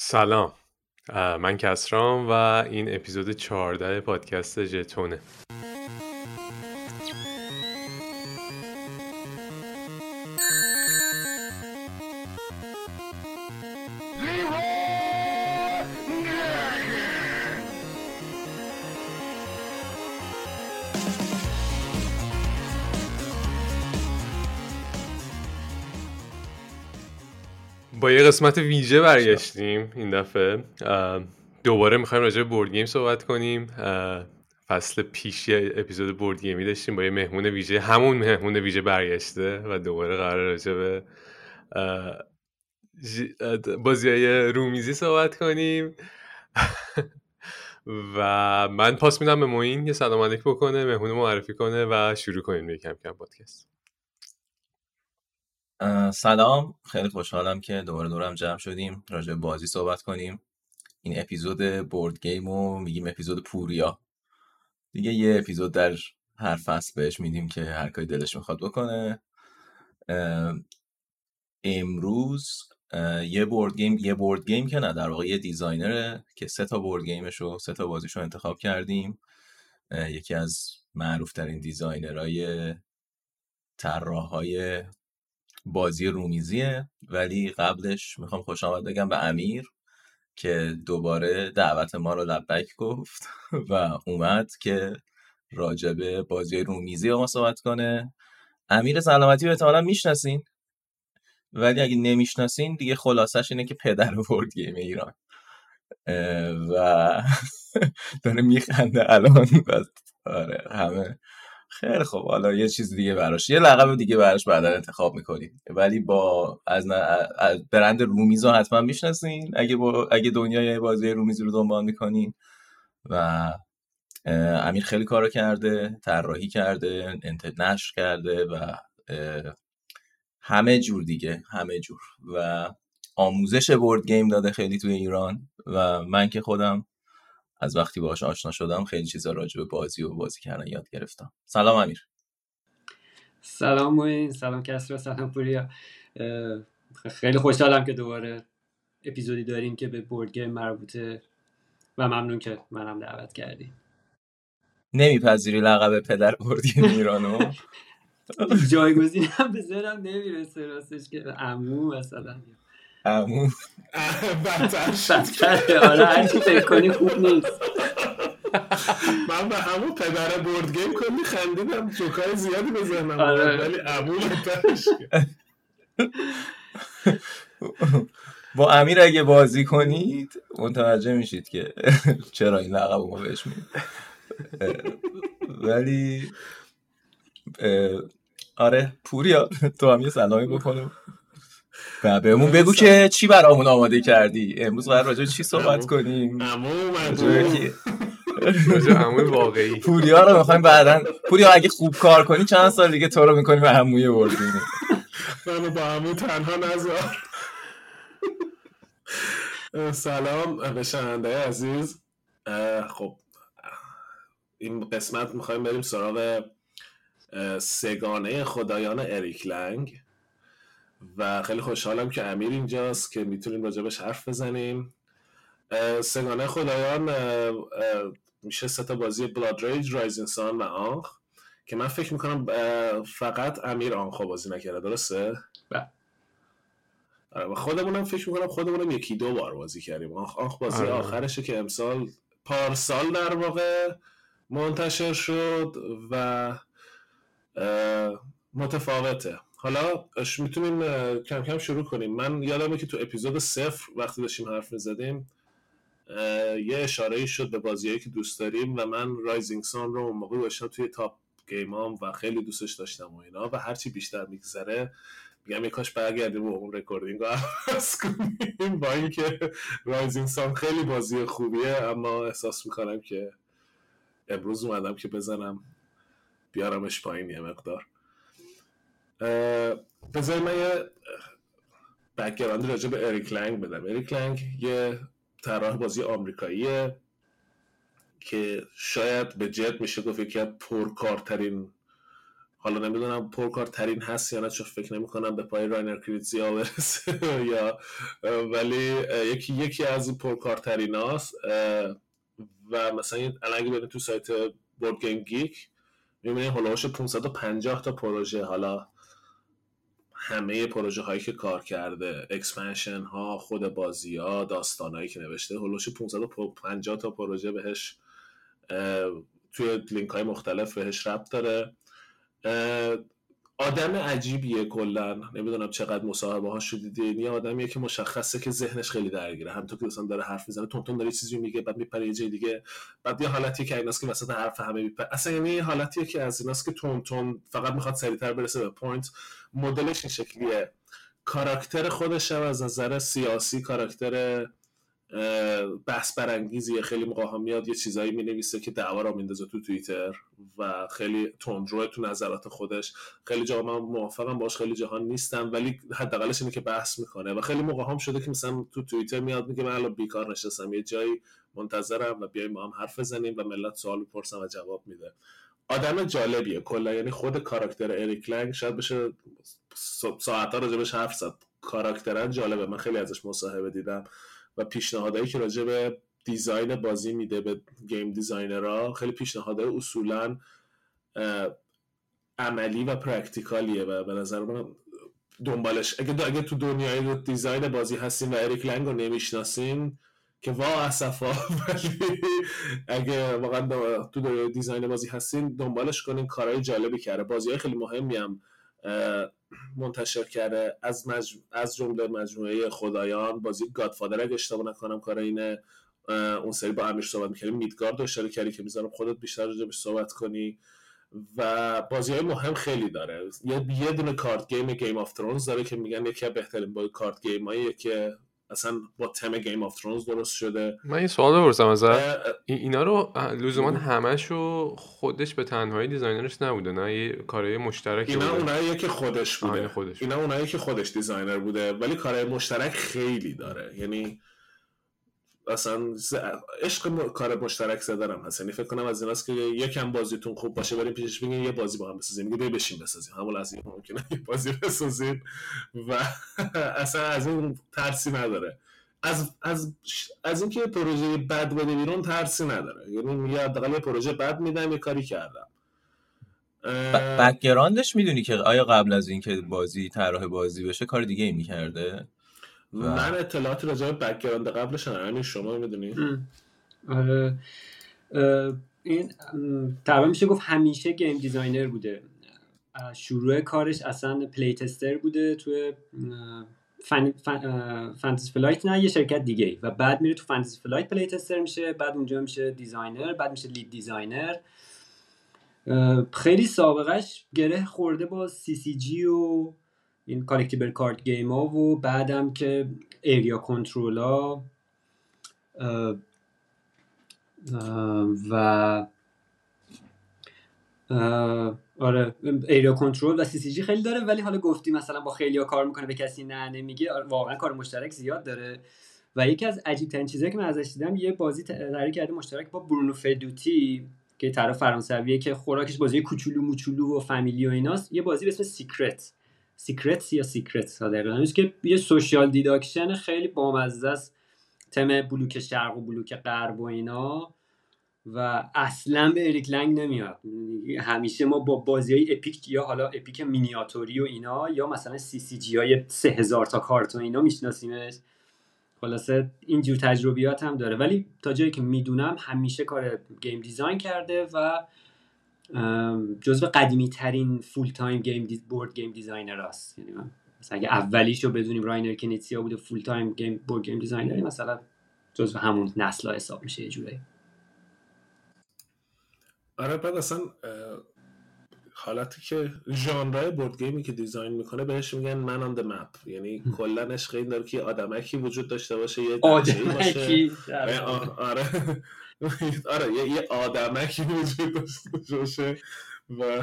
سلام. من کسرام و این اپیزود 14 پادکست جتونه با یه قسمت ویژه برگشتیم این دفعه. دوباره می‌خوایم راجع به بورد گیم صحبت کنیم. فصل پیش یه اپیزود بورد گیمی داشتیم با یه مهمون ویژه. همون مهمون ویژه برگشته و دوباره قرار راجع به بازی های رومیزی صحبت کنیم. و من پاس میدم به موین یه سلام علیک بکنه مهمون معرفی کنه و شروع کنیم یکم کم پادکست. سلام. خیلی خوشحالم که دوباره دور هم جمع شدیم راجع بازی صحبت کنیم. این اپیزود board game و میگیم اپیزود پوریا. دیگه یه اپیزود در هر فصل بهش میدیم که هر کاری دلش می‌خواد بکنه. امروز یه board game یه board game که نه در واقع یه designer ه که سه تا board game ش رو سه تا بازیش رو انتخاب کردیم. یکی از معروف ترین designer های طراح های بازی رومیزیه ولی قبلش می‌خوام خوش آمد بگم به امیر که دوباره دعوت ما رو لبک گفت و اومد که راجبه بازی رومیزی با ما صحبت کنه. امیر سلامتی رو احتمالا می‌شناسین ولی اگه نمی‌شناسین دیگه خلاصش اینه که پدر بورد گیم ایران. و داره میخنده الان آره همه خیلی خب حالا یه چیز دیگه براش یه لقب دیگه براش بعدا انتخاب می‌کنیم. ولی با از, برند رومیزو حتما می‌شناسین. اگه با اگه دنیای بازی رومیزی رو دنبال می‌کنین. و امیر خیلی کارو کرده طراحی کرده نشر کرده و همه جور دیگه همه جور. و آموزش بورد گیم داده خیلی توی ایران. و من که خودم از وقتی باهاش آشنا شدم خیلی چیزا راجع به بازی و بازی کردن یاد گرفتم. سلام امیر. سلام موین سلام کسرا سلام پوریا. خیلی خوشحالم که دوباره اپیزودی داریم که به بورد گیم مربوطه و ممنون که منم دعوت کردی نمیپذیری لقب پدر بورد گیم ایرانو جایگزینم به ذهنم نمی‌رسه راستش که عمو مثلا. عمو. بدتر. آره هرچی فکر کنی خوب نیست. من به همون پدر بورد گیم کلی خندیدم. جوکای زیادی به ذهنم آره. ولی عمو با امیر اگه بازی کنید متوجه میشید که چرا این لقب ما بهش میدیم. ولی آره پوریا تو هم یه سلامی بکنم و بهمون بگو که چی برامون آماده کردی؟ امروز قرار راجع چی صحبت کنیم؟ راجع عموی واقعی. پوریا رو می‌خوایم بعدا پوریا اگه خوب کار کنی چند سال دیگه تو رو می‌کنیم به عموی بردیم منو با عمو تنها نذار. سلام به شنونده عزیز. خب این قسمت می‌خوایم بریم سراغ سگانه خدایان اریک لنگ. و خیلی خوشحالم که امیر اینجاست که می‌تونیم راجبش حرف بزنیم. سگانه خدایان میشه سه تا بازی بلاد ریج رایزین سان و آنخ. که من فکر می‌کنم فقط امیر آنخو بازی نکرده درسته؟ بله. آره و خودمونم فکر می‌کنم خودمونم یکی دو بار بازی کردیم. آنخ, آنخ بازی آره. آخرشه که امسال پارسال در واقع منتشر شد و متفاوته. حالا می‌تونیم کم کم شروع کنیم. من یادمه که تو اپیزود صفر وقتی داشتیم حرف می‌زدیم یه اشاره شد به بازیهایی که دوست داریم و من Rising Sun رو اون موقع داشتم توی top game ام و خیلی دوستش داشتم و اینا و هرچی بیشتر میگذره میگم یه کاش برگردیم و اون recording رو عوض کنیم با اینکه Rising Sun خیلی بازی خوبیه اما احساس می‌کنم که امروز اومدم که بزنم بیارمش پایین یه مقدار. بذاری من یه background راجع به اریک لنگ بدم. اریک لنگ یه طراح بازی آمریکاییه که شاید به جد میشه گفت یکی از پرکارترین حالا نمی‌دونم پرکارترین هست یا نه چون فکر نمی کنم به پای راینر کنیتزیا برسه یا ولی یکی یکی از پرکارترین هاست و مثلا الان اگه تو سایت BoardGameGeek می‌بینید هلوش 550 تا پروژه. حالا همه پروژه هایی که کار کرده expansion ها خود بازی ها داستان هایی که نوشته هلوش 550 تا پروژه بهش توی لینک های مختلف بهش ربط داره. آدم عجیبیه کلا. نمی‌دونم چقدر مصاحبه‌شو دیدی یه آدمیه که مشخصه که ذهنش خیلی درگیره. همونطور که مثلا داره حرف می‌زنه تند تند داره چیزی میگه بعد میپره یه جای دیگه. بعد یه حالتیه که ایناست که وسط حرف همه میپره. اصلا یعنی یه حالتیه که از ایناست که تند تند فقط می‌خواد سریعتر برسه به point مدلش این شکلیه. کاراکتر خودش هم از نظر سیاسی کاراکتر بحث برانگیزیه خیلی موقع میاد یه چیزایی می نویسه که دعوا را میندازه تو توییتر و خیلی تندروه تو نظرات خودش. خیلی جا من موافقم باش خیلی جهان نیستم ولی حداقلش اینه که بحث می‌کنه. و خیلی موقع هم شده که مثلا تو توییتر میاد میگه من الان بیکار نشستم یه جایی منتظرم و بیایم ما هم حرف بزنیم و ملت سوال می‌پرسن و جواب میده. آدم جالبیه کلا یعنی خود کاراکتر اریک لنگ شاید بشه ساعتها راجبش حرف زد. کاراکترن جالبه من خیلی ازش مصاحبه دیدم. و پیشنهادهایی که راجع به design بازی میده به game designer ها خیلی پیشنهادهای اصولا عملی و practical یه و به نظر من دنبالش. اگه, اگه تو دنیای design بازی هستیم و اریک لنگ رو نمی‌شناسیم که وا اسفا اگه واقعا تو دنیای design بازی هستین دنبالش کنین کارهای جالبی کرده بازی های خیلی مهمی هم منتشر کرده از مج... از جمله مجموعه خدایان. بازی Godfather اگه اشتباه نکنم کار اینه اون سری با امیر صحبت می‌کردیم. میدگارد اشاره کردی که می‌ذارم. خودت بیشتر راجع صحبت کنی. و بازی های مهم خیلی داره. یه دونه card game Game of Thrones داره که میگن یکی از بهترین با card game که اصلا با تم Game of Thrones درست شده. من این سوال بپرسم از اینا رو لزوما همشو خودش به تنهایی designer ش نبوده نه؟ یه کارهای مشترک اینا اونایی که خودش بوده. خودش. اینا اونایی که خودش designer بوده ولی کارهای مشترک خیلی داره. یعنی اصلا عشق کار مشترک زدنم هست. یعنی فکر کنم از ایناست که یکم بازیتون خوب باشه بریم پیشش بگین یه بازی با هم بسازیم. میگه بشین بسازیم. همون این ممکنه یه بازی بسازیم. و اصلا از اون ترسی نداره. از از از اینکه پروژه بد بده بیرون ترسی نداره. یعنی میگه حداقل پروژه بد میدم یه کاری کردم. بکگراندش می‌دونی که آیا قبل از اینکه بازی طراح بازی بشه کار دیگه ای می‌کرده؟ من اطلاعاتی راجع به background قبلش یعنی شما می‌دونی. آره. این تقریبا میشه گفت همیشه game designer بوده. شروع کارش اصلا play tester بوده توی فن... Fantasy Flight نه یه شرکت دیگه و بعد میره تو Fantasy Flight play tester میشه بعد اونجا میشه designer بعد میشه lead designer. خیلی سابقه‌ش گره خورده با CCG و این collectible card game ها و بعدم که area control ها و آره area control و CCG خیلی داره ولی حالا گفتی مثلا با خیلی ها کار می‌کنه به کسی نه نمیگه آره، واقعا کار مشترک زیاد داره. و یکی از عجیب ترین چیزایی که من ازش دیدم یه بازی طراحی کرده مشترک با برونو فیدوتی که طرف فرانسویه که خوراکش بازی کوچولو موچولو و فامیلی و ایناست یه بازی به اسم Secret Secret یا Secret دقیقا. که یه social deduction خیلی بامزه است. تم بلوک شرق و بلوک غرب و اینا. و اصلا به اریک لنگ نمیاد. همیشه ما با بازی های epic یا حالا epic مینیاتوری و اینا یا مثلا CCG های سه هزار تا کارت و اینا میشناسیمش. خلاصه اینجور تجربیات هم داره. ولی تا جایی که می‌دونم همیشه کار game design کرده و جزو قدیمی ترین full-time game des board game designer هست یعنی مثلا اگه اولیش رو بدونیم راینر کنیتزیا بوده full-time game board game designer مثلا جزو همون نسل حساب میشه یه جوری آره بعد اصلا حالتی که ژانرهای board game ی که design می‌کنه بهش میگن men on map یعنی کلا عشق این داره که آدمکی وجود داشته باشه یه آدمکی. آره. آره یه, یه آدمکی وجود داشته باشه و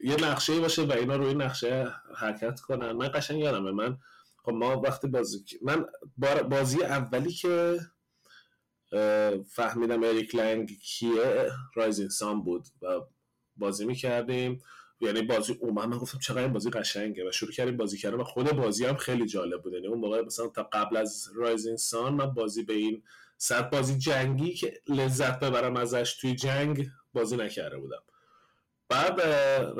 یه نقشه باشه و اینا روی نقشه حرکت کنن. من قشنگ یادمه من خب ما وقتی بازی من بازی اولی که فهمیدم اریک لنگ کیه رایزین سام بود و بازی می‌کردیم. یعنی بازی اومد من گفتم چقدر این بازی قشنگه و شروع کردیم بازی کردن و خود بازی هم خیلی جالب بود. یعنی اون موقع مثلا تا قبل از رایزین سان من بازی به این صد بازی جنگی که لذت ببرم ازش توی جنگ بازی نکرده بودم. بعد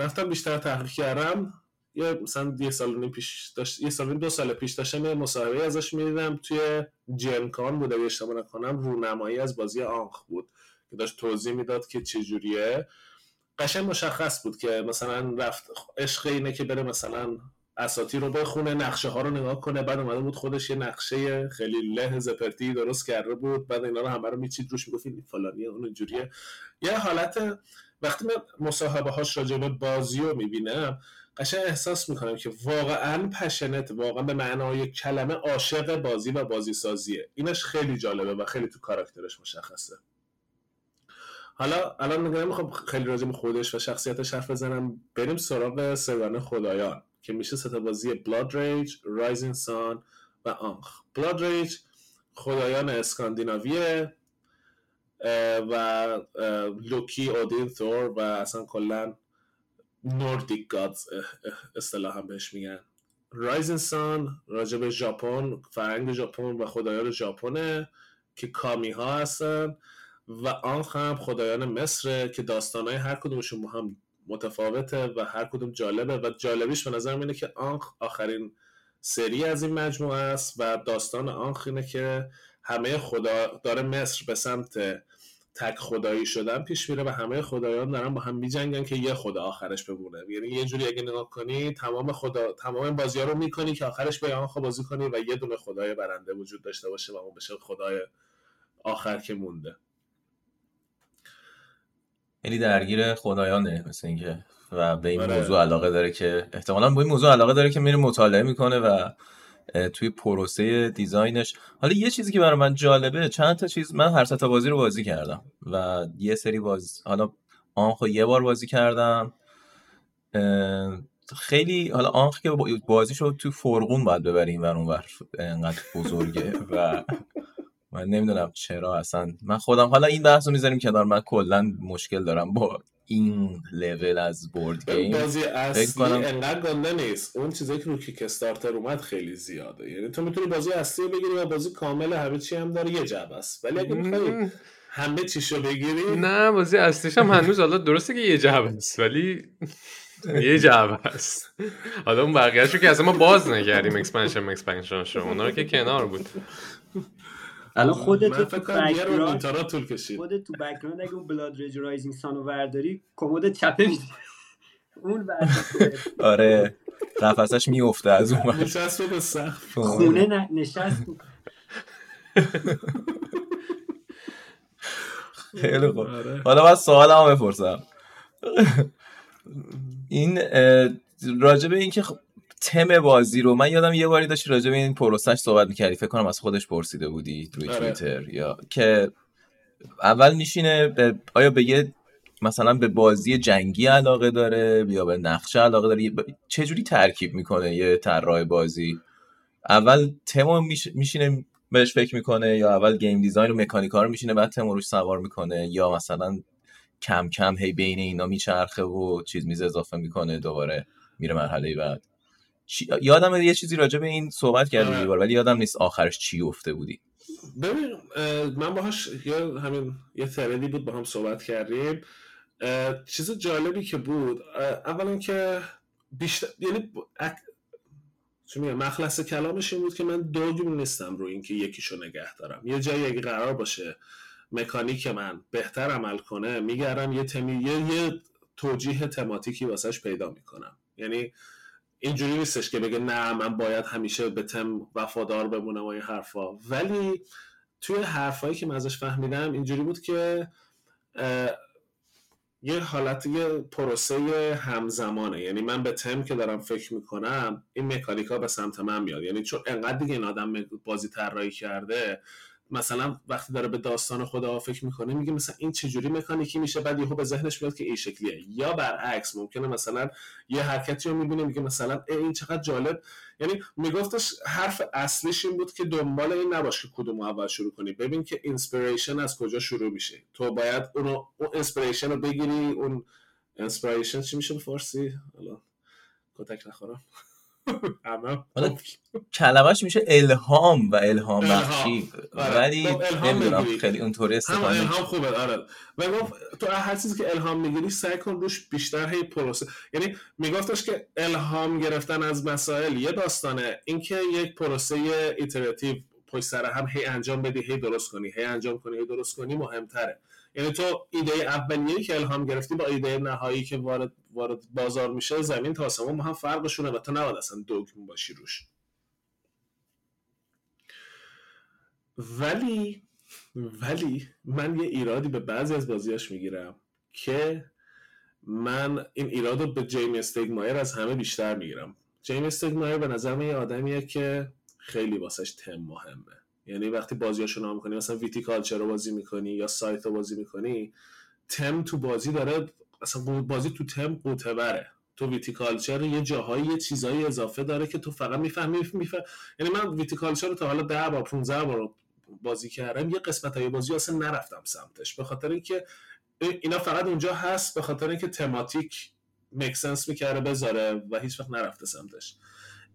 رفتم بیشتر تحقیق کردم. یه مثلا یه سال پیش داشت یه سال دو سال پیش داشتم یه مصاحبه ازش می‌دیدم توی جنکان بود اگه اشتباه نکنم. رونمایی از بازی آنخ بود که داشت توضیح می‌داد که چجوریه. قشنگ مشخص بود که مثلا رفت عشق اینه که بره مثلا اساتی رو بخونه نقشه ها رو نگاه کنه. بعد اومده بود خودش یه نقشه خیلی له زپرتی درست کرده بود. بعد اینا رو همه رو میچید روش می‌گفت این فلانیه اون اینجوریه. یه حالت وقتی من مصاحبه هاش راجع به بازی رو می‌بینم قشنگ احساس می‌کنم که واقعا passionate واقعا به معنای کلمه عاشق بازی و بازی سازیه اینش خیلی جالبه و خیلی تو کاراکترش مشخصه. حالا الان نمی‌خوام خیلی راجع به خودش و شخصیتش حرف بزنم. بریم سراغ سه‌گانه خدایان. که میشه ستا بازی Blood Rage، Rising Sun و Ankh. Blood Rage خدایان اسکاندیناویه و لوکی، اودین، ثور و اصلا کلا نوردیک گادز اصطلاح هم بهش میگن. رایزن سان راجع به ژاپن فرهنگ ژاپن و خدایان ژاپنه که کامی ها هستن و آن هم خدایان مصر که داستان های هر کدومشون با هم متفاوته و هر کدوم جالبه و جالبیش به نظر اینه که آنخ آخرین سری از این مجموعه است و داستان آنخ اینه که همه خدا داره مصر به سمت تک خدایی شدن پیش میره و همه خدایان دارن با هم میجنگن که یه خدا آخرش بمونه. یعنی یه جوری اگه نگاه کنی تمام خدا تمام بازی ها رو می‌کنی که آخرش به آنها بازی کنی و یه دونه خدای برنده وجود داشته باشه و اون بشه خدای آخر که مونده. یعنی درگیر خدایانه مثل اینکه و به این آره. موضوع علاقه داره که احتمالا به این موضوع علاقه داره که میره مطالعه می‌کنه و توی پروسه دیزاینش حالا یه چیزی که برای من جالبه چند تا چیز من هر تا بازی رو بازی کردم و یه سری باز حالا آنخ یه بار بازی کردم خیلی حالا آنخ که بازی شد تو فرغون باید ببریم و اونور انقدر بزرگه و من نمی‌دونم چرا اصلا. من خودم حالا این بحث رو می‌ذاریم کنار. من کلا مشکل دارم با این لول از بورد گیم بازی اصلی انقدر گنده نیست. اون چیزایی که رو Kickstarter اومد خیلی زیاده. یعنی تو می‌تونی بازی اصلی رو بگیری و بازی کامل همه چی هم داره. یه جعبه است. ولی اگه می‌خوای همه چیشو بگیری نه بازی اصلیش هم هنوز حالا درسته که یه جعبه است ولی یه جعبه است. حالا اون بقیه‌شو که اصلا ما باز نکردیم expansion expansion شو. اونا رو که کنار بود. الان خودت تو background طول کشید. خودت تو background اگه اون Blood Rage Rising Sun و ورداری کمد چپه میدی اون آره قفسش میفته از اون نشست به سقف. خونه نشست. خیلی خوب. آره. حالا باید سوال هم بپرسم. این راجبه اینکه تم بازی رو من یادم یه باری داشتی راجع به این پروسش صحبت می‌کردی. فکر کنم از خودش پرسیده بودی توی آره. توییتر یا که اول میشینه به آیا به یه مثلا به بازی جنگی علاقه داره یا به نقشه علاقه داره؟ چه جوری ترکیب می‌کنه یه طراح بازی؟ اول تم میشینه بهش فکر می‌کنه یا اول گیم دیزاین و مکانیکا رو میشینه بعد تم روش سوار می‌کنه یا مثلا کم کم هی بین اینا میچرخه و چیز میز اضافه می‌کنه دوباره میره مرحله بعد. یادم یه چیزی راجع به این صحبت کردیم آره. ولی یادم نیست آخرش چی گفته بودی. ببین من باهاش یا همین یه تردی بود با هم صحبت کردیم. چیز جالبی که بود اولا که بیشتر یعنی چون میگم مخلص کلامش این بود که من دوگیم نیستم رو اینکه یکیشو نگه دارم. یه جایی اگه قرار باشه مکانیک من بهتر عمل کنه میگردم یه تمی یه, یه توجیه تماتیکی واسش پیدا می‌کنم. یعنی اینجوری نیستش که بگه نه من باید همیشه به تم وفادار بمونم و این حرفا. ولی توی حرفایی که من ازش فهمیدم اینجوری بود که یه حالت یه پروسه همزمانه. یعنی من به تم که دارم فکر می‌کنم این مکانیکا به سمت من میاد. یعنی چون انقدر دیگه این آدم بازی طراحی کرده مثلا وقتی داره به داستان خدا فکر می‌کنه میگه مثلا این چجوری مکانیکی میشه؟ بعد یهو به ذهنش میاد که این شکلیه. یا برعکس ممکنه مثلا یه حرکتی رو می‌بینه میگه مثلا این چقدر جالب. یعنی میگفتش حرف اصلیش این بود که دنبال این نباش که کدوم اول شروع کنی. ببین که inspiration از کجا شروع میشه. تو باید اونو اون inspiration رو بگیری. اون inspiration چی میشه به فارسی؟ حالا کتک نخورم. حالا کلمش میشه الهام و الهام. بخشی آره. ولی نمی‌دونم. خیلی اونطوری استفاده الهام. خوبه آره و گفت تو هر چیزی که الهام می‌گیری سعی کن روش بیشتر هی پروسه یعنی میگفتش که الهام گرفتن از مسائل یه داستانه اینکه یک پروسه iterative پشت سر هم هی انجام بدی هی درست کنی هی انجام کنی هی درست کنی مهمتره یعنی تو ایده اولیه‌ای که الهام گرفتی با ایده نهایی که وارد وارد بازار میشه زمین تا آسمون با هم فرقشونه و تو نباید اصلا دوگم باشی روش. ولی ولی من یه ایرادی به بعضی از بازیاش می‌گیرم که من این ایراد رو به جیمی استگمایر از همه بیشتر می‌گیرم. جیمی استگمایر به نظر من یه آدمیه که خیلی واسش تم مهمه. یعنی وقتی بازیاشو نگاه کنی مثلا Viticulture رو بازی می‌کنی یا Scythe رو بازی می‌کنی تم تو بازی داره اصلا بازی تو تم غوطه‌وره تو Viticulture یه جاهایی یه چیزایی اضافه داره که تو فقط می‌فهمی میفهم یعنی من Viticulture رو تا حالا 10 بار 15 بار بازی کردم یه قسمت های بازی اصلا نرفتم سمتش. به خاطر اینکه اینا فقط اونجا هست به خاطر اینکه thematic make sense می‌کرده بذاره و هیچ وقت نرفته سمتش.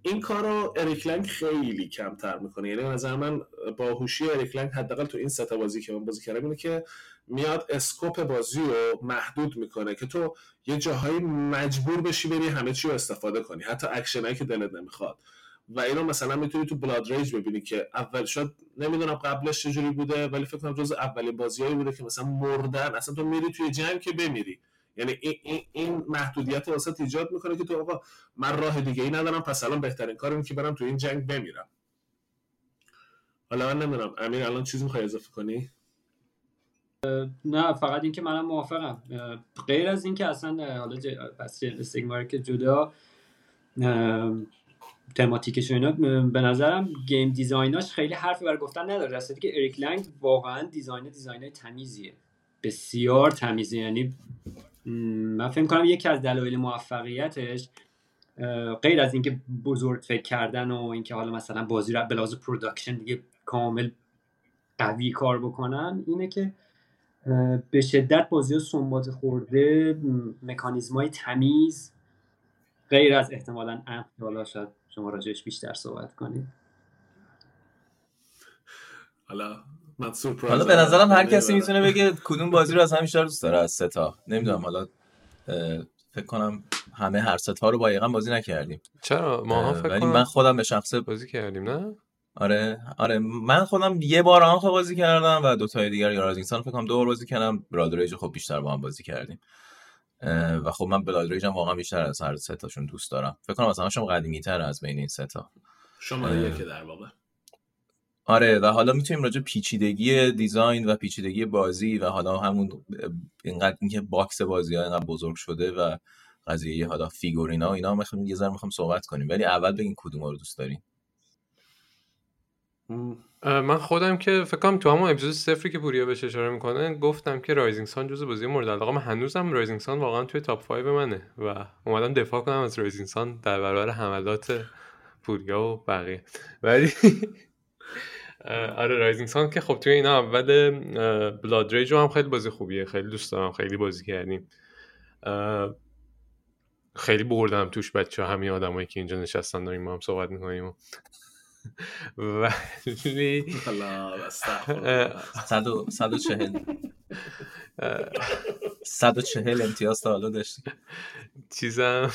این کار رو اریک لنگ خیلی کمتر می‌کنه. یعنی نظر من با هوشی اریک لنگ حداقل تو این ستا بازی که من بازی کردم اینه که میاد scope بازی رو محدود می‌کنه که تو یه جاهایی مجبور بشی بری همه چی رو استفاده کنی. حتی اکشنایی که دلت نمی‌خواد. و اینو مثلا می‌تونی تو بلاد ریج ببینی که اول شد نمی‌دونم قبلش چجوری بوده ولی فکر کنم جز اولین بازیایی بوده که مثلا مردن. اصلا تو میری توی جنگ که بمیری. یعنی این, این, محدودیت واسط ایجاد می‌کنه که تو آقا من راه دیگه ای ندارم پس الان بهترین کار اینه که برم تو این جنگ بمیرم. حالا من نمی‌دونم. امیر الان چیزی می‌خوای اضافه کنی؟ نه فقط اینکه منم موافقم. غیر از اینکه اصلا حالا پس استگمایر که جدا thematic ش اینا به نظرم game design اش خیلی حرفی برای گفتن نداره. راستش که اریک لنگ واقعا design design تمیزیه. بسیار تمیزه. یعنی من فکر کنم یکی از دلایل موفقیتش غیر از اینکه بزرگ فکر کردن و اینکه حالا مثلا بازی رو به لحاظ production دیگه کامل قوی کار بکنن اینه که به شدت بازی سنبات خورده مکانیزم های تمیز غیر از احتمالا امپ حالا شاید شما راجعش بیشتر صحبت کنید. حالا من سورپرایز حالا به نظرم هر کسی می‌تونه بگه کدوم بازی رو از هم بیشتر دوست داره از سه تا. نمی‌دونم حالا فکر کنم همه هر سه تا رو با یقم بازی نکردیم. چرا؟ ما هم فکر ولی کنم من خودم به شخص بازی کردیم نه؟ آره آره من خودم یه بار آنخ بازی کردم و دو تای دیگر یا رازینگسان فکر کنم دو بار بازی کردم. برادریج خب بیشتر با هم بازی کردیم. و خب من Blood Rage هم واقعا بیشتر از هر سه تاشون دوست دارم. فکر کنم مثلا شما قدیمی تر از بین این سه تا. شما یکی در واقع. آره و حالا می‌تونیم راجع پیچیدگی design و پیچیدگی بازی و حالا همون اینقدر اینکه box بازی ها اینقدر بزرگ شده و قضیه حالا figurine ا و اینا می‌خوام یه ذره می‌خوام صحبت کنیم. ولی اول بگین کدوم رو دوست دارین. من خودم که فکر کنم تو همون اپیزود صفری که پوریا بهش اشاره می‌کنه گفتم که Rising Sun جزو بازی مورد علاقه من. هنوزم Rising Sun واقعا توی top 5 منه و اومدم دفاع کنم از Rising Sun در برابر حملات پوریا و بقیه. ولی آره Rising Sun که خب توی اینا اول Blood Rage هم خیلی بازی خوبیه. خیلی دوست دارم خیلی بازی کردیم. خیلی بردم توش بچه همین آدمایی که اینجا نشستن داریم ما هم صحبت می‌کنیم. ولی صد و چهل. صد و چهل امتیاز تا حالا داشتی چیزم.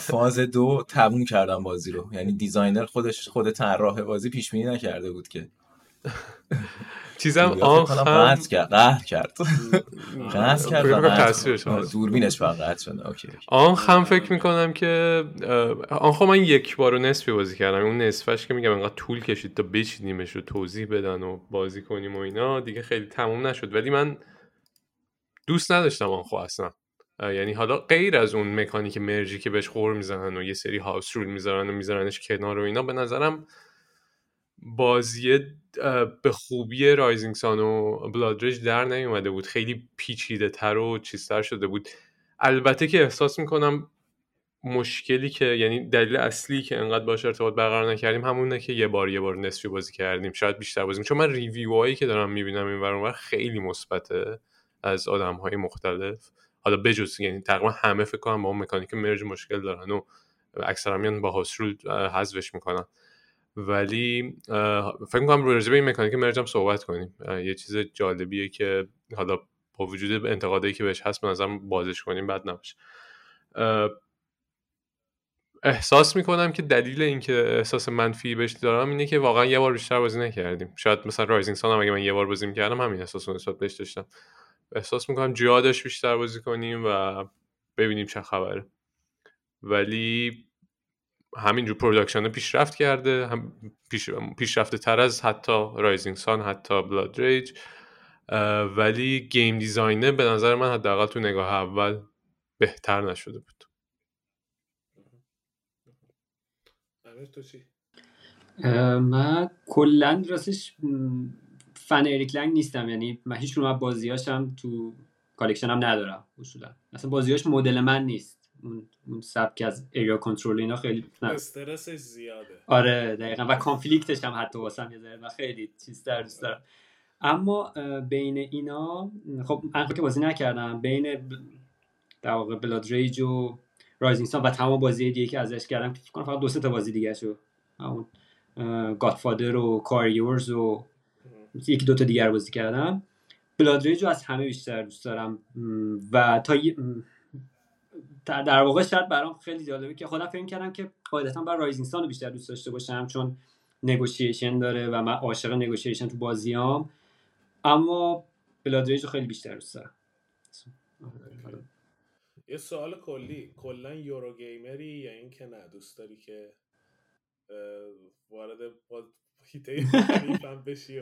فاز دو تموم کردم بازی رو. یعنی designer خودش خود طراح بازی پیش بینی نکرده بود که. چیزم آن هم قطع کرد قهر کرد. قطع کرد دوربینش فقط قطع شده اوکی آن هم فکر می‌کنم که آن خب من یک بار و نصفی بازی کردم. اون نصفش که میگم انقدر طول کشید تا بچینیمش رو توضیح بدن و بازی کنیم و اینا دیگه خیلی تموم نشد. ولی من دوست نداشتم Ankh خب اصلا. یعنی حالا غیر از اون مکانیک merge ی که بهش غر می‌زنن و یه سری house rule می‌ذارن و میذارنش کنار و اینا به نظرم بازی به خوبی Rising Sun و Blood Rage در نیومده بود. خیلی پیچیده تر و چیزتر شده بود. البته که احساس می‌کنم مشکلی که یعنی دلیل اصلی که انقدر باش ارتباط برقرار نکردیم همونه که یه بار یه بار نصفی بازی کردیم. شاید بیشتر بازی چون من review هایی که دارم می‌بینم این ور خیلی مثبته از آدم های مختلف. حالا بجز یعنی تقریبا همه فکر کنم با اون مکانیک مرج مشکل دارن و اکثرا میان با هاست رول حذفش می‌کنن. ولی فکر می‌کنم راجع به این مکانیک مرج هم صحبت کنیم. یه چیز جالبیه که حالا با وجود انتقادایی که بهش هست به بازش کنیم بد نباشه. احساس می‌کنم که دلیل اینکه احساس منفی بهش دارم اینه که واقعا یه بار بیشتر بازی نکردیم. شاید مثلا رایزینگ سان هم اگه من یه بار بازی می‌کردم همین احساس نسبت بهش داشتم. احساس می‌کنم جا داشت بیشتر بازی کنیم و ببینیم چه خبره. ولی همینجور production پیشرفت کرده هم پیش، پیشرفته تر از حتی Rising Sun حتی Blood Rage ولی game design ه به نظر من حداقل تو نگاه اول بهتر نشده بود. من کلا راستش فن اریک لنگ نیستم یعنی من هیچ از بازیاشم تو collection م ندارم اصولا. اصلا بازیاش مدل من نیست. اون سبک از area control اینا خیلی استرسش زیاده. آره دقیقا. و conflict ش هم حتی واسم یه ذره و خیلی چیز در دوست دارم. اما بین اینا خب من که بازی نکردم. بین در واقع Blood Rage و Rising Sun و تمام بازی دیگه که ازش کردم فکر کنم فقط دو سه تا بازی دیگه شو همون Godfather و Quarriors و یکی دو تا دیگر بازی کردم. Blood Rage رو از همه بیشتر دوست دارم. و تا در واقع شاید برام خیلی جالبه که خودم فکر کردم که قاعدتا بر Rising Sun رو بیشتر دوست داشته باشم چون negotiation داره و من عاشق negotiation تو بازیام. اما Blood Rage رو خیلی بیشتر دوست دارم. یه سوال کلی. کلا Euro gamer ی یا اینکه نه؟ دوست داری که وارد بشی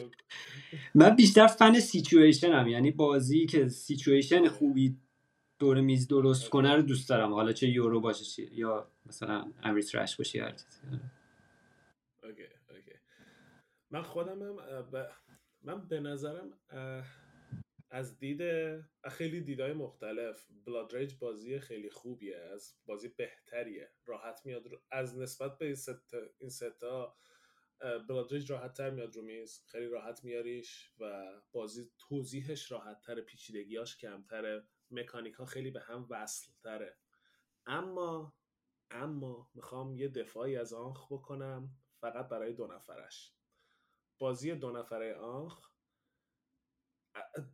من بیشتر fan situation هم. یعنی بازی که سیچویشن خوبی دور میز درست کنه رو دوست دارم. حالا چه یورو باشه یا مثلا Ameritrash باشه هر okay okay. من خودم هم من به نظرم از دید خیلی دیدای مختلف. Blood Rage بازی خیلی خوبیه از بازی بهتریه. راحت میاد رو... از نسبت به این ستا, این ستا بلاد ریج راحت تر میاد رو میز. خیلی راحت میاریش و بازی توضیحش راحت تر پیچیدگیاش کمتره. مکانیک ها خیلی به هم وصل تره. اما اما می‌خوام یه دفاعی از آنخ بکنم فقط برای دو نفرش. بازی دو نفره آنخ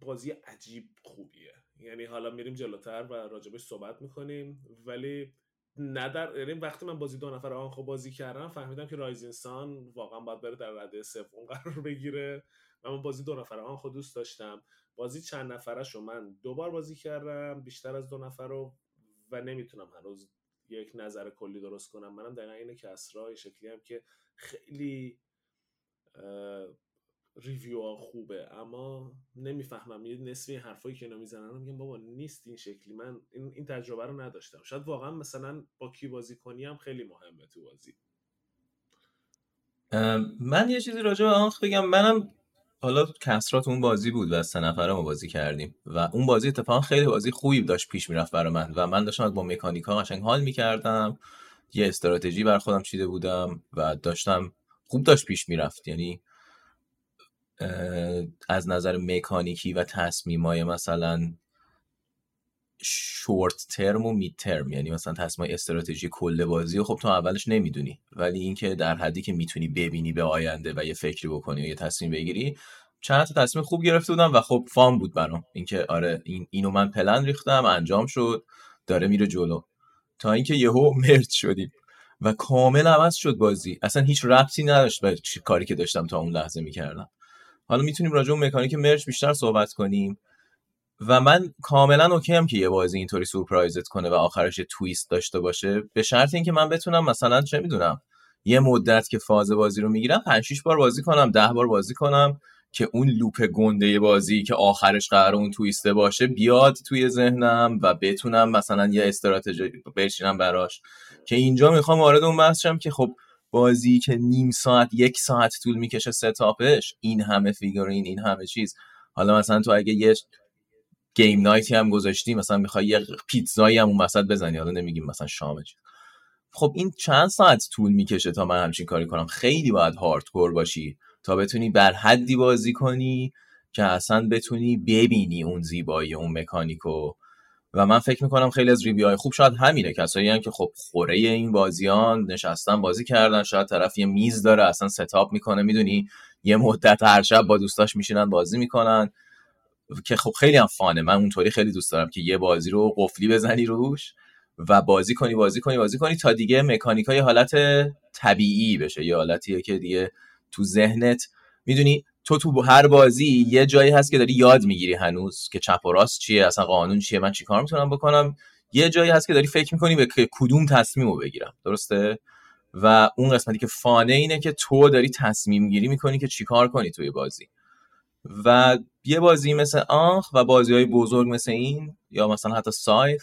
بازی عجیب خوبیه. یعنی حالا میریم جلوتر و راجبش صحبت می‌کنیم ولی ندر یعنی وقتی من بازی دو نفر آنخو بازی کردم فهمیدم که رایزینسان واقعا باید بره در رده سوم قرار بگیره. و من بازی دو نفر آنخو دوست داشتم. بازی چند نفرش رو من دو بار بازی کردم بیشتر از دو نفر رو و نمی‌تونم هنوز یک نظر کلی درست کنم. منم دقیقا اینه که اسرا شکلی هم که خیلی ریویو ها خوبه. اما نمی‌فهمم یه نصفی حرفایی که اینا می‌زنن میگم بابا نیست این شکلی. من این, این تجربه رو نداشتم. شاید واقعا مثلا با کی بازی کنی هم خیلی مهمه تو بازی. من یه چیزی راجع به آنخ بگم. منم حالا کسرات اون بازی بود و سه نفره ما بازی کردیم و اون بازی اتفاقا خیلی بازی خوبی داشت پیش می‌رفت برای من و من داشتم با مکانیکا قشنگ حال می‌کردم. یه استراتژی بر خودم چیده بودم و داشتم خوب داشت پیش می‌رفت. یعنی از نظر مکانیکی و تصمیمای مثلا شورت ترم و مید ترم. یعنی مثلا تصمیم استراتژی کل بازی و خب تو اولش نمی‌دونی. ولی اینکه در حدی که می‌تونی ببینی به آینده و یه فکری بکنی و یه تصمیم بگیری چند تا تصمیم خوب گرفته بودم و خب فام بود برام. اینکه آره این اینو من پلن ریختم انجام شد داره میره جلو. تا اینکه یهو مرد شدیم. و کامل عوض شد بازی. اصلا هیچ ربطی نداشت به کاری که داشتم تا اون لحظه می‌کردم. حالا می‌تونیم راجع به مکانیک مرج بیشتر صحبت کنیم. و من کاملا اوکی هم که یه بازی اینطوری سورپرایزت کنه و آخرش یه تویست داشته باشه. به شرط اینکه من بتونم مثلا چه می‌دونم یه مدت که فاز بازی رو می‌گیرم 5 6 بار بازی کنم 10 بار بازی کنم که اون لوپ گنده بازی که آخرش قرار اون تویسته باشه بیاد توی ذهنم و بتونم مثلا یه استراتژی بچینم براش. که اینجا می‌خوام وارد اون بحث که خب بازی که نیم ساعت یک ساعت طول می‌کشه ستاپش این همه فیگورین این همه چیز. حالا مثلا تو اگه یه گیم نایتی هم گذاشتی مثلا می‌خوای یه پیتزایی هم اون وسط بزنی حالا نمیگیم مثلا شامه خب این چند ساعت طول می‌کشه تا من همچین کاری کنم؟ خیلی باید هاردکور باشی تا بتونی بر حدی بازی کنی که اصلا بتونی ببینی اون زیبایی اون مکانیکو. و من فکر می‌کنم خیلی از ریویو های خوب شاید همینه. کسایی هم که خب خوره این بازیان نشستن بازی کردن شاید طرف یه میز داره اصلا ستاپ می‌کنه می‌دونی؟ یه مدت هر شب با دوستاش میشینن بازی می‌کنن. که خب خیلی هم فانه. من اونطوری خیلی دوست دارم که یه بازی رو قفلی بزنی روش و بازی کنی بازی کنی بازی کنی تا دیگه مکانیک های حالت طبیعی بشه. یه حالتیه که دیگه تو ذهنت می‌دونی تو تو هر بازی یه جایی هست که داری یاد می‌گیری هنوز که چپ و راست چیه اصلا قانون چیه من چیکار می‌تونم بکنم. یه جایی هست که داری فکر می‌کنی به کدوم تصمیم رو بگیرم درسته؟ و اون قسمتی که فانه اینه که تو داری تصمیم گیری می‌کنی که چیکار کنی توی بازی. و یه بازی مثل آنخ و بازی های بزرگ مثل این یا مثلا حتی سایف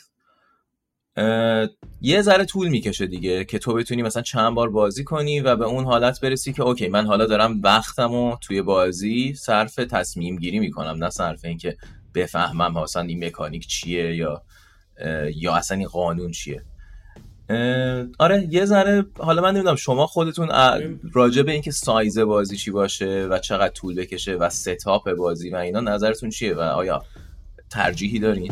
یه ذره طول می‌کشه دیگه که تو بتونی مثلا چند بار بازی کنی و به اون حالت برسی که اوکی من حالا دارم وقتم و توی بازی صرف تصمیم گیری می‌کنم نه صرف اینکه بفهمم اصلا این مکانیک چیه یا یا اصلا این قانون چیه. آره یه ذره حالا من نمی‌دونم شما خودتون راجع به اینکه سایز بازی چی باشه و چقدر طول بکشه و ستاپ بازی و اینا نظرتون چیه و آیا ترجیحی دارین؟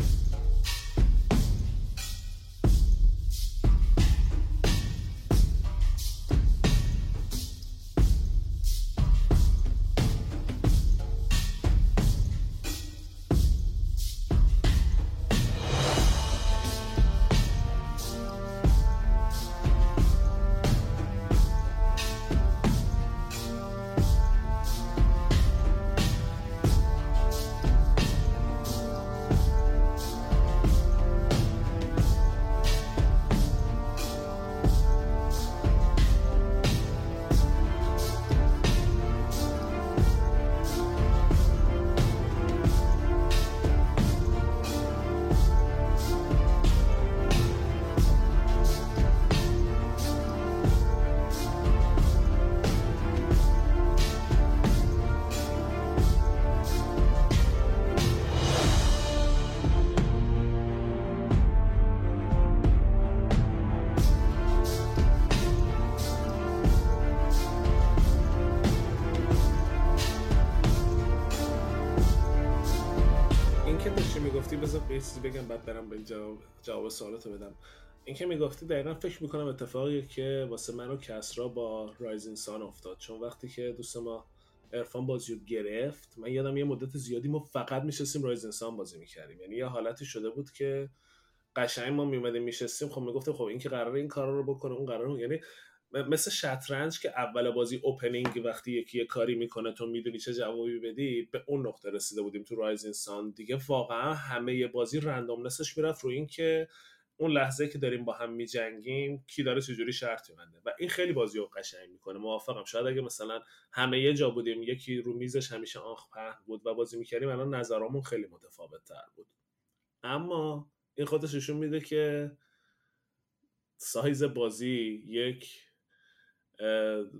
این که می‌گفتی دقیقا فکر می‌کنم اتفاقی که واسه من و کسرا با Rising Sun افتاد. چون وقتی که دوست ما عرفان بازی رو گرفت من یادم یه مدت زیادی ما فقط میشستیم Rising Sun بازی می‌کردیم. یعنی یه حالتی شده بود که قشنگ ما میومدیم میشستیم خب می‌گفتیم خب این که قراره این کارا رو بکنه اون قراره یعنی مثل شطرنج که اول بازی opening وقتی یکی یه کاری می‌کنه تو می‌دونی چه جوابی بدی به اون نقطه رسیده بودیم تو Rising Sun دیگه واقعا همه بازی randomness ش می‌رفت رو این که اون لحظه که داریم با هم میجنگیم کی داره چجوری شرط میبنده؟ و این خیلی بازی رو قشنگ می‌کنه. موافقم. شاید اگه مثلا همه یه جا بودیم یکی رو میزش همیشه آنخ پهن بود و بازی می‌کردیم الان نظرامون خیلی متفاوت تر بود. اما این خودش نشون میده که سایز بازی یک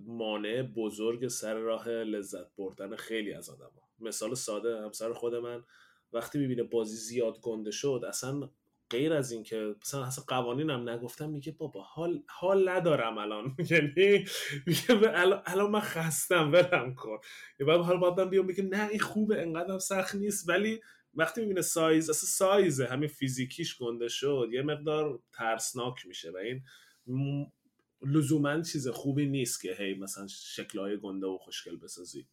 مانع بزرگ سر راه لذت بردن خیلی از آدم ها. مثال ساده همسر خود من وقتی می‌بینه بازی زیاد گنده شد اصلا غیر از این که مثلا اصلا قوانینم نگفتم میگه بابا حال حال ندارم الان. یعنی میگه الان من خستم ولم کن. یه بعد حال باید بیام بگه نه این خوبه انقدر سخت نیست. ولی وقتی می‌بینه سایز اصلا سایزه همین فیزیکیش گنده شد یه مقدار ترسناک میشه و این لزوما چیز خوبی نیست که هی مثلا شکلهای گنده و خوشگل بسازی.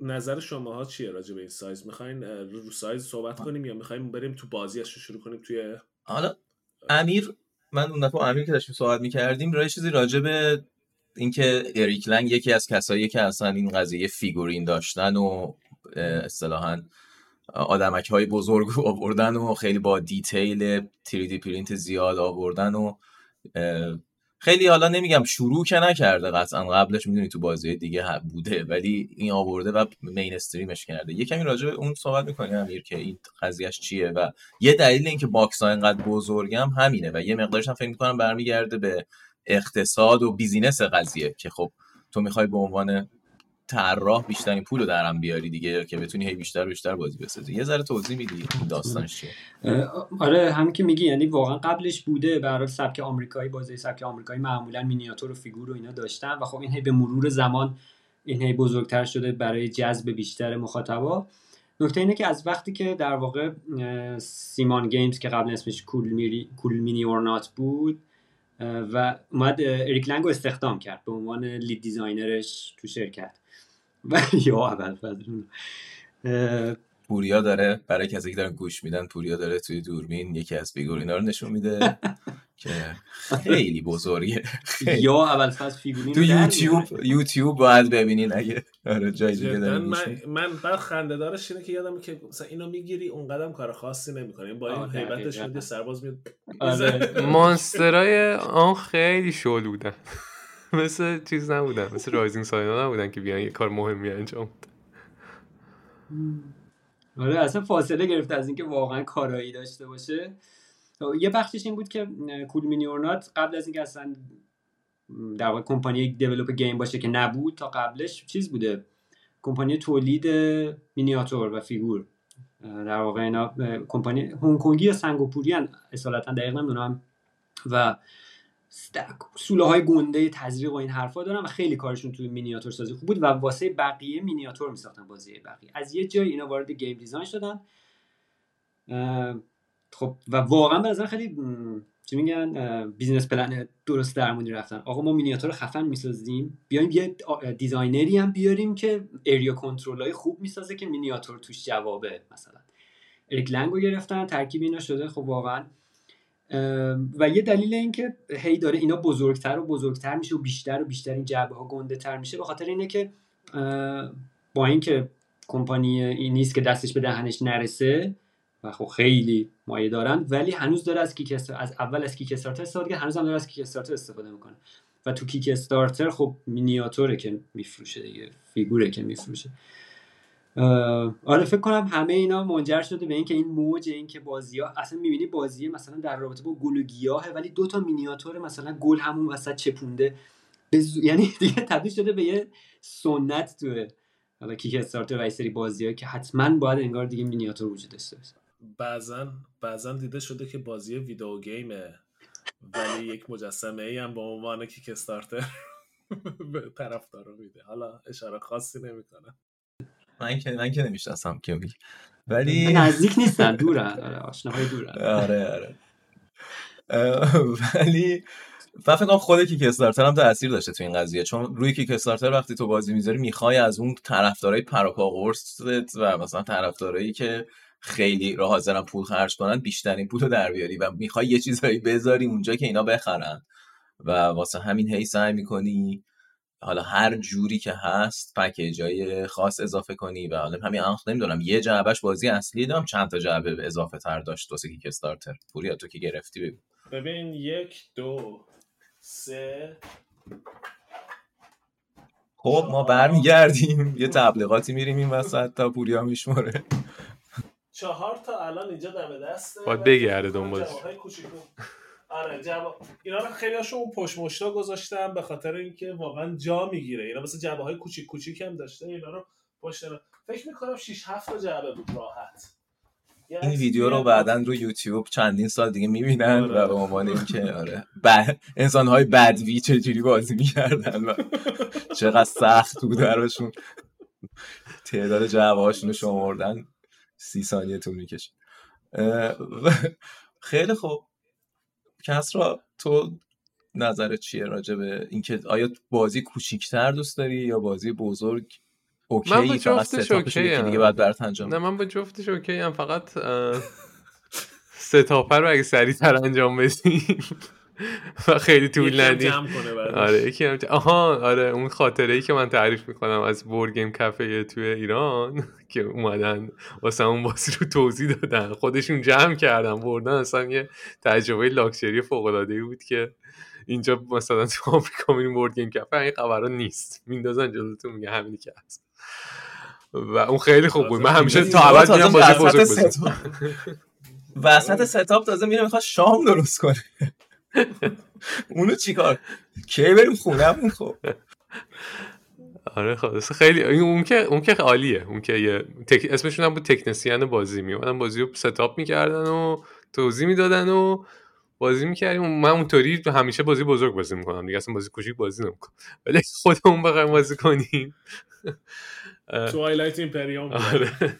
نظر شما ها چیه راجع به این سایز؟ می‌خواین رو سایز صحبت کنیم یا می‌خوایم بریم تو بازی رو شروع کنیم توی حالا امیر من اون دفعه امیر که داشتیم صحبت می‌کردیم راجع چیزی راجع به اینکه اریک لنگ یکی از کسایی که اصلا این قضیه figurine داشتن و اصطلاحا آدمک های بزرگ آوردن و خیلی با detail 3D پرینت زیاد آوردن و خیلی حالا نمیگم شروع که نکرده قطعا قبلش می‌دونی تو بازی دیگه بوده ولی این آورده و mainstream ش کرده. یه کمی راجع به اون صحبت می‌کنی امیر که این قضیهش چیه و یه دلیل اینکه box ها اینقدر بزرگم همینه و یه مقدارش هم فکر می‌کنم برمیگرده به اقتصاد و business قضیه که خب تو می‌خوای به عنوان طراح بیشترین پول رو درم بیاری دیگه که بتونی هی بیشتر بیشتر بازی بسازی. یه ذره توضیح میدی داستانش چیه؟ آره همین که میگی یعنی واقعا قبلش بوده به سبک آمریکایی بازی سبک آمریکایی معمولا مینیاتور و فیگور و اینا داشتن و خب این هی به مرور زمان این هی بزرگتر شده برای جذب بیشتر مخاطبا. نکته اینه که از وقتی که در واقع CMON Games که قبل اسمش Cool, Mini، Cool Mini Or Not بود و اومد اریک لنگ رو استخدام کرد به عنوان lead designer ش تو شرکت. یا اول پوریا داره برای کسی که دارن گوش میدن پوریا داره توی دوربین یکی از figurine ا رو نشون میده که خیلی بزرگه. یا اول فاز فیگورین تو یوتیوب یوتیوب باید ببینین اگه آره جای دیگه من من بعد خنده دارش اینه که یادم که مثلا اینو می‌گیری اون قدم کار خاصی نمی‌کنه با این هیبتش میده سرباز میاد. آره. مانسترای آن خیلی شل بودن مثل چیز نبودن مثل رایزینگ ساینا نبودن که بیان یه کار مهمی انجام آره اصلا فاصله گرفته از اینکه واقعا کارایی داشته باشه. یه بخشش این بود که Cool Mini Or Not قبل از اینکه اصلا در واقع کمپانی develop game باشه که نبود تا قبلش چیز بوده؟ کمپانی تولید مینیاتور و فیگور. در واقع اینا کمپانی هنگ کنگی یا سنگاپوری ان اصالتا دقیق نمی‌دونم. و سوله های گنده تزریق و این حرفا دارن و خیلی کارشون توی مینیاتور سازی خوب بود و واسه بقیه مینیاتور میساختن بازی بقیه. از یه جای اینا وارد game design شدن. خب و واقعا به نظر خیلی چی میگن business plan درست درمونی رفتن. آقا ما مینیاتور خفن می‌سازیم. بیایم یه designer ی هم بیاریم که area control های خوب می‌سازه که مینیاتور توش جوابه مثلا. اریک لنگو گرفتن ترکیب اینا شده. خب واقعا و یه دلیل اینکه هی داره اینا بزرگتر و بزرگتر میشه و بیشتر و بیشتر این جعبه ها گنده تر میشه به خاطر اینه که با اینکه کمپانی این نیست که دستش به دهنش نرسه و خب خیلی مایه دارن ولی هنوز داره از کیک از اول از کیک استارتر استفاده هنوز هم داره از کیک استارتر استفاده می‌کنه. و تو کیک استارتر خب مینیاتوره که میفروشه دیگه فیگوره که میفروشه. آره فکر کنم همه اینا منجر شده به اینکه این موج اینکه بازی ها اصلا می‌بینی بازی مثلا در رابطه با گل و گیاهه ولی دو تا مینیاتور مثلا گل همون وسط چپونده. یعنی دیگه تبدیل شده به یه سنت تو حالا کیک استارتر و سری بازی که حتما باید انگار دیگه مینیاتور وجود داشته باشه. بعضا بعضا دیده شده که بازی ویدیو گیمه ولی یک مجسمه ای هم به عنوان کیک استارتر به طرفدارا میده. حالا اشاره خاصی نمی‌کنه. من که من که نمی‌شناسم که ولی نزدیک نیستن دورن آره آشناهای دورن. آره آره. ولی و فکر کنم خود کیک استارتر هم تاثیر داشته تو این قضیه چون روی کیک استارتر وقتی تو بازی می‌ذاری می‌خوای از اون طرفدارای پروپا قرصت و مثلا طرفدارایی که خیلی راه حاضرن پول خرج کنن بیشترین پول رو در بیاری و می‌خوای یه چیزایی بذاری اونجا که اینا بخرن و واسه همین هی سعی می‌کنی حالا هر جوری که هست پکیج های خاص اضافه کنی و حالا همین الان نمی‌دونم یه جعبهش بازی اصلی دارم چند تا جعبه اضافه تر داشت واسه کیک استارتر پوریا تو که گرفتی ببین ببین یک دو سه. خب ما برمیگردیم. یه تبلیغاتی میریم این وسط تا پوریا میشماره. چهار تا الان اینجا دم دسته. باید بگرده دنبالش. آره جواب اینا رو خیلی هاشون پشت مشتا گذاشتم به خاطر اینکه واقعا جا می‌گیره. اینا مثل جعبه های کوچیک کوچیک هم داشته اینا رو پشت فکر می‌کنم 6 7 تا جعبه بود راحت. این ویدیو رو بعدا رو یوتیوب چندین سال دیگه می‌بینن آره. و به عنوان اینکه آره ب... انسان های بدوی چجوری بازی می‌کردن و چقدر سخت بود براشون. تعداد جعبه هاشون رو شمردن سی ثانیه طول می‌کشه. خیلی خوب. کس را تو نظرت چیه راجع به اینکه آیا بازی کوچیکتر دوست داری یا بازی بزرگ okay من با جفتش okay دیگه بعد برات انجام نه من با جفتش okay م فقط setup رو اگه سریعتر انجام بدیم. و خیلی طول ندیم آره یکی هم آها آره اون خاطره ای که من تعریف می‌کنم از board game cafe توی ایران که اومدن واسه اون بازی رو توضیح دادن. خودشون جمع کردن بردن. اصلا یه تجربه لاکچری فوق العاده بود که اینجا مثلا تو آمریکا میریم board game cafe این خبرا نیست. میندازن جلوتون میگه همینی که هست. و اون خیلی خوب بود. من همیشه تا ابد میرم بازی بزرگ وسط ستاپ تازه میره می‌خواد شام درست کنه. اونو چیکار؟ کی بریم خونهمون خب؟ آره خب خیلی اون که اون که عالیه. اون که یه تک... اسمشون هم بود تکنسیان بازی می بازی رو ستاپ می‌کردن و توضیح می‌دادن و بازی می‌کردیم. من اونطوری همیشه بازی بزرگ بازی می‌کنم دیگه اصلا بازی کوچیک بازی نمی‌کنم. ولی خودمون بخوایم بازی کنیم. Twilight Imperium آره.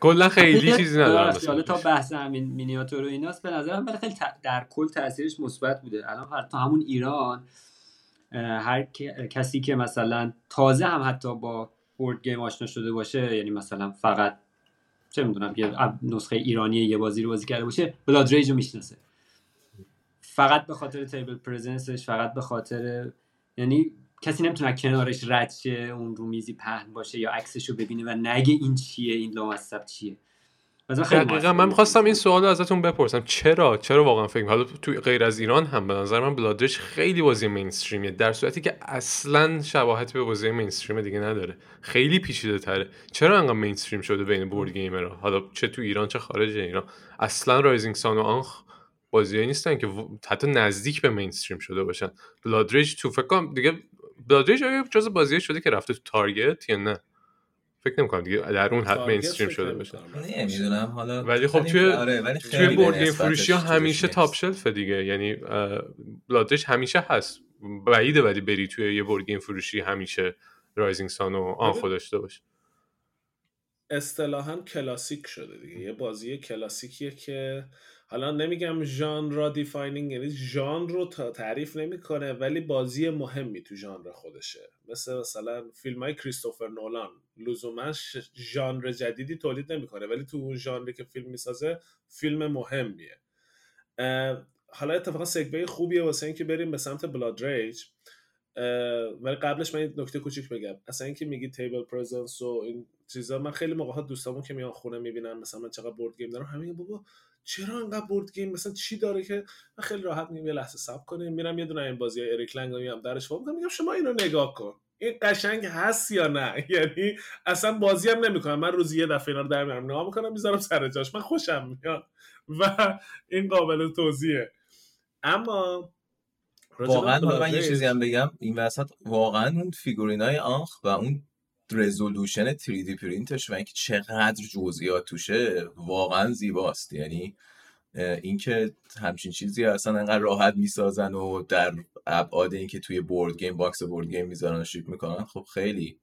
کلا خیلی چیزی ندارم حالا تا بحث همین مینیاتور و ایناست به نظرم ولی خیلی در کل تاثیرش مثبت بوده. الان حتی همون ایران هر کسی که مثلا تازه هم حتی با board game آشنا شده باشه یعنی مثلا فقط چه می‌دونم یه نسخه ایرانی یه بازی رو بازی کرده باشه Blood Rage رو می‌شناسه. فقط به خاطر table presence ش فقط به خاطر یعنی کسی نمی‌تونه کنارش رد شه اون رو میزی پهن باشه یا عکسش رو ببینه و نگه این چیه این لامصب چیه. دقیقا من می‌خواستم این سوال رو ازتون بپرسم. چرا؟ چرا واقعا فکر حالا تو غیر از ایران هم به نظر من Blood Rage خیلی بازی mainstream یه در صورتی که اصلا شباهتی به بازی mainstream دیگه نداره. خیلی پیچیده تره. چرا انقدر mainstream شده بین board gamer ها؟ حالا چه تو ایران چه خارج ایران. اصلا Rising Sun و آنخ بازیایی نیستن که حتی نزدیک به mainstream شده باشن. Blood Rage تو فکر کنم دیگه Blood Rage آیا جز بازی شده که رفته تو Target یا نه؟ فکر نمی‌کنم دیگه در اون حد mainstream شده باشه. نمی‌دونم حالا ولی خب توی آره توی board game فروشی ها همیشه top shelf ه دیگه. یعنی Blood Rage همیشه هست. بعیده ولی بری توی یه board game فروشی همیشه Rising Sun و آنخو داشته باشه اصطلاحا کلاسیک شده دیگه. یه بازی کلاسیکیه که حالا نمیگم genre defining یعنی ژانر رو تعریف نمی‌کنه ولی بازی مهمی تو ژانر خودشه. مثل مثلا فیلم های کریستوفر نولان. لزوما ژانر جدیدی تولید نمی‌کنه ولی تو اون ژانری که فیلم می‌سازه فیلم مهمیه. حالا اتفاقا سکوی خوبیه واسه اینکه بریم به سمت Blood Rage ولی قبلش من این نکته کوچیک بگم. اصلا اینکه میگی table presence و این چیزا من خیلی موقع ها دوستامون که میان خونه می‌بینن مثلا من چقدر board game دارم همین بابا چرا انقدر board game؟ مثلا چی داره که من خیلی راحت میگم یه لحظه صبر کنیم میرم یه دونه این بازی اریک لنگ میام درش میگم میگم شما اینو نگاه کن. این قشنگ هست یا نه؟ یعنی اصلا بازی هم نمی‌کنم. من روزی یه دفعه اینا رو در میارم نگاه می‌کنم می‌ذارم سر جاش. من خوشم میاد. و این قابل توضیحه. اما واقعا من یه چیزی هم بگم. این وسط واقعا اون figurine های آنخ و اون resolution 3D پرینتش و اینکه چقدر جزئیات توشه واقعا زیباست. یعنی اینکه همچین چیزی اصلا انقدر راحت می‌سازن و در ابعاد اینکه توی board game box board game می‌ذارن و ship می‌کنن خب خیلی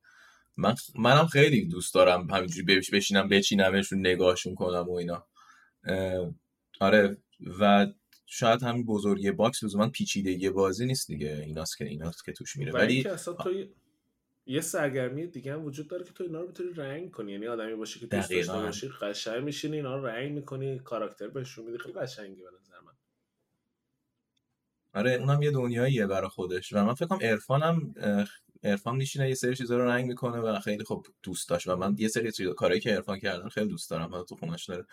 من منم خیلی دوست دارم همینجوری بشینم بچینمشون نگاهشون کنم و اینا. آره و شاید همین بزرگی box لزوما پیچیدگی بازی نیست دیگه. ایناست که ایناست که توش میره. ولی یه سرگرمی دیگه هم وجود داره که تو اینا رو بتونی رنگ کنی. یعنی آدمی باشه که دوست داشته باشی قشنگ میشینی اینا رو رنگ می‌کنی کاراکتر بهشون میدی. خیلی قشنگه به نظر من. آره اونم یه دنیاییه برای خودش. و من فکر کنم عرفانم عرفان میشینه یه سری چیزا رو رنگ می‌کنه و خیلی خب دوست داشت. و من یه سری چیزا کارهایی که عرفان کردن خیلی دوست دارم. تو خونش داره.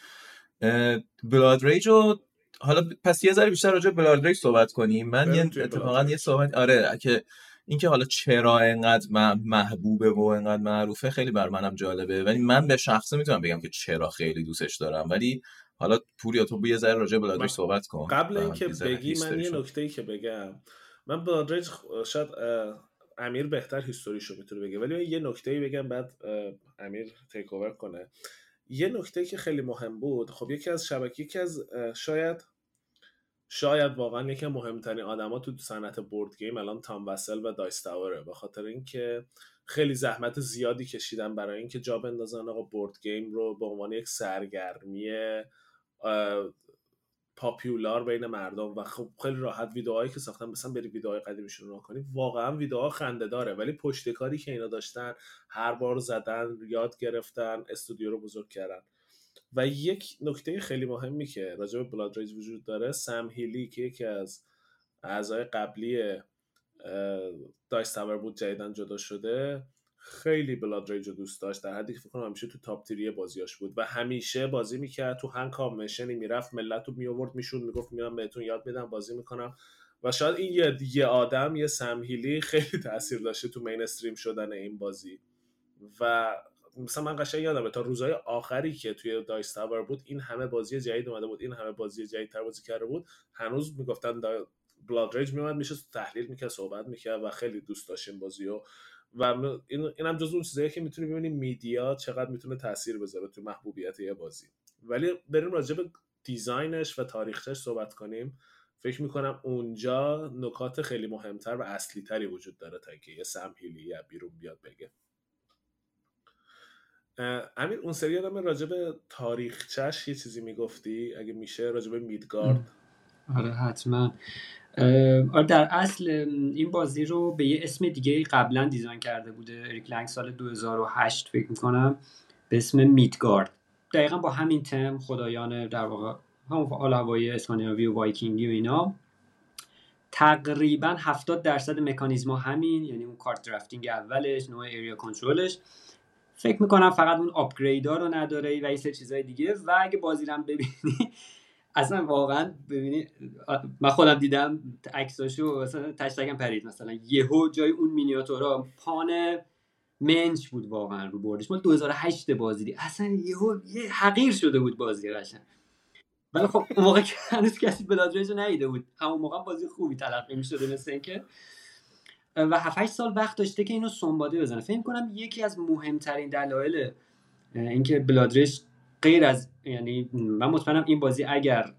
Blood Rage رو حالا پس یه ذره بیشتر راجع Blood Rage صحبت کنیم. من یه اتفاقا یه صحبت آره که اینکه حالا چرا انقدر محبوبه و انقدر معروفه خیلی بر منم جالبه. ولی من به شخصه می‌تونم بگم که چرا خیلی دوستش دارم. ولی حالا پوریا تو یه ذره راجع Blood Rage صحبت کن. قبل اینکه بگی من یه نکته ای که بگم. من Blood Rage شاید امیر بهتر history شو می‌تونه بگه. ولی یه نکته ای بگم بعد امیر take over کنه. یه نکته که خیلی مهم بود خب یکی از شبکه یکی از شاید شاید واقعا یکی مهمترین آدما تو صنعت board game الان تام وسل و Dice Tower ه. به خاطر اینکه خیلی زحمت زیادی کشیدن برای اینکه جا بندازن آقا board game رو به عنوان یک سرگرمی popular بین مردم و خب خیلی راحت ویدیوهایی که ساختن مثلا بری ویدیوهای قدیمیشون رو کنی واقعا ویدیوها خنده داره. ولی پشتکاری که اینا داشتن هر بار زدن یاد گرفتن استودیو رو بزرگ کردن. و یک نکته خیلی مهمی که راجع به Blood Rage وجود داره سم هیلی که یکی از اعضای قبلی Dice Tower بود جدیدن جدا شده خیلی Blood Rage رو دوست داشت در حدی که فکر کنم همیشه تو top three بازیاش بود و همیشه بازی می‌کرد تو هر کانونشنی می‌رفت ملت رو میآورد میشون می‌گفت میرم بهتون یاد میدم بازی می‌کنم و شاید این یه, یه آدم یه سم هیلی خیلی تاثیر داشته تو mainstream شدن این بازی و مثلا من قشنگ یادمه تا روزهای آخری که توی Dice Tower بود این همه بازی جدید اومده بود این همه بازی جدید تر بازی کرده بود. هنوز می‌گفتن Blood Rage میومد میشه تحلیل می‌کرد صحبت می‌کرد و خیلی دوست داشت این بازی و و این اینم جز اون چیزایی که می‌تونی ببینیم media چقدر می‌تونه تاثیر بذاره تو محبوبیت یه بازی. ولی بریم راجع به design ش و تاریخش صحبت کنیم. فکر می‌کنم اونجا نکات خیلی مهمتر و اصلی تری وجود داره تا اینکه یه سم هیلی بیرون بیاد بگه. امیر اون سری آدم راجع به تاریخچش یه چیزی می‌گفتی؟ اگه میشه راجع به میدگارد آره حتما. آره در اصل این بازی رو به یه اسم دیگه قبلا design کرده بوده. اریک لنگ سال 2008 فکر می‌کنم. به اسم میدگارد. دقیقا با همین تم خدایان در واقع همون حال هوایی اسکاندیناوی و وایکینگی و اینا. تقریبا 70 درصد مکانیزم همین یعنی اون card drafting اولش نوع area control ش فکر می‌کنم فقط اون آپگرید رو نداره و یه سه چیزای دیگه. و اگه بازی رو ببینی اصلا واقعا ببینی من خودم دیدم عکساشو مثلا تشتگم پرید. مثلا یهو جای اون مینیاتورا پان منچ بود واقعا رو بردش. مال 2008 بازی دی اصلا یهو یه حقیر شده بود بازی قشنگ. ولی خب اون موقع که هنوز کسی بلادریج رو ندیده بود. همون موقع بازی خوبی تلقی می‌شده مثل اینکه و 7 سال وقت داشته که اینو سنباده بزنه. فکر کنم یکی از مهمترین دلایل اینکه Blood Rage غیر از یعنی من مطمئنم این بازی اگر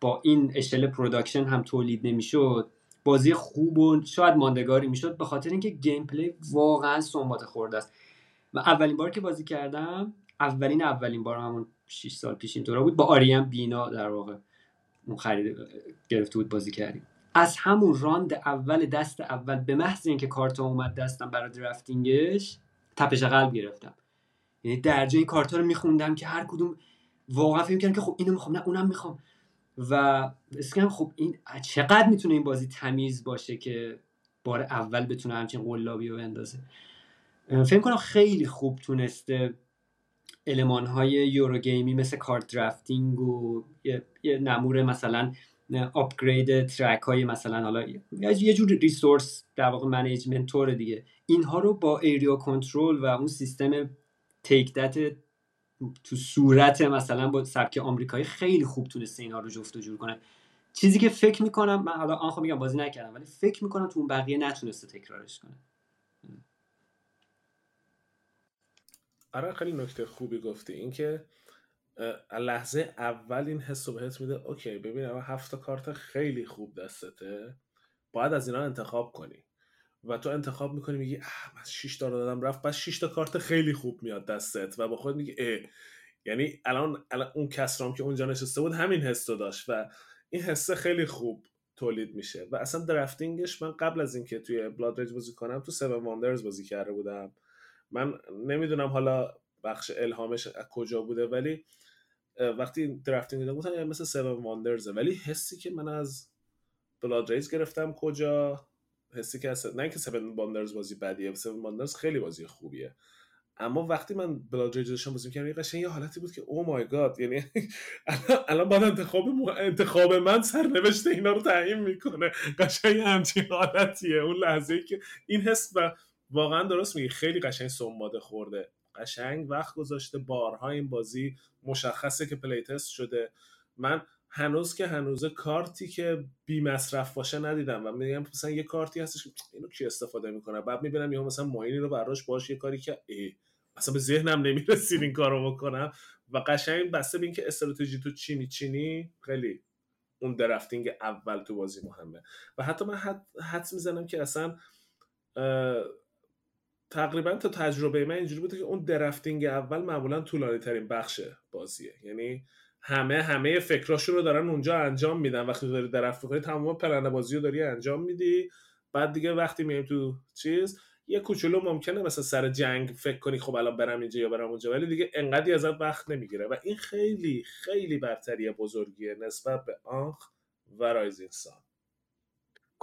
با این اشل production هم تولید نمی‌شد بازی خوب و شاید ماندگاری می‌شد به خاطر اینکه gameplay واقعا سنباده خورده است. و اولین بار که بازی کردم اولین اولین بار همون 6 سال پیش اینطورا بود با آریم بینا در واقع اون خرید گرفته بود بازی کردیم. از همون راند اول دست اول به محض اینکه کارت اومد دستم برای درفتینگش تپش قلب گرفتم. یعنی درجه این کارت رو میخوندم که هر کدوم واقعا فکر کردم که خب اینو می‌خوام نه اونم می‌خوام. و اسکم خب این چقدر می‌تونه این بازی تمیز باشه که بار اول بتونه همچین قلابی رو بندازه. فکر کنم خیلی خوب تونسته المان های Euro game ی مثل card drafting و یه, یه نمور مثلا upgrade track های مثلا حالا یه جور resource در واقع management طور دیگه. اینها رو با area control و اون سیستم take that تو صورت مثلا با سبک آمریکایی خیلی خوب تونسته اینا رو جفت و جور کنه. چیزی که فکر می‌کنم من حالا آنخو میگم بازی نکردم ولی فکر می‌کنم تو اون بقیه نتونسته تکرارش کنه. آره خیلی نکته خوبی گفتی. اینکه لحظه اول این حس رو بهت میده okay ببین اما هفت کارت خیلی خوب دستته باید از اینا انتخاب کنی. و تو انتخاب می‌کنی میگی اه من 6 تا دادم رفت بس 6 تا کارت خیلی خوب میاد دستت. و با خود میگی اه. یعنی الان, الان اون کسرام که اونجا نشسته بود همین حس رو داشت و این حسه خیلی خوب تولید میشه. و اصلا drafting ش من قبل از اینکه توی Blood Rage بازی کنم تو 7 Wonders بازی کرده بودم. من نمی‌دونم حالا بخش الهامش از کجا بوده ولی وقتی drafting دیدم گفتم مثل 7 Wonders ه ولی حسی که من از Blood Rage گرفتم کجا؟ حسی که اصلا نه اینکه 7 Wonders بازی بدیه 7 Wonders خیلی بازی خوبیه. اما وقتی من Blood Rage داشتم بازی می‌کردم قشنگ یه حالتی بود که oh my God یعنی الان بعد انتخاب انتخاب من سرنوشت اینا رو تعیین می‌کنه. قشنگ همچین حالتیه. اون لحظه که این حس و واقعا درست میگی خیلی قشنگ سنباده خورده. قشنگ وقت گذاشته بارها این بازی مشخصه که پلی تست شده. من هنوز که هنوز کارتی که بی مصرف باشه ندیدم و میگم مثلا یه کارتی هستش اینو کی استفاده می‌کنه؟ بعد می‌بینم یا مثلا ماینی رو براش باش یه کاری که ای مثلا به ذهنم نمی‌رسید این کارو بکنم. و قشنگ بسته به اینکه استراتژی تو چی میچینی؟ خیلی اون درفتینگ اول تو بازی مهمه. و حتی من حد حدس می‌زنم که اصلا تقریبا تا تجربه من اینجوری بوده که اون درفتینگ اول معمولا طولانی ترین بخش بازیه. یعنی همه همه فکراشون رو دارن اونجا انجام میدن. وقتی داری درفت می‌کنی تمام پلن بازی رو داری انجام میدی. بعد دیگه وقتی میایم تو چیز یه کوچولو ممکنه مثلا سر جنگ فکر کنی خب الان برم اینجا یا برم اونجا ولی دیگه انقدی ازت وقت نمی‌گیره. و این خیلی خیلی برتری بزرگیه نسبت به آنخ و Rising Sun.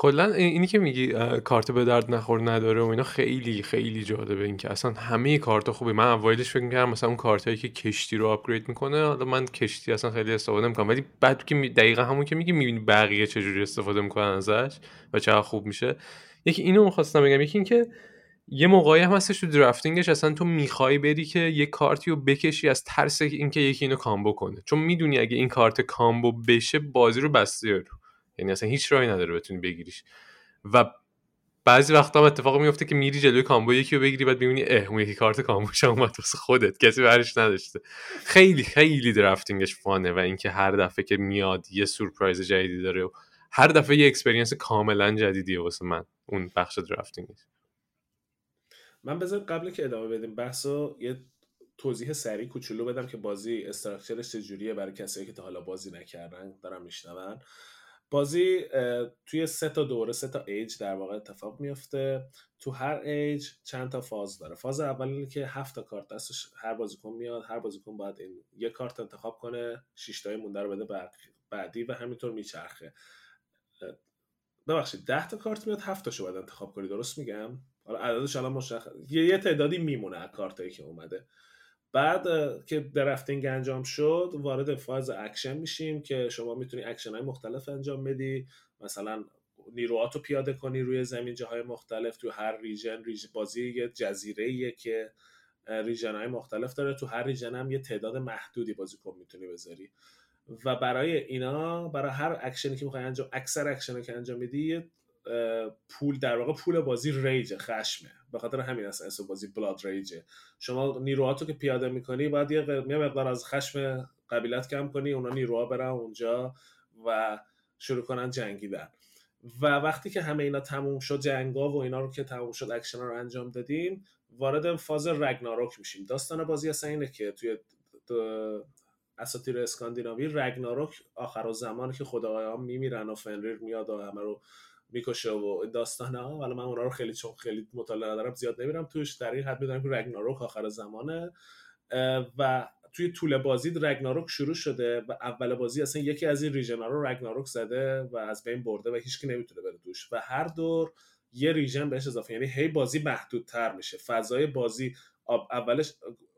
کلا اینی که میگی کارت به درد نخور نداره و اینا خیلی خیلی جالبه این که اصلا همه کارت خوبی من اوایلش فکر می‌کردم مثلا اون کارت که کشتی رو upgrade می‌کنه حالا من کشتی اصلا خیلی استفاده نمی‌کنم. ولی بعد که دقیقا همون که میگی می‌بینی بقیه چجوری استفاده می‌کنن ازش و چقدر خوب میشه. یکی اینو می‌خواستم بگم. یکی اینکه یه موقعی هم هستش تو drafting ش اصلا تو می‌خوای بری که یه کارتی رو بکشی از ترس اینکه یکی اینو combo کنه. چون می‌دونی اگه این کارت combo بشه بازی رو بسته رو یعنی اصلا هیچ راهی نداره بتونی بگیریش. و بعضی وقتا هم اتفاق میفته که میری جلوی combo یکی رو بگیری بعد می‌بینی اه اون یکی کارت combo ش اومد واسه خودت. کسی برش نداشته. خیلی خیلی drafting ش fun ه و اینکه هر دفعه که میاد یه سورپرایز جدیدی داره و هر دفعه یه experience کاملا جدیدیه واسه من. اون بخش drafting ش من بذار قبل که ادامه بدیم بحثو یه توضیح سریع کوچولو بدم که بازی structure ش چجوریه برای کسایی که تا حالا بازی نکردن دارم میشنون. بازی توی سه تا دوره سه تا ایج در واقع اتفاق میفته. تو هر ایج چند تا فاز داره. فاز اول اینه که هفت تا کارت دستش هر بازیکن میاد هر بازیکن باید این یه کارت انتخاب کنه شش تای مونده رو بده بعدی و همینطور میچرخه. ببخشید 10 تا کارت میاد 7 تاشو باید انتخاب کنی درست میگم؟ حالا عددش الان مشخص یه تعدادی میمونه از کارتایی که اومده. بعد که drafting انجام شد وارد فاز اکشن میشیم که شما می‌تونی اکشن های مختلف انجام بدی. مثلا نیروهات رو پیاده کنی روی زمین جاهای مختلف تو هر ریژن ریژ بازی یه جزیره که region های مختلف داره. تو هر region هم یه تعداد محدودی بازیکن می‌تونی بذاری. و برای اینا برای هر اکشنی که می‌خوای انجام اکثر اکشنی که انجام میدی پول در واقع پول بازی rage ه خشمه. به خاطر همین است اسم بازی Blood Rage ه شما نیروهاتو که پیاده می‌کنی باید یه مقدار از خشم قبیلت کم کنی اونا نیروها برن اونجا و شروع کنن جنگیدن. و وقتی که همه اینا تموم شد جنگا و اینا رو که تموم شد اکشن رو انجام دادیم وارد فاز رگناروک میشیم. داستان بازی اصلا اینه که توی اساطیر اسکاندیناوی رگناروک آخر و زمانی که خدایان میمیرن و فنریر میاد و همه رو می‌کشه و داستان ها. ولی من اونا رو خیلی چون خیلی مطالعه ندارم زیاد نمیرم. توش در این حد می‌دونم که رگناروک آخر زمانه. و توی طول بازی رگناروک شروع شده و اول بازی اصلا یکی از این ریژن رو رگناروک زده و از بین برده و هیچکی نمی‌تونه بره توش. و هر دور یه ریژن بهش اضافه. یعنی هی بازی محدودتر میشه. فضای بازی اولش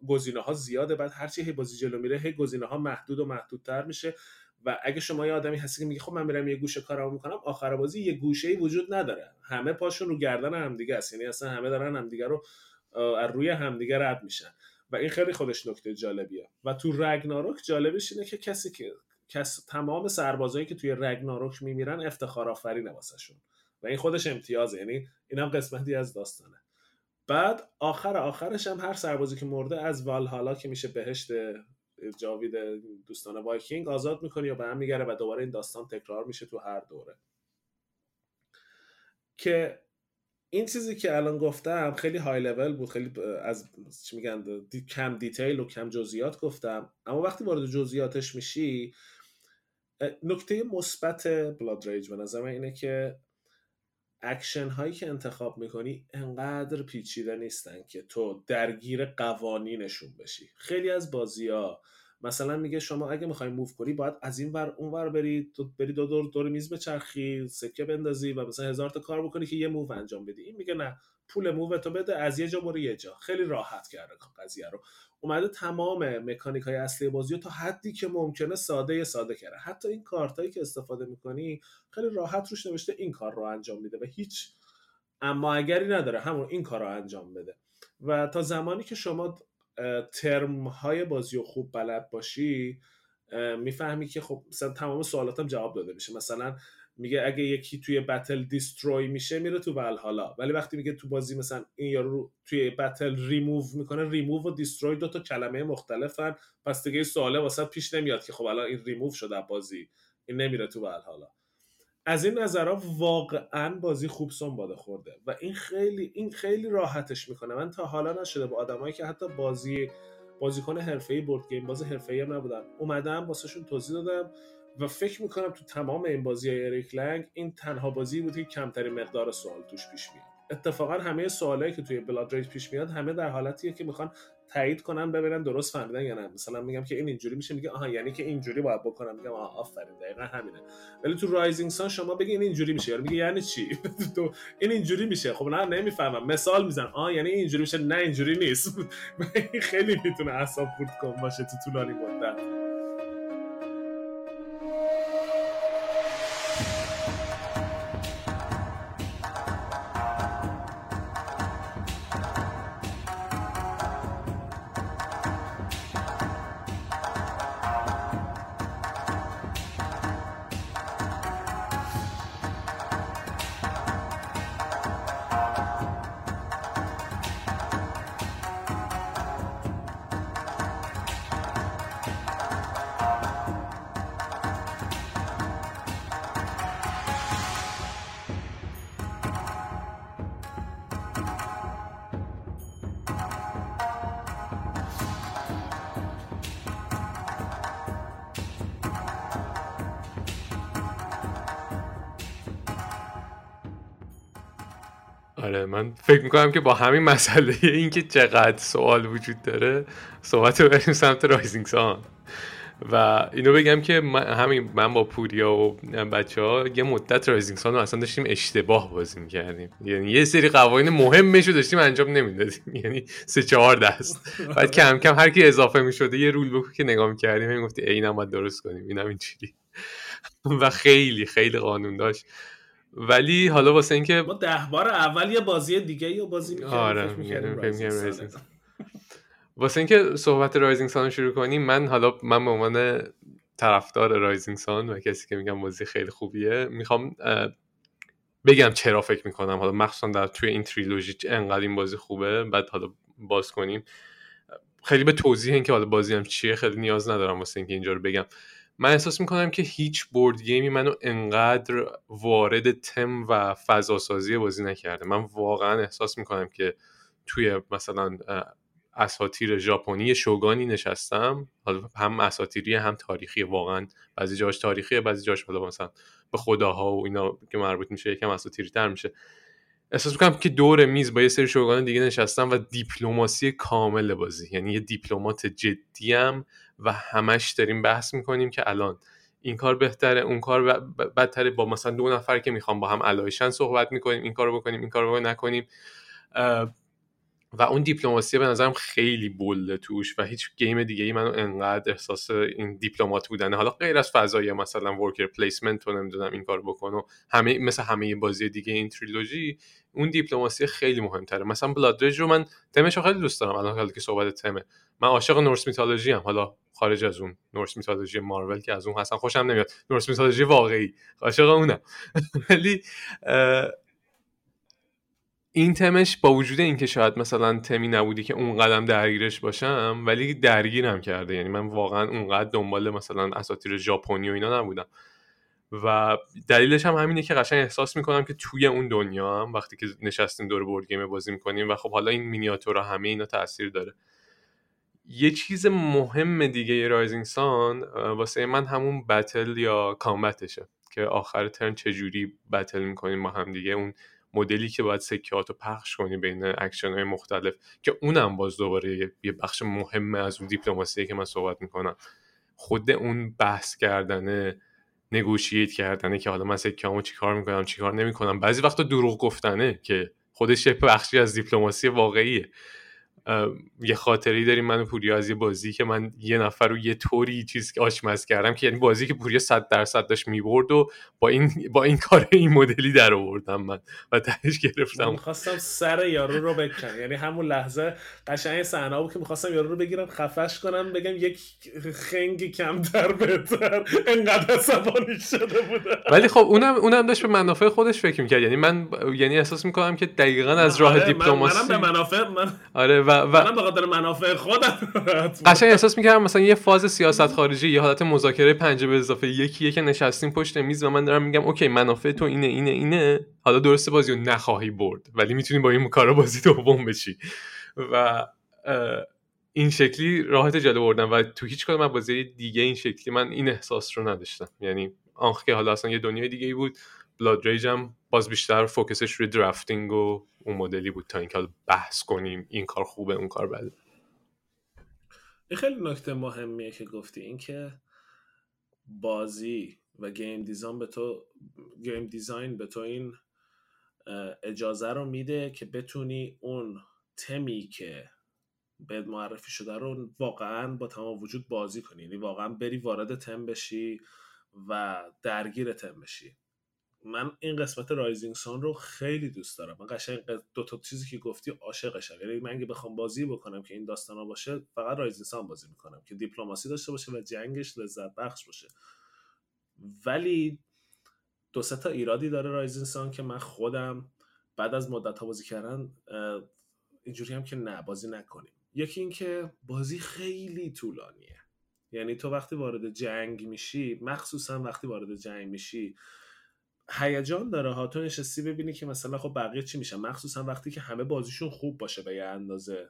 گزینه ها زیاده بعد هرچی هی بازی جلو میره هی گزینه ها محدود و محدودتر میشه. و اگه شما یه آدمی هستی که میگه خب من میرم یه گوشه کارمو می‌کنم آخر بازی یه گوشه وجود نداره. همه پاشون رو گردن همدیگه است. یعنی اصلا همه دارن همدیگه رو از روی همدیگه رد میشن. و این خیلی خودش نکته جالبیه. و تو رگناروک جالبش اینه که کسی که کس تمام سربازایی که توی رگناروک میمیرن افتخار آفرینه واسهشون. و این خودش امتیازه. یعنی اینم قسمتی از داستانه. بعد آخر آخرش هم هر سربازی که مرده از والهالا که میشه بهشت جاوید دوستان وایکینگ آزاد می‌کنی و برمی‌گرده و دوباره این داستان تکرار میشه تو هر دوره. که این چیزی که الان گفتم خیلی های لول بود خیلی از چی میگن کم detail و کم جزئیات گفتم. اما وقتی وارد جزئیاتش میشی نکته مثبت Blood Rage به نظر اینه که اکشن هایی که انتخاب می‌کنی انقدر پیچیده نیستن که تو درگیر قوانینشون بشی. خیلی از بازی ها مثلا میگه شما اگه می‌خوای move کنی باید از این ور اون ور بری تو بری دو دور دور میز بچرخی سکه بندازی و مثلا هزار تا کار بکنی که یه move انجام بدی. این میگه نه. پول موو تو بده از یه جا برو یه جا. خیلی راحت کرده قضیه رو. اومده تمام مکانیک های اصلی بازی رو تا حدی که ممکنه ساده ساده کرده. حتی این کارت هایی که استفاده می‌کنی خیلی راحت روش نوشته این کار رو انجام میده و هیچ اما اگری نداره همون این کار رو انجام بده. و تا زمانی که شما ترم های بازی رو خوب بلد باشی می‌فهمی که خب مثلا تمام سوالاتم جواب داده میشه. مثلا میگه اگه یکی توی battle destroy میشه میره تو ولهالا ولی وقتی میگه تو بازی مثلا این یارو توی بتل ریموو می‌کنه ریموو و دیستروی دو تا کلمه مختلفن. پس دیگه سواله واسه پیش نمیاد که خب الان این ریموو شده بازی. این نمیره تو ولهالا از این نظرها واقعا بازی خوب سنباده خورده. و این خیلی این خیلی راحتش می‌کنه. من تا حالا نشده با آدمایی که حتی بازی بازیکن حرفه‌ای board game باز حرفه‌ای هم نبودن. اومدم واسهشون توضیح دادم. و فکر می‌کنم تو تمام این بازی های اریک لنگ این تنها بازی بود که کمترین مقدار سوال توش پیش میاد. اتفاقا همه سوالایی که توی Blood Rage پیش میاد همه در حالتیه که می‌خوان تایید کنن ببینن درست فهمیدن یا نه. مثلا میگم که این اینجوری میشه میگه آها یعنی که اینجوری باید بکنم. میگم آها آفرین دقیقا همینه. ولی تو Rising Sun شما بگی این اینجوری میشه یعنی میگه یعنی چی؟ تو این اینجوری میشه. خب نه نمی‌فهمم. مثال میزن. آها یعنی اینجوری میشه. نه اینجوری نیست. خیلی می‌تونه اعصاب خورد کن باشه تو طولانی مدت. فکر می‌کنم که با همین مسئله اینکه چقدر سوال وجود داره صحبت رو بریم سمت Rising Sun. و اینو بگم که من همین من با پوریا و بچه ها یه مدت Rising Sun رو اصلا داشتیم اشتباه بازی می‌کردیم. یعنی یه سری قوانین مهمش رو داشتیم انجام نمی‌دادیم. یعنی سه چهار دست. بعد کم کم هر کی اضافه می‌شده یه rule book که نگاه می‌کردیم می‌گفتی اینم باید درست کنیم اینم اینجوری. و خیلی خیلی قانون داشت. ولی حالا واسه اینکه ما ده بار اول یه بازی دیگه یا بازی می‌کردیم آره واسه اینکه صحبت Rising Sun رو شروع کنیم من حالا من به عنوان طرفدار Rising Sun و کسی که میگم بازی خیلی خوبیه می‌خوام بگم چرا فکر می‌کنم. حالا مخصوصا در توی این تریلوژی انقدر این بازی خوبه بعد حالا باز کنیم. خیلی به توضیح این که حالا بازی هم چیه خیلی نیاز ندارم واسه اینکه اینجا رو بگم. من احساس می‌کنم که هیچ بورد گیمی منو انقدر وارد تم و فضاسازی بازی نکرده. من واقعا احساس می‌کنم که توی مثلا اساتیر ژاپنی شوگانی نشستم. حالا هم اساتیری هم تاریخی. واقعا بعضی جاش تاریخیه بعضی جاش حالا مثلا به خداها و اینا که مربوط میشه یکم اساتیری تر میشه. احساس می‌کنم که دور میز با یه سری شوگان دیگه نشستم و دیپلماسی کامل بازی. یعنی یه دیپلمات جدی و همش داریم بحث می‌کنیم که الان این کار بهتره اون کار بدتره. با مثلا دو نفر که می‌خوام با هم alliance ان صحبت می‌کنیم این کارو بکنیم این کارو نکنیم. و اون دیپلماسی به نظرم خیلی bold ه توش و هیچ game دیگه ای منو انقدر احساس این دیپلمات بودنه. حالا غیر از فضای مثلا worker placement رو نمی‌دونم این کار بکن همه مثل همه بازی دیگه این تریلوژی اون دیپلماسی خیلی مهمتره. مثلا Blood Rage رو من تمش خیلی دوست دارم الان که صحبت تمه. من عاشق نورس میتالوژی هم حالا خارج از اون نورس میتالوژی مارول که از اون هستن خوشم نمیاد. نورس میتالوژی واقعی. عاشق اونم. ولی این تمش با وجود اینکه شاید مثلا تمی نبودی که اون قدم درگیرش باشم ولی درگیرم کرده. یعنی من واقعا اونقدر دنبال مثلا اساطیر ژاپنی و اینا نبودم. و دلیلش هم همینه که قشنگ احساس می‌کنم که توی اون دنیا هم وقتی که نشستیم دور بورد گیم بازی می‌کنیم و خب حالا این مینیاتورها همه اینا تاثیر داره. یه چیز مهم دیگه Rising Sun واسه من همون battle یا combat شه که آخر turn چجوری battle می‌کنیم با هم دیگه. اون مدلی که باید سکه‌ات رو پخش کنی بین اکشن های مختلف که اونم باز دوباره یه بخش مهمه از اون دیپلماسی که من صحبت می‌کنم. خود اون بحث کردنه negotiate کردنه که حالا من سکه‌هامو چیکار می‌کنم چیکار نمی‌کنم. بعضی وقتا دروغ گفتنه که خودش یه بخشی از دیپلماسی واقعیه. یه خاطری داریم. من و پوریا از یه بازی که من یه نفر رو یه طوری چیز آشمز کردم که یعنی بازی که پوریا صد درصد داشت می‌برد و با این با این کار این مدلی در آوردم من و تهش گرفتم. می‌خواستم سر یارو رو بکنم یعنی همون لحظه قشنگ صحنه بود که می‌خواستم یارو رو بگیرم خفش کنم بگم یک خنگی کمتر بهتر. انقدر عصبانی شده بودم. ولی خب اونم اونم داشت به منافع خودش فکر می‌کرد. یعنی من یعنی احساس می‌کنم که دقیقا از راه آره دیپلماسی من منم به منافع من آره و و به خاطر منافع خودم قشنگ احساس می‌کردم مثلا یه فاز سیاست خارجی یه حالت مذاکره پنج به اضافه یکیه که نشستیم پشت میز و من دارم میگم اوکی منافع تو اینه اینه اینه. حالا درسته بازی رو نخواهی برد ولی می‌تونی با این کارا بازی دوم بشی. و این شکلی راحت جلو بردم و تو هیچ کدوم بازی دیگه این شکلی من این احساس رو نداشتم. یعنی آنخ که حالا اصلا یه دنیای دیگه ای بود Blood Rage هم باز بیشتر focus ش روی drafting و اون مدلی بود تا اینکه بحث کنیم این کار خوبه اون کار بده. این خیلی نکته مهمیه که گفتی اینکه بازی و game design به تو game design به تو این اجازه رو میده که بتونی اون تمی که به معرفی شده رو واقعا با تمام وجود بازی کنی. یعنی واقعا بری وارد تم بشی و درگیر تم بشی. من این قسمت Rising Sun رو خیلی دوست دارم. من قشنگ دو تا چیزی که گفتی عاشقشم. یعنی من اگه بخوام بازی بکنم که این داستانا باشه فقط Rising Sun بازی می‌کنم که دیپلماسی داشته باشه و جنگش لذت بخش باشه. ولی دو تا ایرادی داره Rising Sun که من خودم بعد از مدت ها بازی کردن اینجوری هم که نه بازی نکنیم. یکی اینکه بازی خیلی طولانیه. یعنی تو وقتی وارد جنگ میشی مخصوصا وقتی وارد جنگ میشی هیجان داره ها. تو نشستی ببینی که مثلا خب بقیه چی میشن. مخصوصا وقتی که همه بازیشون خوب باشه به یه اندازه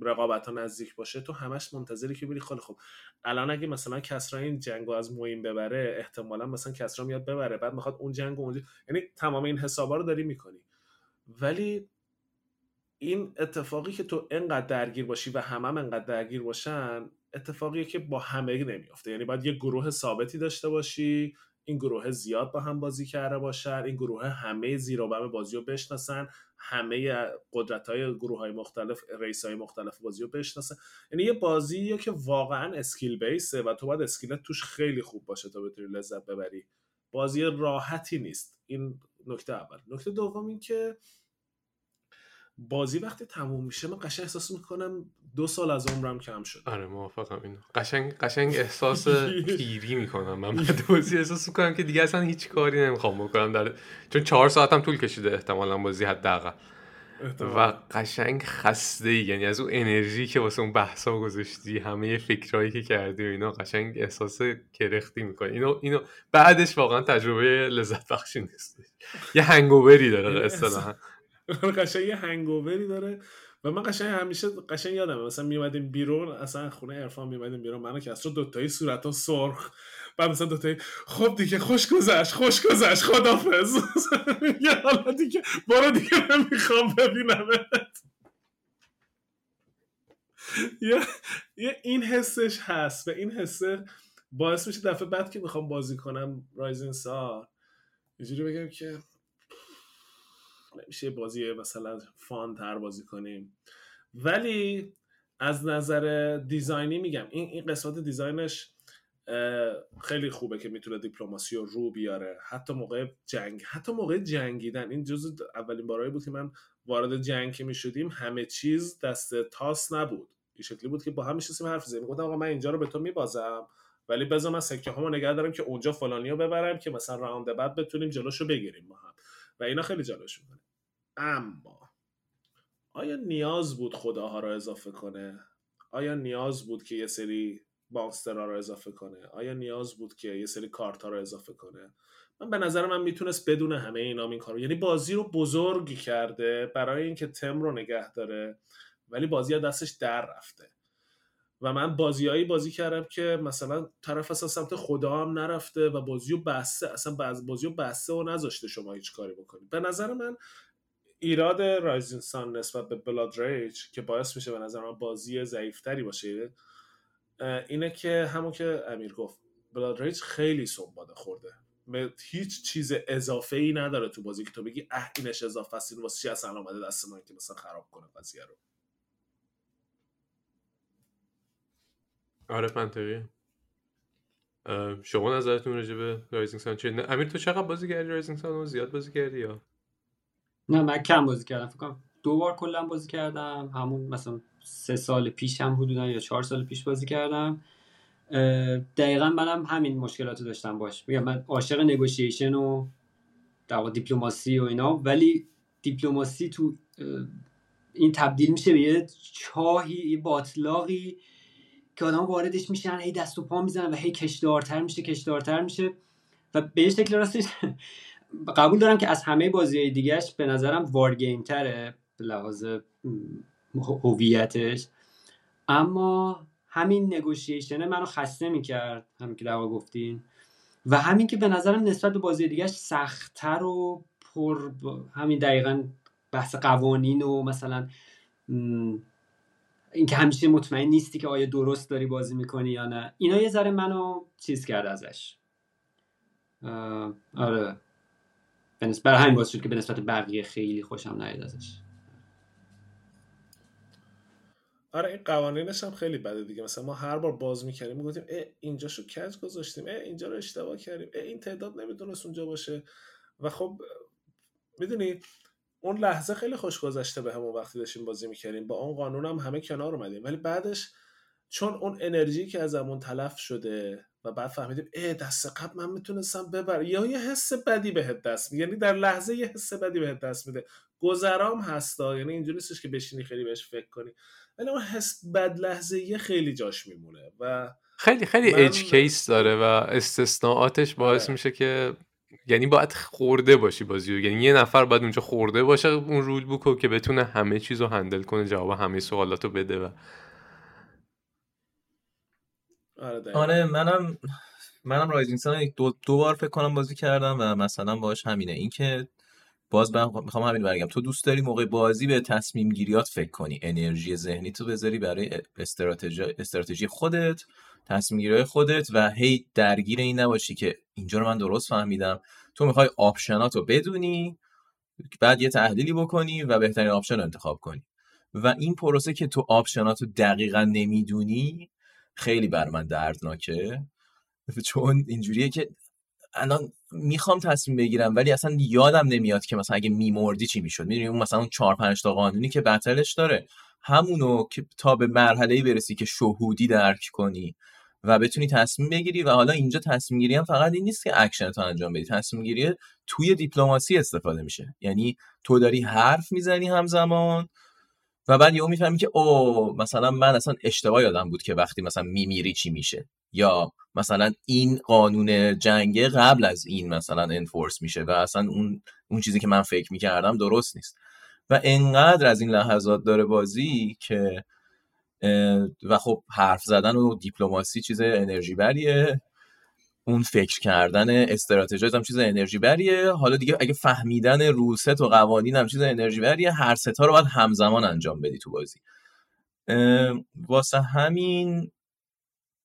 رقابت ها نزدیک باشه تو همش منتظری که بری خیلی خب الان اگه مثلا کسرا این جنگو از موین ببره احتمالا مثلا کسرا میاد ببره بعد می‌خواد اون جنگو اونجا یعنی تمام این حسابا رو داری می‌کنی. ولی این اتفاقی که تو انقدر درگیر باشی و همه هم انقدر درگیر باشن اتفاقیه که با همه نمیافته. یعنی باید یه گروه ثابتی داشته باشی این گروه زیاد با هم بازی کرده باشن این گروه همه زیر و بم بازی رو بشناسن همه قدرت های گروه های مختلف race های مختلف بازی رو بشناسن. یعنی یه بازی که واقعا skill base ه و تو باید skill ت توش خیلی خوب باشه تا بتونی لذت ببری. بازی راحتی نیست. این نکته اول. نکته دوم این که بازی وقتی تموم میشه من قشنگ احساس می‌کنم دو سال از عمرم کم شد آره موافقم اینو. قشنگ قشنگ احساس پیری می‌کنم. من بعد بازی احساس می‌کنم که دیگه اصلا هیچ کاری نمی‌خوام بکنم. در چون چهار ساعتم طول کشیده احتمالا بازی حداقل. و قشنگ خسته ای یعنی از اون انرژی که واسه اون بحثا گذاشتی همه فکرایی که کردی و اینا قشنگ احساس کرختی می‌کنه اینو اینو بعدش واقعا تجربه لذت بخشی نیست یه هنگووری داره اصطلاحا. قشنگ یه هنگووری داره و من قشنگ همیشه قشنگ یادمه. مثلا میومدیم بیرون اصلا خونه عرفان میومدیم بیرون منو که اصلا دوتایی صورت ها سرخ. بعد مثلا دوتایی خب دیگه خوش گذشت خوش گذشت خدافز یه حالا دیگه برو دیگه نمی‌خوام ببینمت. یه این حسش هست و این حسه باعث میشه دفعه بعد که می‌خوام بازی کنم رایزین سار اینجوری بگم که نمیشه بازی مثلا فان تر بازی کنیم. ولی از نظر دیزاینی میگم این این قسمت دیزاینش خیلی خوبه که می‌تونه دیپلماسی رو رو بیاره. حتی موقع جنگ حتی موقع جنگیدن. این جز اولین بارایی بود که من وارد جنگ که می‌شدیم همه چیز دست تاس نبود. این شکلی بود که با هم میشستیم حرف زدیم گفتم آقا من اینجا رو به تو میبازم ولی بذار من سکه هامو نگه دارم که اونجا فلانی ببرم که مثلا راوند بعد بتونیم جلوشو بگیریم با هم. و اینا خیلی جالبش می‌کنه. اما آیا نیاز بود خداها رو اضافه کنه؟ آیا نیاز بود که یه سری مانسترها رو اضافه کنه؟ آیا نیاز بود که یه سری کارت ها رو اضافه کنه؟ من به نظر من می‌تونست بدون همه اینا این کارو یعنی بازی رو بزرگ کرده برای اینکه تم رو نگه داره ولی بازی ها دستش در رفته. و من بازیایی بازی کردم که مثلا طرف اصلا سمت خدا هم نرفته و بازی رو بسته اصلا بازی رو بسته و نذاشته شما هیچ کاری بکنید به نظر من ایراد رایزین سان نسبت به بلاد ریج که باعث میشه به نظر من بازی ضعیفتری باشه اینه که همون که امیر گفت بلاد ریج خیلی سنباده خورده. هیچ چیز اضافه ای نداره تو بازی که تو بگی اه اینش اضافه است این واسه چی اصلا اومده دست ما که مثلا خراب کنه قضیه رو. آره منطقیه. شما نظرتون راجع به Rising Sun چیه؟ امیر تو چقدر بازی کردی Rising Sun رو زیاد بازی کردی یا؟ نه من کم بازی کردم. فکر کنم دو بار کلا بازی کردم. همون مثلا سه سال پیش هم حدودا یا چهار سال پیش بازی کردم. دقیقا منم همین مشکلات داشتم باش. میگم من عاشق negotiation و در دیپلماسی و اینا ولی دیپلماسی تو این تبدیل میشه به یه چاهی یه باطلاقی که آدم واردش میشن هی دست و پا می‌زنن و هی کشدارتر میشه کشدارتر میشه. و به یه شکل راستش قبول دارم که از همه بازی دیگهش به نظرم وارگیم تره به لحاظ هویتش. اما همین نگوشیشنه منو خسته می‌کرد همین که دعوا گفتین. و همین که به نظرم نسبت به بازی دیگهش سختتر و پر همین دقیقا بحث قوانین و مثلا اینکه همیشه مطمئن نیستی که آیا درست داری بازی می‌کنی یا نه. اینا یه ذره منو چیز کرد ازش. آره. برای همین باعث شد که به نسبت بقیه خیلی خوشم نیاد ازش. آره این قوانینش هم خیلی بده دیگه. مثلا ما هر بار باز می‌کردیم می‌گفتیم اینجا شو کج گذاشتیم؟ اه اینجا رو اشتباه کردیم؟ اه این تعداد نمی‌تونست اونجا باشه. و خب می‌دونی اون لحظه خیلی خوش گذشته به همون وقتی داشتیم بازی می‌کردیم. با اون قانون هم همه کنار اومدیم. ولی بعدش چون اون انرژی که ازمون تلف شده و بعد فهمیدیم ای دست قبل من می‌تونستم ببر یا یه حس بدی بهت دست میده. یعنی در لحظه یه حس بدی بهت دست میده. گذرام هستا. یعنی اینجوری نیستش که بشینی خیلی بهش فکر کنی. ولی اون حس بد لحظه یه خیلی جاش میمونه و خیلی خیلی من... اج case داره و استثناءاتش باعث آره. میشه که یعنی باید خورده باشی بازی یعنی یه نفر باید اونجا خورده باشه اون rule book و که بتونه همه چیز رو handle کنه جواب همه سوالات رو بده و آره, آره منم منم Rising Sun دو, دو بار فکر کنم بازی کردم و مثلا باش همینه. اینکه باز من می‌خوام همین برگم. تو دوست داری موقع بازی به تصمیم گیریات فکر کنی؟ انرژی ذهنی تو بذاری برای استراتژی استراتژی خودت تصمیم گیری خودت و هی درگیر این نباشی که اینجا رو من درست فهمیدم. تو می‌خوای option ات رو بدونی بعد یه تحلیلی بکنی و بهترین option رو انتخاب کنی. و این پروسه که تو option ات رو دقیقا نمی‌دونی خیلی بر من دردناکه. چون اینجوریه که الان می‌خوام تصمیم بگیرم ولی اصلا یادم نمیاد که مثلا اگه میمردی چی می‌شد. می‌دونی اون مثلا اون چهار پنج تا قانونی که battle ش داره همونو که تا به مرحله برسی که شهودی درک کنی و بتونی تصمیم بگیری و حالا اینجا تصمیم گیری هم فقط این نیست که اکشن تو انجام بدی. تصمیم گیری توی دیپلماسی استفاده میشه. یعنی تو داری حرف می‌زنی همزمان و بعد یهو می‌فهمی که او مثلا من اصلا اشتباه یادم بود که وقتی مثلا میمیری چی میشه. یا مثلا این قانون جنگه قبل از این مثلا enforce میشه و اصلا اون اون چیزی که من فکر می‌کردم درست نیست. و انقدر از این لحظات داره بازی که و خب حرف زدن و دیپلماسی چیز انرژی بریه. اون فکر کردن استراتژی هم چیز انرژی بریه. حالا دیگه اگه فهمیدن روست و قوانین هم چیز انرژی بریه هر ستا رو باید همزمان انجام بدی تو بازی. واسه همین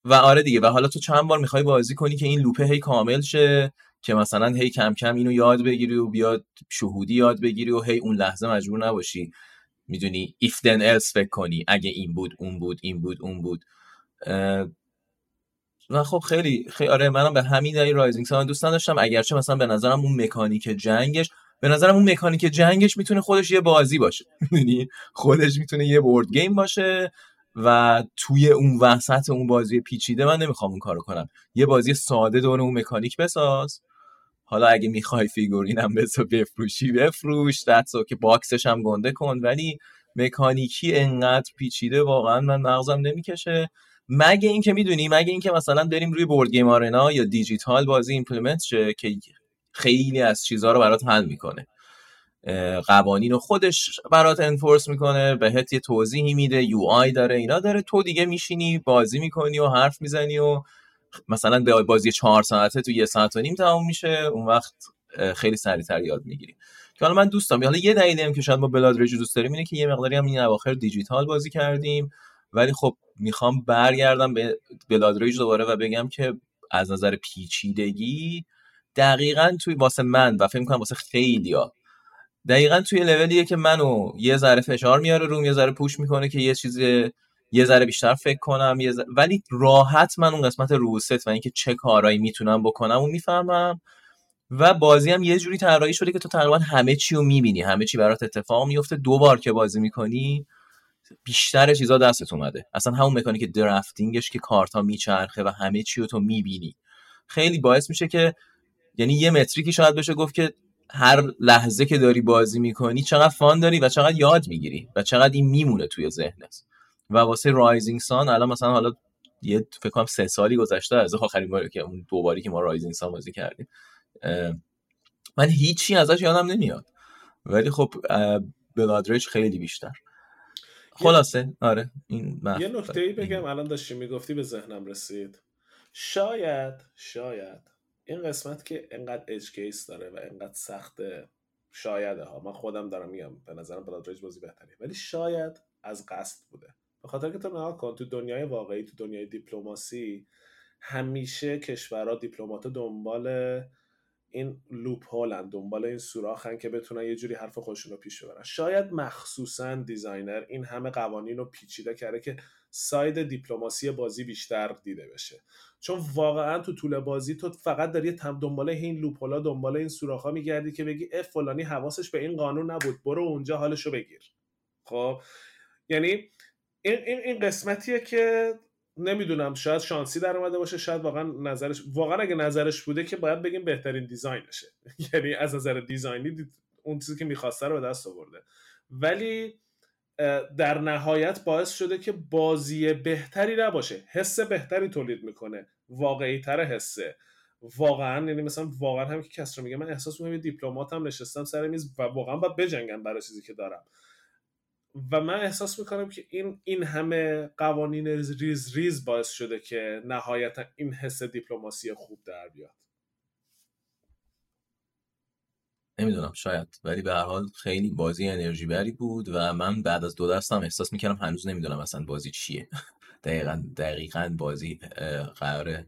و آره دیگه و حالا تو چند بار می‌خوای بازی کنی که این لوپه هی کامل شه که مثلا هی کم کم اینو یاد بگیری و بیاد شهودی یاد بگیری و هی اون لحظه مجبور نباشی. می‌دونی if then else فکر کنی اگه این بود اون بود این بود اون بود. و خب خیلی خیلی آره منم به همین دلیل Rising Sun دوست داشتم اگرچه مثلا به نظرم اون مکانیک جنگش به نظرم اون مکانیک جنگش می‌تونه خودش یه بازی باشه. می‌دونی؟ خودش می‌تونه یه board game باشه و توی اون وسط اون بازی پیچیده من نمی‌خوام اون کارو کنم. یه بازی ساده دور اون مکانیک بساز. حالا اگه می‌خوای figurine م بسا بفروشی بفروش. دستو که box ش هم گنده کن. ولی مکانیکی انقدر پیچیده واقعا من مغزم نمی‌کشه. مگه اینکه می‌دونی مگه اینکه مثلا بریم روی Board Game Arena یا دیجیتال بازی implement شه که خیلی از چیزها رو برات حل می‌کنه. قوانین رو خودش برات enforce می‌کنه بهت یه توضیحی میده UI داره اینا داره تو دیگه میشینی بازی می‌کنی و حرف می‌زنی و مثلا به بازی چهار ساعته تو یه ساعت و نیم تمام میشه اون وقت خیلی سریعتر یاد می‌گیری. که حالا من دوستم حالا یه دلیلی هم که شاید ما بلاد رج دوست داریم اینه که یه مقداری هم این اواخر دیجیتال بازی کردیم. ولی خب می‌خوام برگردم به بلاد رج دوباره و بگم که از نظر پیچیدگی دقیقا توی واسه من و فکر کنم واسه خیلیا دقیقا توی لولیه که منو یه ذره فشار میاره روم یه ذره پوش می‌کنه که یه چیز یه ذره بیشتر فکر کنم یه ولی راحت من اون قسمت روست و اینکه چه کارایی می‌تونم بکنم و می‌فهمم و بازی هم یه جوری طراحی شده که تو تقریبا همه چی رو می‌بینی همه چی برات اتفاق میفته دو بار که بازی می‌کنی بیشتر چیزا دستت اومده. اصلا همون مکانیک درافتینگش که کارتا میچرخه و همه چی رو تو می‌بینی. خیلی باعث میشه که یعنی یه متریکی شاید بشه گفت که هر لحظه که داری بازی می‌کنی چقدر فان داری و چقدر یاد می‌گیری و چقدر این میمونه توی ذهنت. و واسه Rising Sun الان مثلا حالا یه فکر کنم سه سالی گذشته از آخرین باری که اون دو باری که ما Rising Sun بازی کردیم. من هیچی ازش یادم نمیاد. ولی خب Blood Rage خیلی بیشتر. خلاصه. آره این یه نکته ای بگم الان داشتی می‌گفتی به ذهنم رسید. شاید شاید این قسمت که انقدر edge case داره و انقدر سخته شایده ها. من خودم دارم میگم به نظرم Blood Rage بازی بهتریه ولی شاید از قصد بوده. به خاطر که تو نها کن تو دنیای واقعی تو دنیای دیپلماسی همیشه کشورها دیپلمات دنبال این loophole ن دنبال این سوراخن که بتونن یه جوری حرف خودشون رو پیش ببرن. شاید مخصوصا designer این همه قوانین رو پیچیده کرده که side دیپلماسی بازی بیشتر دیده بشه. چون واقعا تو طول بازی تو فقط داری تم دنبال این loophole ا دنبال این سوراخا میگردی که بگی اف فلانی حواسش به این قانون نبود برو اونجا حالشو بگیر. خب؟ یعنی این, این, این قسمتیه که نمی‌دونم شاید شانسی در اومده باشه شاید واقعا نظرش واقعا اگه نظرش بوده که باید بگیم بهترین دیزاینشه. یعنی از نظر دیزاینی اون چیزی که می‌خواسته رو به دست آورده. ولی در نهایت باعث شده که بازی بهتری نباشه. حس بهتری تولید می‌کنه. واقعی تر حسه واقعا یعنی مثلا واقعا هم که کس رو میگه من احساس می‌کنم دیپلماتم نشستم سر میز و واقعا باید بجنگم برای چیزی که دارم. و من احساس می‌کنم که این این همه قوانین ریز ریز باعث شده که نهایتا این حس دیپلماسی خوب در بیاد. نمی‌دونم شاید. ولی به هر حال خیلی بازی انرژی بری بود و من بعد از دو دستم احساس می‌کردم هنوز نمی‌دونم اصلا بازی چیه. دقیقا دقیقا بازی قراره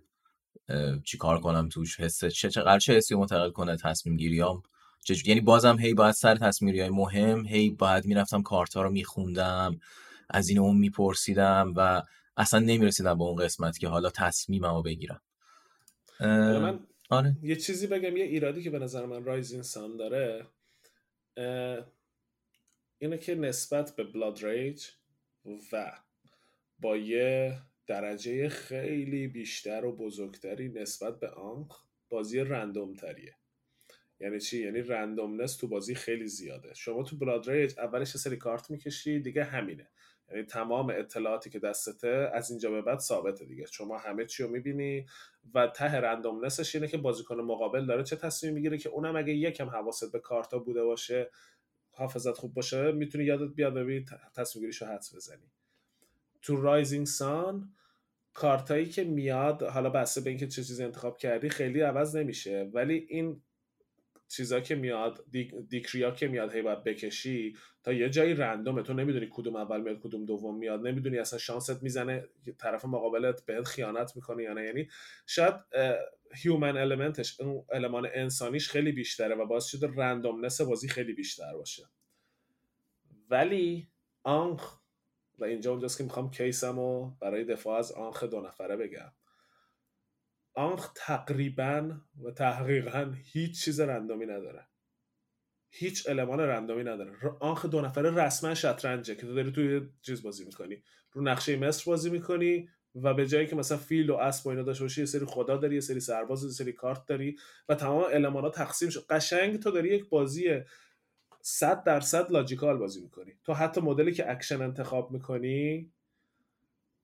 چی کار کنم توش حس چه چقدر چه حسی منتقل کنه تصمیم گیریام یعنی بازم هی باید سر تصمیم های مهم هی باید می‌رفتم کارت ها رو میخوندم از این اون میپرسیدم و اصلا نمی‌رسیدم به اون قسمت که حالا تصمیممو بگیرم. من آره. یه چیزی بگم یه ایرادی که به نظر من رایزین سان داره اینه که نسبت به بلاد ریج و با یه درجه خیلی بیشتر و بزرگتری نسبت به آنک بازی random تریه یعنی چی؟ یعنی randomness تو بازی خیلی زیاده. شما تو Blood Rage اولش سری کارت می‌کشی دیگه همینه. یعنی تمام اطلاعاتی که دستته از اینجا به بعد ثابته دیگه. شما همه چی رو می‌بینی و ته randomness ش اینه که بازیکن مقابل داره چه تصمیم می‌گیره که اونم اگه یکم حواست به کارتا بوده باشه حافظت خوب باشه می‌تونی یادت بیاد ببینی تصمیم گیریشو حدس بزنی. تو Rising Sun کارتایی که میاد حالا بسته به اینکه چه چیزی انتخاب کردی خیلی عوض نمیشه. ولی این چیزا که میاد decree یا که میاد هی باید بکشی تا یه جایی random ه. تو نمی‌دونی کدوم اول میاد کدوم دوم میاد. نمی‌دونی اصلا شانست می‌زنه طرف مقابلت بهت خیانت می‌کنه یا نه. یعنی شاید human element ش اون المان انسانیش خیلی بیشتره و باعث شده randomness بازی خیلی بیشتر باشه. ولی آنخ و اینجا اونجاست که می‌خوام کیسم برای دفاع از آنخ دو نفره بگم. آنخ تقریبا و تحقیقا هیچ چیز رندومی نداره. هیچ المان رندومی نداره. آنخ دو نفره رسما شطرنجه که تو داری توی چیز بازی می‌کنی. رو نقشه مصر بازی می‌کنی و به جایی که مثلا فیل و اسب و اینا داشته باشی یه سری خدا داری یه سری سرباز یه سری کارت داری و تمام المان ها تقسیم شد. قشنگ تو داری یک بازی 100 درصد logical بازی می‌کنی. تو حتی مدلی که اکشن انتخاب می‌کنی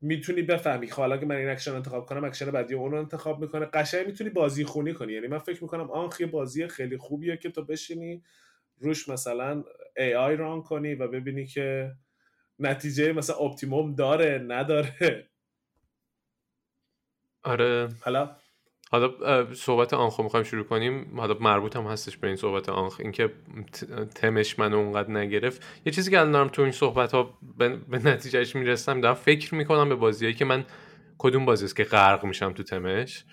می‌تونی بفهمی. خب حالا که من این اکشن انتخاب کنم اکشن بعدی اون رو انتخاب می‌کنه. قشنگ می‌تونی بازی خونی کنی. یعنی من فکر می‌کنم Ankh یه بازی خیلی خوبیه که تو بشینی روش مثلا AI run کنی و ببینی که نتیجه مثلا optimum داره نداره. آره. حالا حالا صحبت Ankh و می‌خوایم شروع کنیم. حالا مربوط هم هستش به این صحبت Ankh. اینکه تمش منو اونقدر نگرفت. یه چیزی که الان تو این صحبت ها به, نتیجهش می‌رسم دارم فکر می‌کنم به بازیایی که من کدوم بازی است که غرق میشم تو تمش.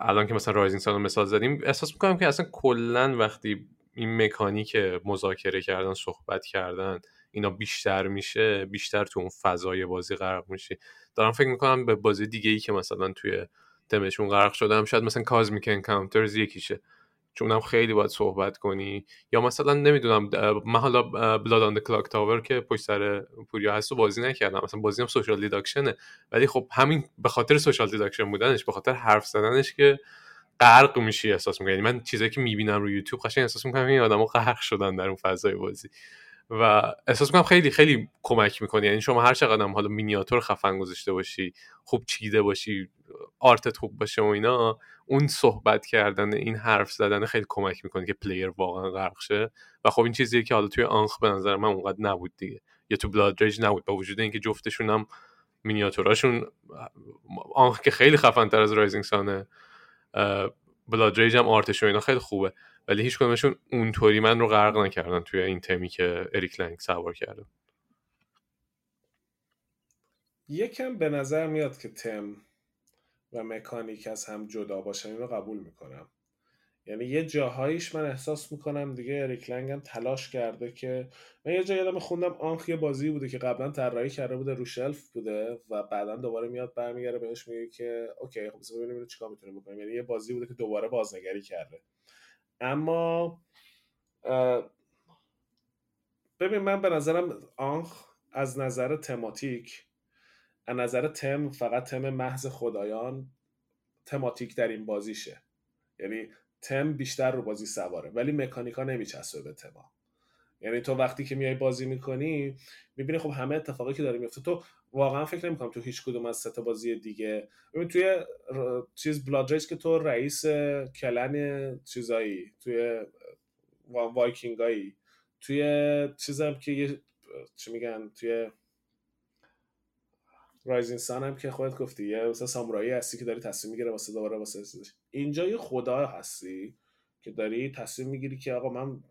الان که مثلا Rising Sun مثال زدیم احساس می‌کنم که اصلا کلا وقتی این مکانیک مذاکره کردن صحبت کردن اینا بیشتر میشه بیشتر تو اون فضای بازی غرق میشی. دارم فکر می‌کنم به بازی دیگه ای که مثلا توی تمشون غرق شدم شاید مثلا Cosmic Encounters یکیشه. چون هم خیلی باید صحبت کنی. یا مثلا نمی‌دونم من حالا Blood on Clocktower که پشت سر پوریا هست و بازی نکردم. مثلا بازی هم social deduction ه ولی خب همین به خاطر social deduction بودنش به خاطر حرف زدنش که غرق میشی احساس می‌کنی. یعنی من چیزایی که می‌بینم رو یوتیوب قشنگ احساس می‌کنم این آدما غرق شدن در اون فضای بازی. و احساس می‌کنم خیلی خیلی کمک می‌کنه یعنی شما هر چقدر هم حالا مینیاتور خفن گذاشته باشی خوب چیده باشی art ت خوب باشه و اینا اون صحبت کردن این حرف زدن خیلی کمک می‌کنه که player واقعا غرق شه. و خب این چیزیه که حالا توی Ankh به نظر من اونقدر نبود دیگه. یا تو Blood Rage نبود. با وجود اینکه جفتشون هم مینیاتوراشون Ankh که خیلی خفن تر از Rising Sun ه Blood Rage هم art ش و اینا خیلی خوبه. ولی هیچ کدومشون اونطوری من رو غرق نکردن توی این تمی که اریک لنگ سوار کرده. یکم به نظر میاد که تم و مکانیک از هم جدا باشن این رو قبول می‌کنم. یعنی یه جاهاییش من احساس می‌کنم دیگه اریک لنگ هم تلاش کرده که من یه جایی یادم خوندم آنخ یه بازی بوده که قبلا طراحی کرده بوده رو شلف بوده و بعدا دوباره میاد برمیگره بهش میگه که اوکی خب ببینیم چیکار می‌تونیم بکنیم. یعنی یه بازی بوده که دوباره بازنگری کرده. اما ببین من به نظرم آنخ از نظر تماتیک از نظر تم فقط تم محض خدایان تماتیک در این بازیشه. یعنی تم بیشتر رو بازی سواره ولی مکانیکا نمیچسبه به تما یعنی تو وقتی که میای بازی می‌کنی می‌بینی خب همه اتفاقی که داره میفته تو واقعا فکر نمی‌کنم تو هیچ کدوم از سه بازی دیگه. ببین توی چیز بلاد که تو رئیس کلن چیزایی توی وایکینگایی توی چیزم که یه چی میگن؟ توی رایزین سان هم که خودت گفتی یه مثلا سامورایی هستی که داری تصمیم می‌گیره واسه دوباره واسه اینجا یه خدا هستی که داری تصمیم می‌گیری که آقا من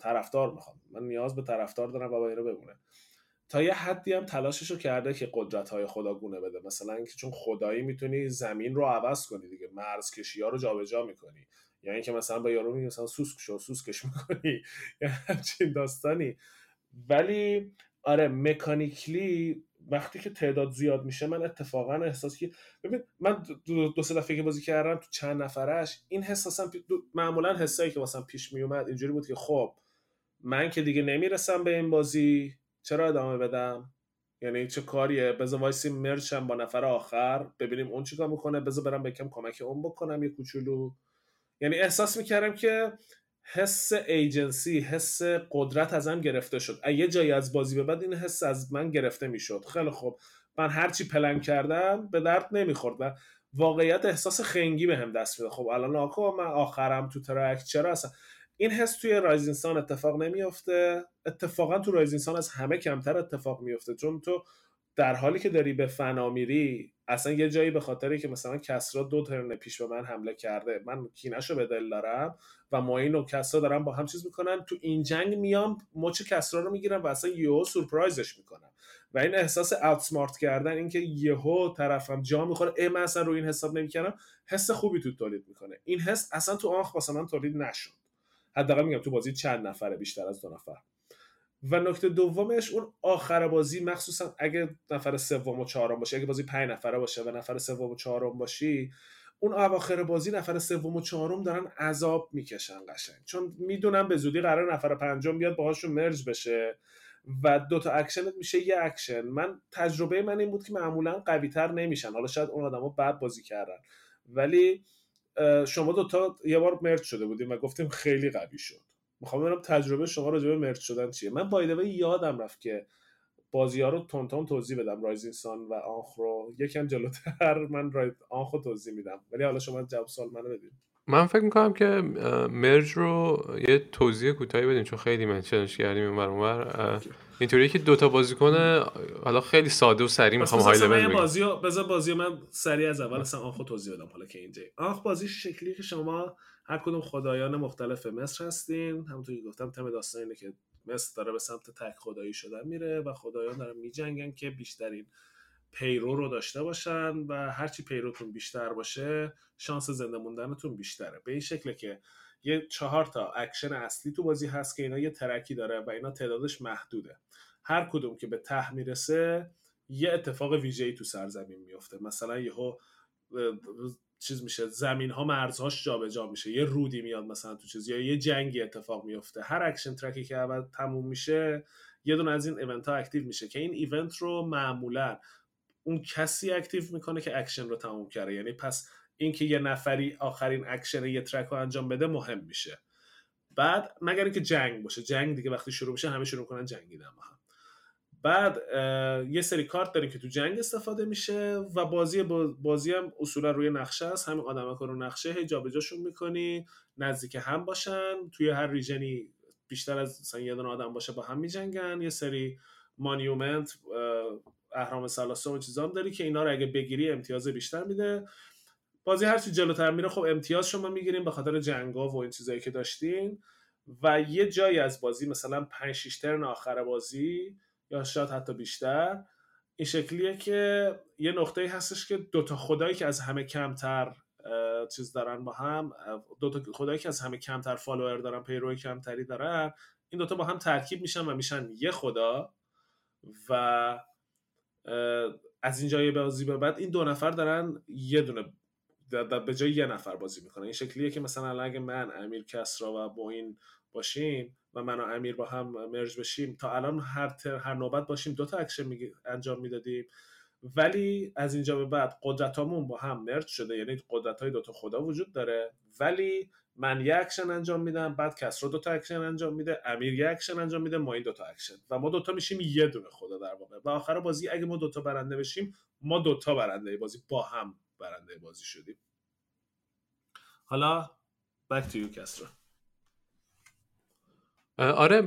طرفدار می‌خوام. من نیاز به طرفدار دارم و باید بمونه. تا یه حدی هم تلاشش رو کرده که قدرت های خداگونه بده. مثلا اینکه چون خدایی می‌تونی زمین رو عوض کنی دیگه مرز کشی ها رو جابجا می‌کنی. یعنی اینکه مثلا به یارو میگی مثلا سوسک شو سوسکش می‌کنی. یا همچین داستانی. ولی آره مکانیکلی وقتی که تعداد زیاد میشه من اتفاقا احساس که ببین من دو, دو سه دفعه که بازی کردم تو چند نفرش این حس اصلا معمولا حسایی که مثلا پیش میومد اینجوری بود که خب من که دیگه نمی‌رسم به این بازی چرا ادامه بدم؟ یعنی چه کاریه؟ بذار وایسی مرچم با نفر آخر ببینیم اون چیکار می‌کنه بذار برم بکم کمک اون بکنم یه کوچولو. یعنی احساس می‌کردم که حس ایجنسی حس قدرت ازم گرفته شد. یه جایی از بازی به بعد این حس از من گرفته می‌شد. خیلی خوب. من هرچی پلن کردم به درد نمی‌خورد و واقعیت احساس خنگی به هم دست میده خب الان آکو من آخرم تو ترک. چرا اصلا؟ این حس توی رایزینسان اتفاق نمیافته. اتفاقا تو رایزینسان از همه کمتر اتفاق میافته. چون تو در حالی که داری به فنا میری اصلا یه جایی به خاطری که مثلا کسرا دو ترن پیش به من حمله کرده من کینشو به دل دارم و معین و کسرا دارم با هم چیز می‌کنن تو این جنگ میام مچ کسرا رو می‌گیرم و اصلا یهو سورپرایزش می‌کنم و این احساس اوتسمارت کردن اینکه یهو طرفم جا می‌خوره ای من اصلا رو این حساب نمی‌کردم حس خوبی تو تولید می‌کنه. این حس اصلا تو آنخ واسه من تولید نشد. حداقل میگم تو بازی چند نفره بیشتر از دو نفر. و نکته دومش اون آخر بازی مخصوصا اگه نفر سوم و چهارم باشه اگه بازی پنج نفره باشه و نفر سوم و چهارم باشی اون اواخر بازی نفر سوم و چهارم دارن عذاب می‌کشن قشنگ. چون می‌دونم به زودی قرار نفر پنجم بیاد باهاشون merge بشه و دوتا اکشنت میشه یه اکشن. من تجربه من این بود که معمولا قوی تر نمیشن. حالا شاید اون آدما بعد بازی کردن. ولی شما دوتا یه بار merge شده بودیم و گفتیم خیلی قوی شد. می‌خوام ببینم تجربه شما راجع به merge شدن چیه. من by the way یادم رفت که بازی ها رو تون توضیح بدم Rising Sun و Ankh رو. یکم جلوتر من آنخ رو توضیح میدم. ولی حالا شما جواب سال منو بدید من فکر می‌کنم که مرج رو یه توضیح کوتاهی بدیم چون خیلی منشنش کردیم اون اونور. اینطوریه که دوتا بازیکن حالا خیلی ساده و سریع می‌خوام های لول بازی بذار بازی من سریع از اول اصلا آنخو توضیح بدم. حالا که اینجا. آنخ بازی شکلی که شما هر کدوم خدایان مختلف مصر هستین. همونطور که گفتم تم داستان اینه که مصر داره به سمت تک خدایی شدن میره و خدایان دارن میجنگن که بیشترین پیرو رو داشته باشن و هرچی پیروتون بیشتر باشه شانس زنده موندنتون بیشتره. به این شکله که یه چهار تا اکشن اصلی تو بازی هست که اینا یه track ی داره و اینا تعدادش محدوده. هر کدوم که به ته می‌رسه یه اتفاق ویژه‌ای تو سرزمین میفته مثلا یهو چیز میشه زمین ها مرزهاش جابجا میشه. یه رودی میاد مثلا تو چیز یا یه جنگی اتفاق میفته. هر action track ی که اول تموم میشه یه دونه از این event ها active میشه که این event رو معمولا اون کسی active می‌کنه که اکشن رو تموم کرده. یعنی پس اینکه یه نفری آخرین اکشن یه track رو انجام بده مهم میشه. بعد مگر اینکه جنگ باشه. جنگ دیگه وقتی شروع میشه همه شروع کنن جنگیدن با هم. بعد یه سری کارت داریم که تو جنگ استفاده میشه و بازی بازی هم اصولا روی نقشه است. همین آدم رو نقشه هی جابجاشون می‌کنی نزدیک هم باشن. توی هر region ی بیشتر از مثلا یه دونه آدم باشه با هم میجنگن. یه سری مانیومنت اهرام سلاسه و چیزام داری که اینا رو اگه بگیری امتیاز بیشتر میده. بازی هرچی جلوتر میره خب امتیاز شما می‌گیریم به خاطر جنگا و این چیزایی که داشتین. و یه جایی از بازی مثلا 5 6 ترن آخر بازی شاید حتی بیشتر این شکلیه که یه نقطه هستش که دوتا خدایی که از همه کمتر چیز دارن با هم دوتا خدایی که از همه کمتر follower دارن پیروی کمتری دارن این دوتا با هم ترکیب میشن و میشن یه خدا و از این جای بازی به بعد این دو نفر دارن یه دونه به جای یه نفر بازی می‌کنن. این شکلیه که مثلا اگه من امیر کسرا و بوین باشیم و من و امیر با هم merge بشیم. تا الان هر, هر نوبت باشیم دو تا اکشن انجام می‌دادیم. ولی از اینجا به بعد قدرتامون با هم merge شده. یعنی قدرت های دوتا خدا وجود داره. ولی من یه اکشن انجام میدم بعد کسرا دو تا اکشن انجام میده امیر یه اکشن انجام میده ما این دو تا اکشن. و ما دوتا میشیم یه دونه خدا در واقع. و آخر بازی اگه ما دوتا برنده بشیم ما دوتا برنده بازی با هم برنده بازی شدیم. حالا back to you کسرا. آره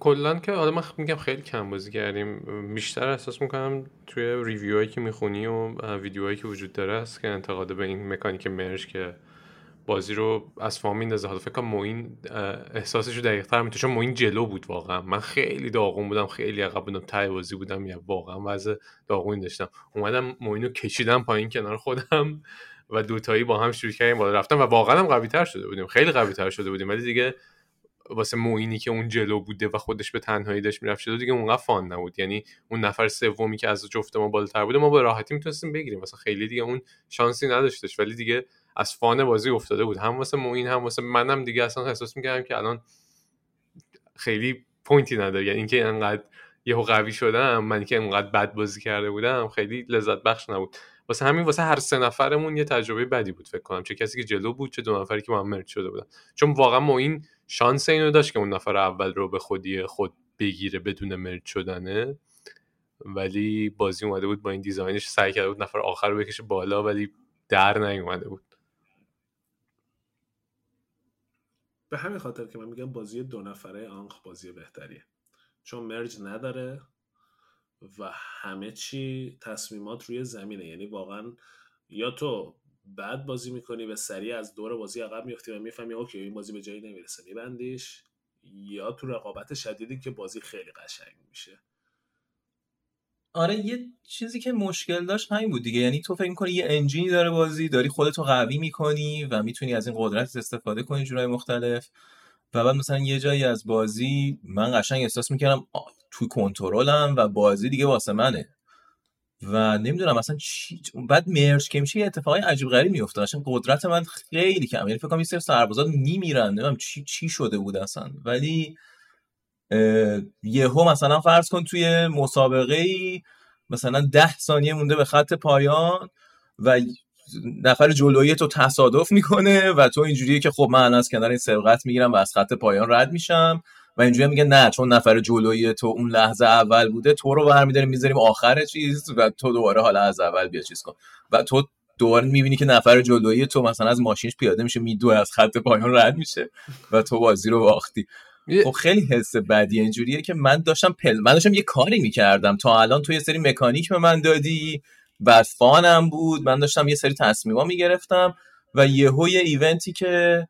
کلا که آدم من میگم خیلی کم بازی کردیم بیشتر احساس می‌کنم توی ریویوهایی که می‌خونی و ویدیوهایی که وجود داره است که انتقاد به این مکانیک مرج که بازی رو از فام میندازه. حالا فکر کنم موین احساسش رو دقیق تر چون موین جلو بود واقعا. من خیلی داغون بودم خیلی عقب بودم تای بازی بودم یا واقعا وضع داغون داشتم. اومدم موین رو کشیدم پایین کنار خودم و دوتایی با هم شروع کردیم بالا رفتم و واقعا هم قوی تر شده بودیم. خیلی قوی تر شده بودیم ولی دیگه واسه موینی که اون جلو بوده و خودش به تنهایی داشت می‌رفت شده دیگه اونقدر فان نبود. یعنی اون نفر سومی که از جفت ما بالاتر بوده ما با راحتی می‌تونستیم بگیریم. مثلا خیلی دیگه اون شانسی نداشتش. ولی دیگه از فان بازی افتاده بود. هم واسه موین هم واسه منم دیگه اصلا احساس می‌کردم که الان خیلی پوینتی نداره. یعنی اینکه انقدر یهو قوی شدم من که انقدر بد بازی کرده بودم خیلی لذت بخش نبود. واسه همین واسه هر سه نفرمون یه تجربه بدی بود فکر کنم. چه کسی که جلو بود چه دو نفری که مرد شده بودن. چون واقعا موین شانس اینو داشت که اون نفر اول رو به خودی خود بگیره بدون مرد شدنه. ولی بازی اومده بود با این دیزاینش سعی کرده بود نفر آخر رو بکشه بالا ولی در نیومده بود. به همین خاطر که من میگم بازی دو نفره آنخ بازی بهتریه. چون مرج نداره و همه چی تصمیمات روی زمینه. یعنی واقعا یا تو بعد بازی می‌کنی و سریع از دور بازی عقب میفتی و می‌فهمی اوکی این بازی به جایی نمی‌رسه. میبندیش یا تو رقابت شدیدی که بازی خیلی قشنگ میشه. آره یه چیزی که مشکل داشت همین بود دیگه. یعنی تو فکر می‌کنی یه انجینی داره بازی داری خودتو قوی می‌کنی و می‌تونی از این قدرت استفاده کنی جورای مختلف. و بعد مثلا یه جایی از بازی من قشنگ احساس می‌کردم توی کنترلم و بازی دیگه واسه منه. و نمی‌دونم اصلا چی بعد مرج که میشه یه اتفاقی عجیب غریب میفته اصلا قدرت من خیلی کم یعنی فکر کنم یه سری سربازا میمیرن نمی‌دونم چی چی شده بود اصلا. ولی یهو مثلا فرض کن توی مسابقه ای مثلا ده ثانیه مونده به خط پایان و نفر جلویی تو تصادف می‌کنه و تو اینجوریه که خب من از کنار این سبقت می‌گیرم و از خط پایان رد میشم. و اینجوری میگه نه چون نفر جلویی تو اون لحظه اول بوده تو رو برمیداریم می‌ذاریم آخر چیز و تو دوباره حالا از اول بیا چیز کن. و تو دوباره می‌بینی که نفر جلویی تو مثلا از ماشینش پیاده میشه میدو از خط پایان رد میشه و تو بازی رو باختی. خب خیلی حس بدی اینجوریه که من داشتم پل من داشتم یه کاری می‌کردم. تا الان تو یه سری مکانیک به من دادی بعد فانم بود من داشتم یه سری تصمیما می‌گرفتم و یهو یه ایونتی که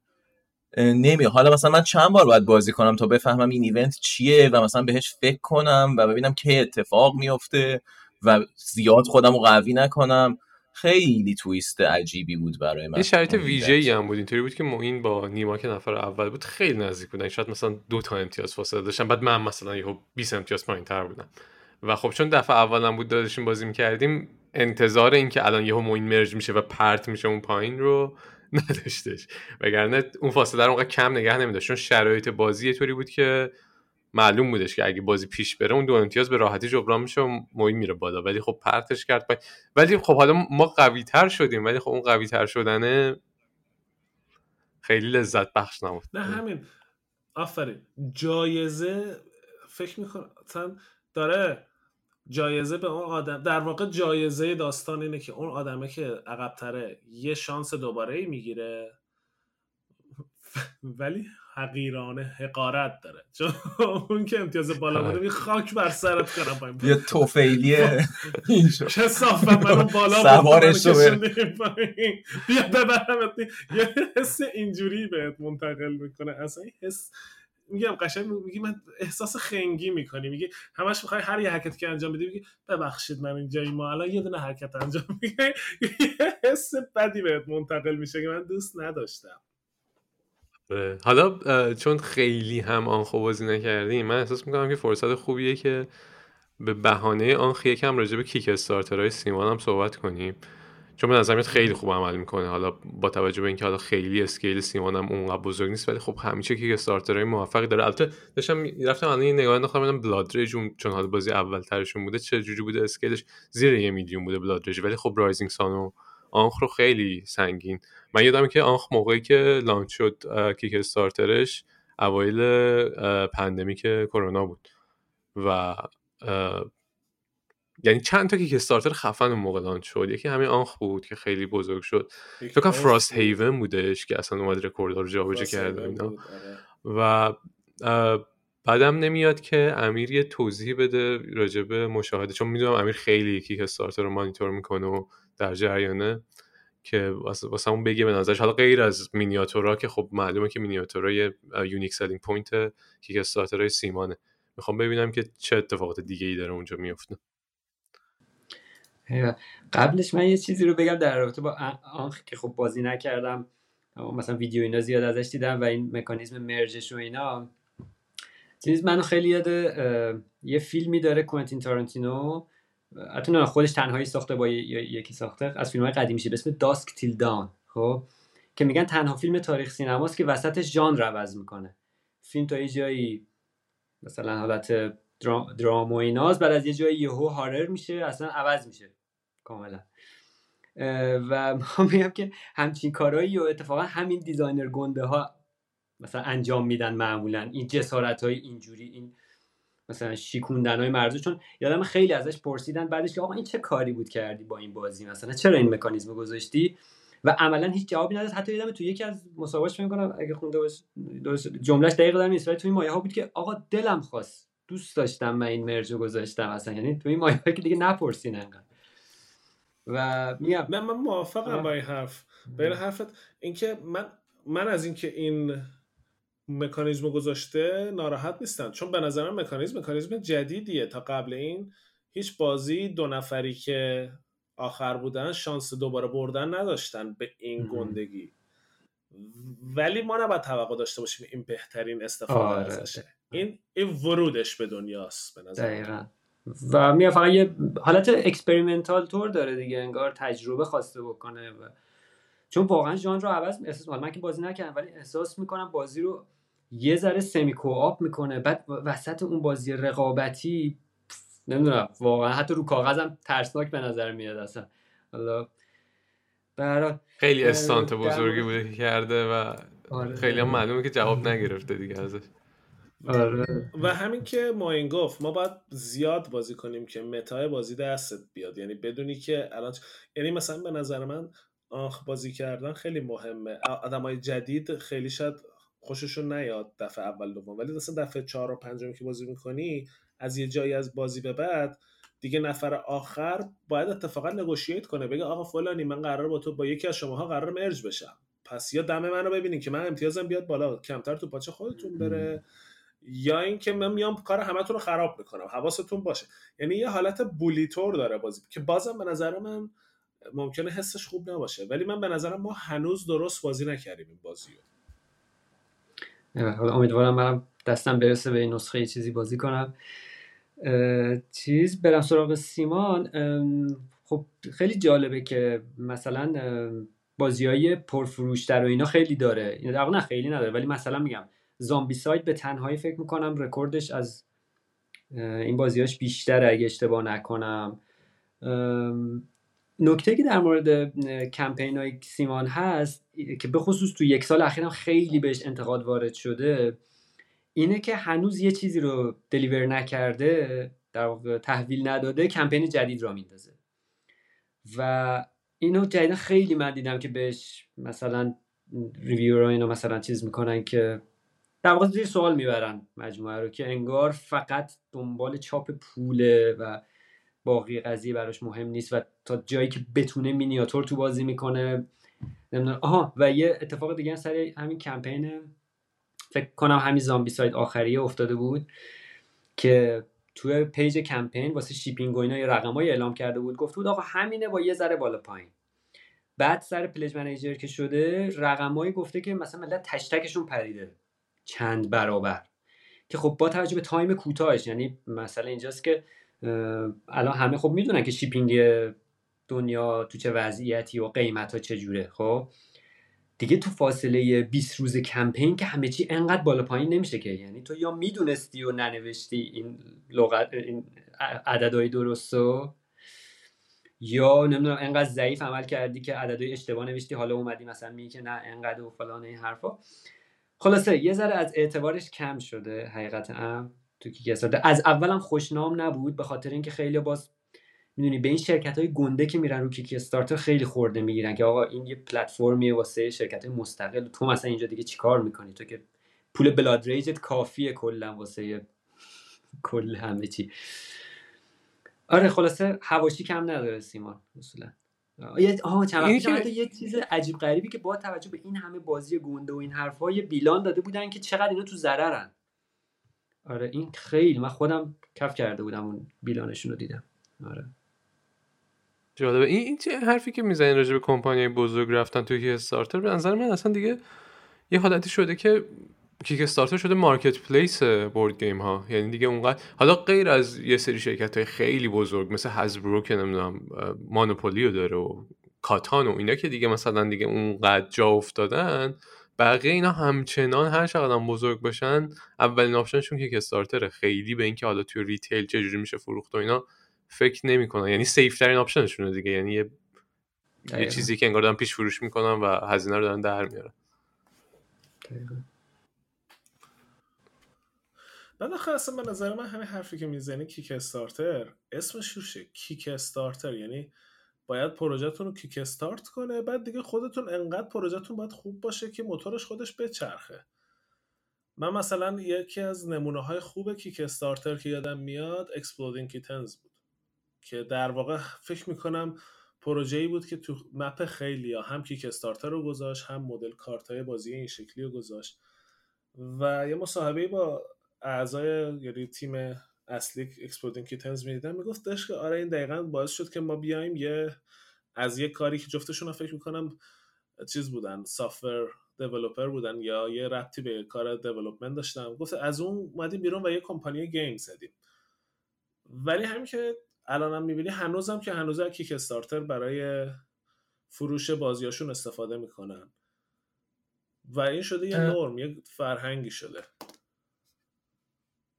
نمی حالا مثلا من چند بار باید بازی کنم تا بفهمم این ایونت چیه و مثلا بهش فکر کنم و ببینم که اتفاق میفته و زیاد خودم رو قوی نکنم. خیلی تویست عجیبی بود برای من. این شرایط ویژه هم بود. اینطوری بود که موین با نیما که نفر اول بود خیلی نزدیک بودن. شاید مثلا دو تا امتیاز فاصله داشتن. بعد من مثلا یهو 20 امتیاز پایین تر بودم. و خب چون دفعه اولم بود داشتیم بازی می‌کردیم انتظار این که الان یهو موین مرج میشه و پرت میشه اون پایین رو نداشتش. وگرنه اون فاصله رو اونقدر کم نگه نمیداشت. چون شرایط بازی یه طوری بود که معلوم بودش که اگه بازی پیش بره اون دو امتیاز به راحتی جبران میشه و موین میره بالا. ولی خب پرتش کرد. باید. ولی خب حالا ما قوی تر شدیم. ولی خب اون قوی تر شدنه خیلی لذت بخش نبود. نه همین. آفرین. جایزه فکر می‌کنم داره جایزه به اون آدم در واقع جایزه داستان اینه که اون آدمه که عقبتره یه شانس دوباره می‌گیره. ولی حقیرانه حقارت داره. چون اون که امتیاز بالا بوده می خاک بر سرت کنم پایین یه توفیلیه. چه صاف منو بالا سوارش بیا ببرم یه حس اینجوری بهت منتقل می‌کنه. اصلا حس میگم قشنگ میگی من احساس خنگی می‌کنی. میگی همش می‌خوای هر یه حرکت که انجام بدی میگی ببخشید من اینجا ما الان یه دونه حرکت انجام میگی حس بدی بهت منتقل میشه که من دوست نداشتم. حالا چون خیلی هم آنخو بازی نکردیم من احساس می‌کنم که فرصت خوبیه که به بهانه آنخ یکم راجع به کیک استارترهای سیمان هم صحبت کنیم. چون به نظر خیلی خوب عمل می‌کنه. حالا با توجه به اینکه حالا خیلی اسکیل سیمان هم اونقدر بزرگ نیست ولی خب همیشه که استارترهای موفقی داره. البته داشتم رفتم الان یه نگاه انداختم ببینم بلاد چون حالا بازی اول ترشون بوده چه جوری بوده اسکیلش زیر یه میلیون بوده Blood ولی خب Rising Sun و Ankh رو خیلی سنگین. من یادم که Ankh موقعی که launch شد Kickstarter ش اوایل pandemic کرونا بود. و یعنی چند تا Kickstarter خفن اون موقع launch شد یکی همین Ankh بود که خیلی بزرگ شد. فکر کنم Frosthaven بودش که اصلا اومد رکورد رو جابجا کرده اینا. آره. و بدم نمیاد که امیر یه توضیح بده راجب مشاهده چون می‌دونم امیر خیلی Kickstarter رو مانیتور می‌کنه و در جریانه که واسه همون بگه به نظرش. حالا غیر از مینیاتورا که خب معلومه که مینیاتورا یه unique selling point Kickstarter های CMON ه. می‌خوام ببینم که چه اتفاقات دیگه ای داره اونجا میفته قبلش من یه چیزی رو بگم در رابطه با Ankh که خب بازی نکردم. مثلا ویدیو اینا زیاد ازش دیدم و این مکانیزم مرجش و اینا. چیز منو خیلی یاد یه فیلمی داره کوینتین تارانتینو. حتی خودش تنهایی ساخته با یکی ساخته. از فیلم های قدیمیشه به اسم داسک تیل دان خب؟ که میگن تنها فیلم تاریخ سینماست که وسطش ژانر عوض می‌کنه. فیلم تا یه جایی مثلا حالت درام و ایناز بعد از یه جایی یهو هارر میشه اصلا عوض میشه. کاملا. و ما میگم که همچین کارهایی و اتفاقا همین دیزاینر گنده ها مثلا انجام میدن معمولا. این جسارت های اینجوری این مثلا شیکوندن های مرزو. چون یادم خیلی ازش پرسیدن بعدش که آقا این چه کاری بود کردی با این بازی؟ مثلا چرا این مکانیزم گذاشتی؟ و عملا هیچ جوابی نداد. حتی یادم تو یکی از مسابقات فکر کنم اگه خونده باش جملهش دقیق دارم نیست ولی تو این مایه ها بود که آقا دلم خواست. دوست داشتم من این مرجو گذاشتم. اصلا یعنی تو این مایه که دیگه نپرسین انقدر. و میگم نه من موافقم با این حرف. بین حرفت اینکه من من از اینکه این مکانیزم گذاشته ناراحت نیستم. چون به نظر من مکانیزم مکانیزم جدیدیه. تا قبل این هیچ بازی دو نفری که آخر بودن شانس دوباره بردن نداشتن به این گندگی. ولی ما نباید توقع داشته باشیم این بهترین استفاده آره. ازشه. این این ورودش به دنیاست به نظر و میاد فقط یه حالت experimental طور داره دیگه انگار تجربه خواسته بکنه و چون واقعا ژانر رو عوض احساس من که بازی نکردم ولی احساس می‌کنم بازی رو یه ذره semi co-op می‌کنه. بعد وسط اون بازی رقابتی نمی‌دونم واقعا حتی رو کاغذم ترسناک به نظر میاد اصلا. حالا خیلی stunt بزرگی بوده که کرده و آره. خیلی هم معلومه که جواب نگرفته دیگه ازش. آره. و همین که ما این گفت ما باید زیاد بازی کنیم که متای بازی دستت بیاد. یعنی بدونی که الان یعنی مثلا به نظر من آخ بازی کردن خیلی مهمه. آدم های جدید خیلی شاید خوششون نیاد دفعه اول دوم. ولی مثلا دفعه چهار و پنجم که بازی می‌کنی از یه جایی از بازی به بعد دیگه نفر آخر باید اتفاقا نگوشیت کنه. بگه آقا فلانی من قرار با تو با یکی از شماها قرار مرج بشم. پس یا دم منو ببینین که من امتیازم بیاد بالا. کمتر تو پاچه خودتون بره. یا اینکه من میام کار همتون رو خراب می‌کنم. حواستون باشه. یعنی یه حالت بولیتور داره بازی که بازم به نظر من ممکنه حسش خوب نباشه. ولی من به نظرم ما هنوز درست بازی نکردیم این بازی رو. امیدوارم منم دستم برسه به این نسخه چیزی بازی کنم. چیز برم سراغ سیمان. خب خیلی جالبه که مثلا بازی های پرفروشتر و اینا خیلی داره. در نه خیلی نداره ولی مثلا میگم زامبی سایت به تنهایی فکر می‌کنم رکوردش از این بازیاش بیشتر اگه اشتباه نکنم. نکته که در مورد کمپین های سیمان هست که به خصوص تو یک سال اخیرم خیلی بهش انتقاد وارد شده اینه که هنوز یه چیزی رو دلیور نکرده در واقع تحویل نداده کمپین جدید را میندازه. و اینو جدیدا خیلی من دیدم که بهش مثلا ریویو اینا مثلا چیز می‌کنن که در واقع زیر سوال می‌برن مجموعه رو که انگار فقط دنبال چاپ پوله و باقی قضیه براش مهم نیست و تا جایی که بتونه مینیاتور تو بازی می‌کنه. نمی‌دونم. آها و یه اتفاق دیگه سر همین کمپین فکر کنم همین زامبی سایت آخریه افتاده بود که توی page کمپین واسه shipping و اینا یه اعلام کرده بود. گفته بود آقا همینه با یه ذره بالا پایین. بعد سر pledge manager که شده رقمایی گفته که مثلا ملت تشتکشون پریده. چند برابر. که خب با توجه به تایم کوتاهش یعنی مثلا اینجاست که الان همه خب می‌دونن که shipping دنیا تو چه وضعیتی و قیمت ها چجوره خب؟ دیگه تو فاصله 20 روز کمپین که همه چی انقدر بالا پایین نمیشه که. یعنی تو یا می‌دونستی و ننوشتی این لغت این عددهای درستو یا نمی‌دونم انقدر ضعیف عمل کردی که عددهای اشتباه نوشتی حالا اومدی مثلا میگی که نه انقدر و فلان این حرفا. خلاصه یه ذره از اعتبارش کم شده حقیقتا تو کیک از اولم خوشنام نبود به خاطر اینکه خیلی باز می‌دونی به این شرکت های گنده که میرن رو کیک خیلی خورده می‌گیرن که آقا این یه پلتفرمیه واسه شرکت های مستقل. تو مثلا اینجا دیگه چیکار می‌کنی؟ تو که پول بلاد ریجت کافیه کلا واسه کل همه چی. آره خلاصه هواشی کم نداره سیمان اصولا. آها چند که... یه چیز عجیب غریبی که با توجه به این همه بازی گنده و این حرفا یه بیلان داده بودن که چقدر اینا تو ضررن. آره این خیلی من خودم کف کرده بودم اون بیلانشون رو دیدم. آره. جالبه. این این چه حرفی که می‌زنین راجع به کمپانی بزرگ رفتن توی استارتر به نظر من اصلا دیگه یه حالتی شده که Kickstarter شده marketplace board game ها. یعنی دیگه اونقدر حالا غیر از یه سری شرکت های خیلی بزرگ مثل Hasbro که نمی‌دونم Monopoly و داره و Catan و اینا که دیگه مثلا دیگه اونقدر جا افتادن بقیه اینا همچنان هر چقدر بزرگ باشن اولین option شون Kickstarter ه خیلی به اینکه حالا توی retail چجوری میشه فروخت و اینا فکر نمی‌کنن. یعنی safe ترین option شونه دیگه. یعنی یه, یه چیزی که انگار دارن پیش فروش می‌کنن و هزینه رو دارن در میارن. آخه اصلا به نظر من همین حرفی که می‌زنی Kickstarter اسمش روشه Kickstarter یعنی باید پروژهتون رو kick start کنه بعد دیگه خودتون انقدر پروژهتون باید خوب باشه که موتورش خودش بچرخه. من مثلا یکی از نمونه های خوب Kickstarter که یادم میاد Exploding Kittens بود که در واقع فکر می‌کنم پروژه ای بود که تو map خیلی ها هم Kickstarter رو گذاشت هم مدل کارت های بازی این شکلی رو گذاشت. و یه مصاحبه با اعضای یعنی تیم اصلی Exploding Kittens می‌دیدم میگفتش که آره این دقیقا باعث شد که ما بیایم یه از یه کاری که جفتشون رو فکر می‌کنم چیز بودن software developer بودن یا یه ربطی به کار development داشتن. گفت از اون اومدیم بیرون و یه کمپانی game زدیم. ولی همین که الانم می‌بینی هنوزم که هنوز Kickstarter برای فروش بازیاشون استفاده می‌کنن. و این شده یه نرم یه فرهنگی شده.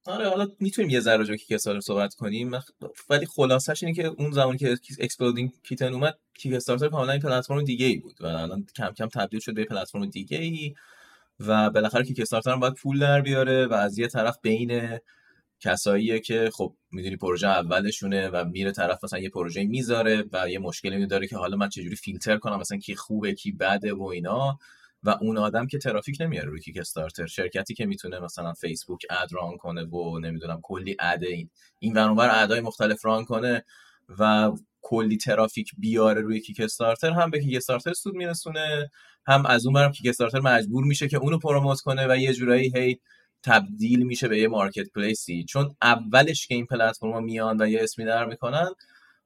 آره حالا می‌تونیم یه ذره Kickstarter صحبت کنیم. ولی خلاصش اینه که اون زمانی که Exploding Kitten اومد Kickstarter کاملا پلتفرم دیگه ای بود و الان کم کم تبدیل شد به پلتفرم دیگه ای و بالاخره Kickstarter هم باید پول در بیاره و از یه طرف بین کساییه که خب می‌دونی پروژه اولشونه و میره طرف مثلا یه پروژه می‌ذاره و یه مشکلی داره که حالا من چجوری فیلتر کنم مثلا کی خوبه کی بده و اینا. و اون آدم که ترافیک نمیاره روی Kickstarter شرکتی که می‌تونه مثلا Facebook ad run کنه و نمی‌دونم کلی ad این این ور ad ای مختلف run کنه و کلی ترافیک بیاره روی Kickstarter هم به Kickstarter سود میرسونه هم از اون برم Kickstarter مجبور میشه که اونو promote کنه و یه جورایی هی تبدیل میشه به یه marketplace ی چون اولش که این پلتفرم میان و یه اسمی در می‌کنن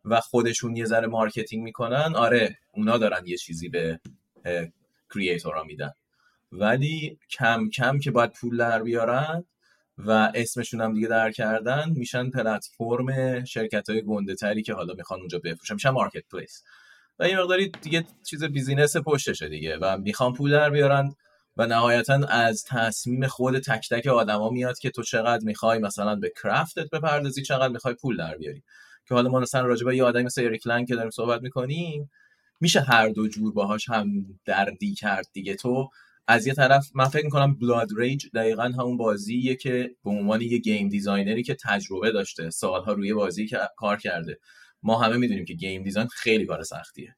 و خودشون یه ذره marketing می‌کنن آره اونا دارن یه چیزی به creator ها میدن. ولی کم کم که باید پول در بیارن و اسمشون هم دیگه در کردن میشن پلتفرم شرکت های گنده تری که حالا می‌خوان اونجا بفروشن. میشن marketplace و این مقداری دیگه چیز business پشتشه دیگه و می‌خوان پول در بیارن و نهایتا از تصمیم خود تک تک آدما میاد که تو چقدر می‌خوای مثلا به craft ت بپردازی چقدر می‌خوای پول در بیاری. که حالا ما مثلا راجع به یه آدمی مثل اریک که داریم صحبت می‌کنیم میشه هر دو جور باهاش هم دردی کرد دیگه. تو از یه طرف من فکر می‌کنم Blood Rage دقیقا همون بازیه که به عنوان یه game designer ی که تجربه داشته سالها روی بازی که کار کرده. ما همه می‌دونیم که game design خیلی کار سختیه.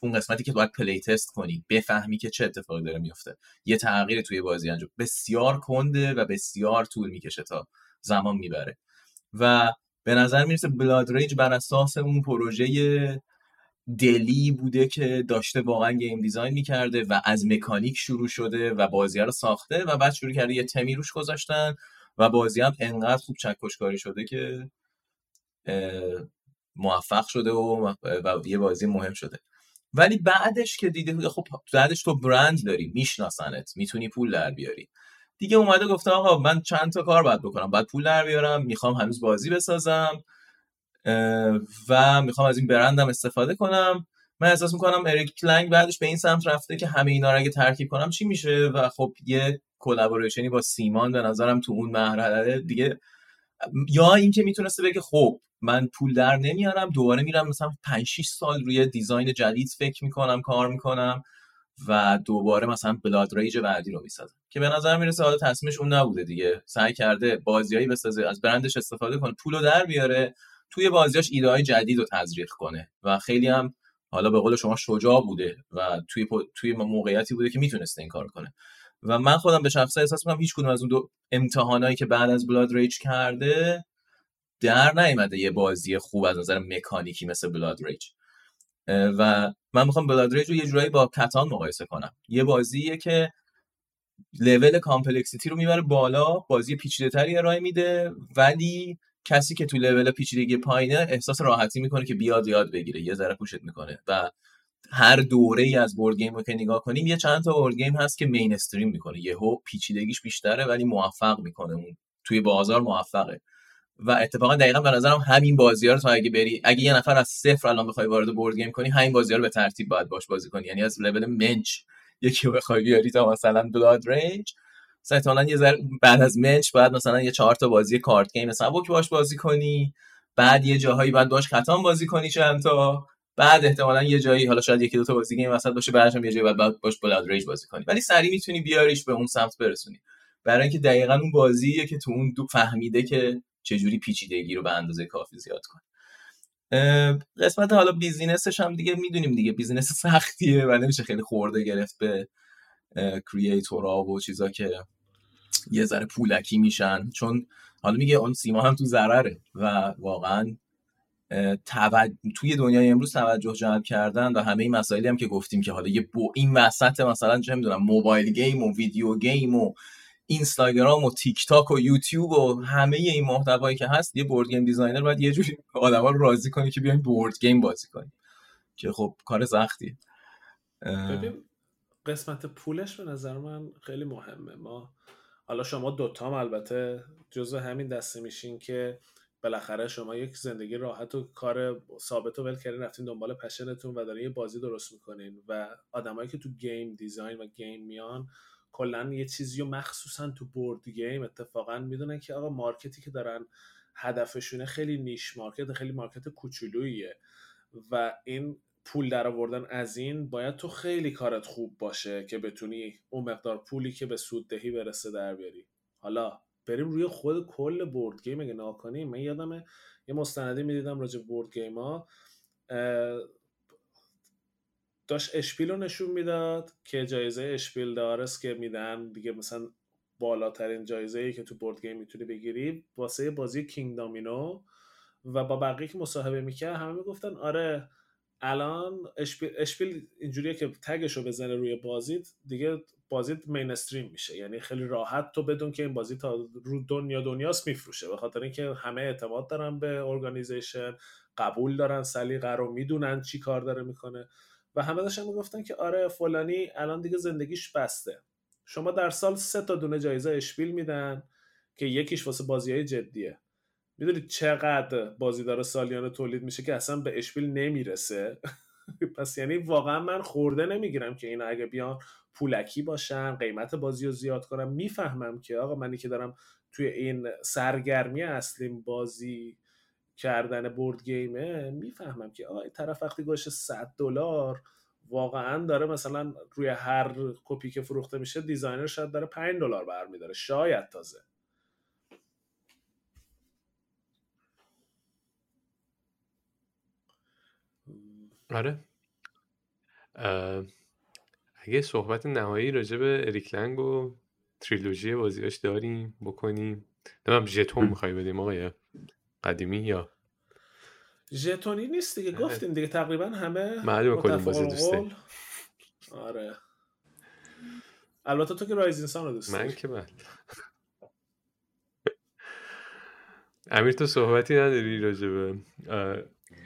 اون قسمتی که باید play test کنی بفهمی که چه اتفاقی داره میفته یه تغییر توی بازی انجام. بسیار کنده و بسیار طول می‌کشه تا زمان می‌بره. و به نظر می‌رسه Blood Rage بر اساس اون پروژه دلی بوده که داشته واقعا game design می‌کرده و از مکانیک شروع شده و بازی رو ساخته و بعد شروع کرده یه تمی روش گذاشتن و بازی هم انقدر خوب چکشکاری شده که موفق شده و, و یه بازی مهم شده. ولی بعدش که دیده خب بعدش تو برند داری میشناسنت می‌تونی پول در بیاری. دیگه اومده گفته آقا من چند تا کار باید بکنم. باید پول در بیارم می‌خوام هنوز بازی بسازم. و می‌خوام از این برندم استفاده کنم. من احساس می‌کنم اریک لنگ بعدش به این سمت رفته که همه اینا رو اگه ترکیب کنم چی میشه؟ و خب یه collaboration ی با CMON به نظرم تو اون مرحله دیگه. یا اینکه می‌تونسته بگه خب من پول در نمیارم دوباره میرم مثلا 5 6 سال روی دیزاین جدید فکر می‌کنم کار می‌کنم و دوباره مثلا بلاد ریج بعدی رو می‌سازم. که به نظر می‌رسه حالا تصمیمش اون نبوده دیگه. سعی کرده بازیایی بسازه از برندش استفاده کنه پولو در بیاره توی بازیاش ایده های جدید رو تزریق کنه و خیلی هم حالا به قول شما شجاع بوده و توی توی موقعیتی بوده که می‌تونسته این کار کنه. و من خودم به شخصه احساس می‌کنم هیچ کدوم از اون دو امتحانایی که بعد از Blood Rage کرده در نیامده یه بازی خوب از نظر مکانیکی مثل Blood Rage و من می‌خوام Blood Rage رو یه جورایی با Catan مقایسه کنم. یه بازیه که level complexity رو می‌بره بالا بازی پیچیده تری ارائه میده ولی کسی که تو لول پیچیدگی پایینه احساس راحتی می‌کنه که بیاد یاد بگیره یه ذره push ت می‌کنه و هر دوره ای از board game رو که نگاه کنیم یه چند تا board game هست که mainstream می‌کنه. یهو پیچیدگیش بیشتره ولی موفق می‌کنه. اون توی بازار موفقه. و اتفاقا دقیقا به نظرم همین بازی ها رو تو اگه بری اگه یه نفر از صفر الان بخوای وارد board game کنی همین بازی ها رو به ترتیب باید باش بازی کنی. یعنی از لول منچ یکی بخوای بیاری تا مثلا Blood Rage مثلا یه ذره بعد از منچ بعد مثلا یه چهار تا بازی card game سبک باش بازی کنی بعد یه جاهایی بعد باش Catan بازی کنی چند تا بعد احتمالا یه جایی حالا شاید یکی دو تا بازی game وسط باشه بعدش هم یه جایی بعد باش Blood Rage بازی کنی. ولی سری می‌تونی بیاریش به اون سمت برسونی. برای اینکه دقیقا اون بازیه که تو اون دو فهمیده که چجوری پیچیدگی رو به اندازه کافی زیاد کنه. قسمت حالا business ش هم دیگه می‌دونیم دیگه business سختیه و نمیشه خیلی خورده گرفت به creator ها و چیزا که یه ذره پولکی میشن. چون حالا میگه اون CMON هم تو ضرره و واقعا توی دنیای امروز توجه جلب کردن و همه این مسائلی هم که گفتیم که حالا یه بو این وسط مثلا چه می‌دونم mobile game و video game و اینستاگرام و تیک تاک و یوتیوب و همه این محتوایی که هست یه board game designer باید یه جوری آدما رو راضی کنی که بیاین board game بازی کنی که خب کار سختیه قسمت پولش به نظر من خیلی مهمه. ما حالا شما دوتام البته جزو همین دسته میشین که بالاخره شما یک زندگی راحت و کار ثابت و ول کردین رفتین دنبال passion تون و دارین یه بازی درست می‌کنین و آدمایی که تو game design و game میان کلا یه چیزی رو مخصوصا تو board game اتفاقا می‌دونن که آقا market ی که دارن هدفشونه خیلی niche market خیلی market کوچولوییه و این پول در آوردن از این باید تو خیلی کارت خوب باشه که بتونی اون مقدار پولی که به سوددهی برسه در بیاری. حالا بریم روی خود کل board game اگه نگاه کنیم من یادمه یه مستندی می‌دیدم راجع board game ها داشت Spiel رو نشون می‌داد که جایزه Spiel des Jahres که میدن. دیگه مثلا بالاترین جایزه ای که تو board game می‌تونی بگیری واسه بازی Kingdomino و با بقیه که مصاحبه می‌کرد همه می‌گفتن آره الان اشپیل, اشپیل اینجوریه که تگش رو بزنه روی بازیت دیگه بازیت مینستریم میشه. یعنی خیلی راحت تو بدون که این بازی تا رو دنیا دنیاست میفروشه. به خاطر اینکه همه اعتماد دارن به ارگانیزیشن قبول دارن سلیقه رو می‌دونن چی کار داره می‌کنه. و همه داشتن می‌گفتن که آره فلانی الان دیگه زندگیش بسته. شما در سال سه تا دونه جایزه اشپیل میدن که یکیش واسه بازی های جدیه. می‌دونید چقدر بازی داره سالیانه تولید میشه که اصلا به اشپیل نمی‌رسه؟ پس یعنی واقعا من خورده نمی‌گیرم که اینا اگه بیان پولکی باشن قیمت بازی رو زیاد کنم می‌فهمم که آقا منی که دارم توی این سرگرمی اصلیم بازی کردن بورد گیمه می‌فهمم که آقا طرف وقتی گوشه 100 دلار واقعا داره مثلا روی هر کپی که فروخته میشه designer شاید داره 5 دلار برمیداره. شاید تازه. آره. اگه صحبت نهایی راجع به اریک لنگ و تریلوژی بازیاش داریم بکنیم. نمیم ژتون می‌خوای بدیم آقای قدیمی یا؟ ژتونی نیست دیگه گفتیم دیگه تقریبا همه معلومه کدوم بازی دوسته. آره. البته تو که Rising Sun رو دوست من که بله. امیر تو صحبتی نداری راجع به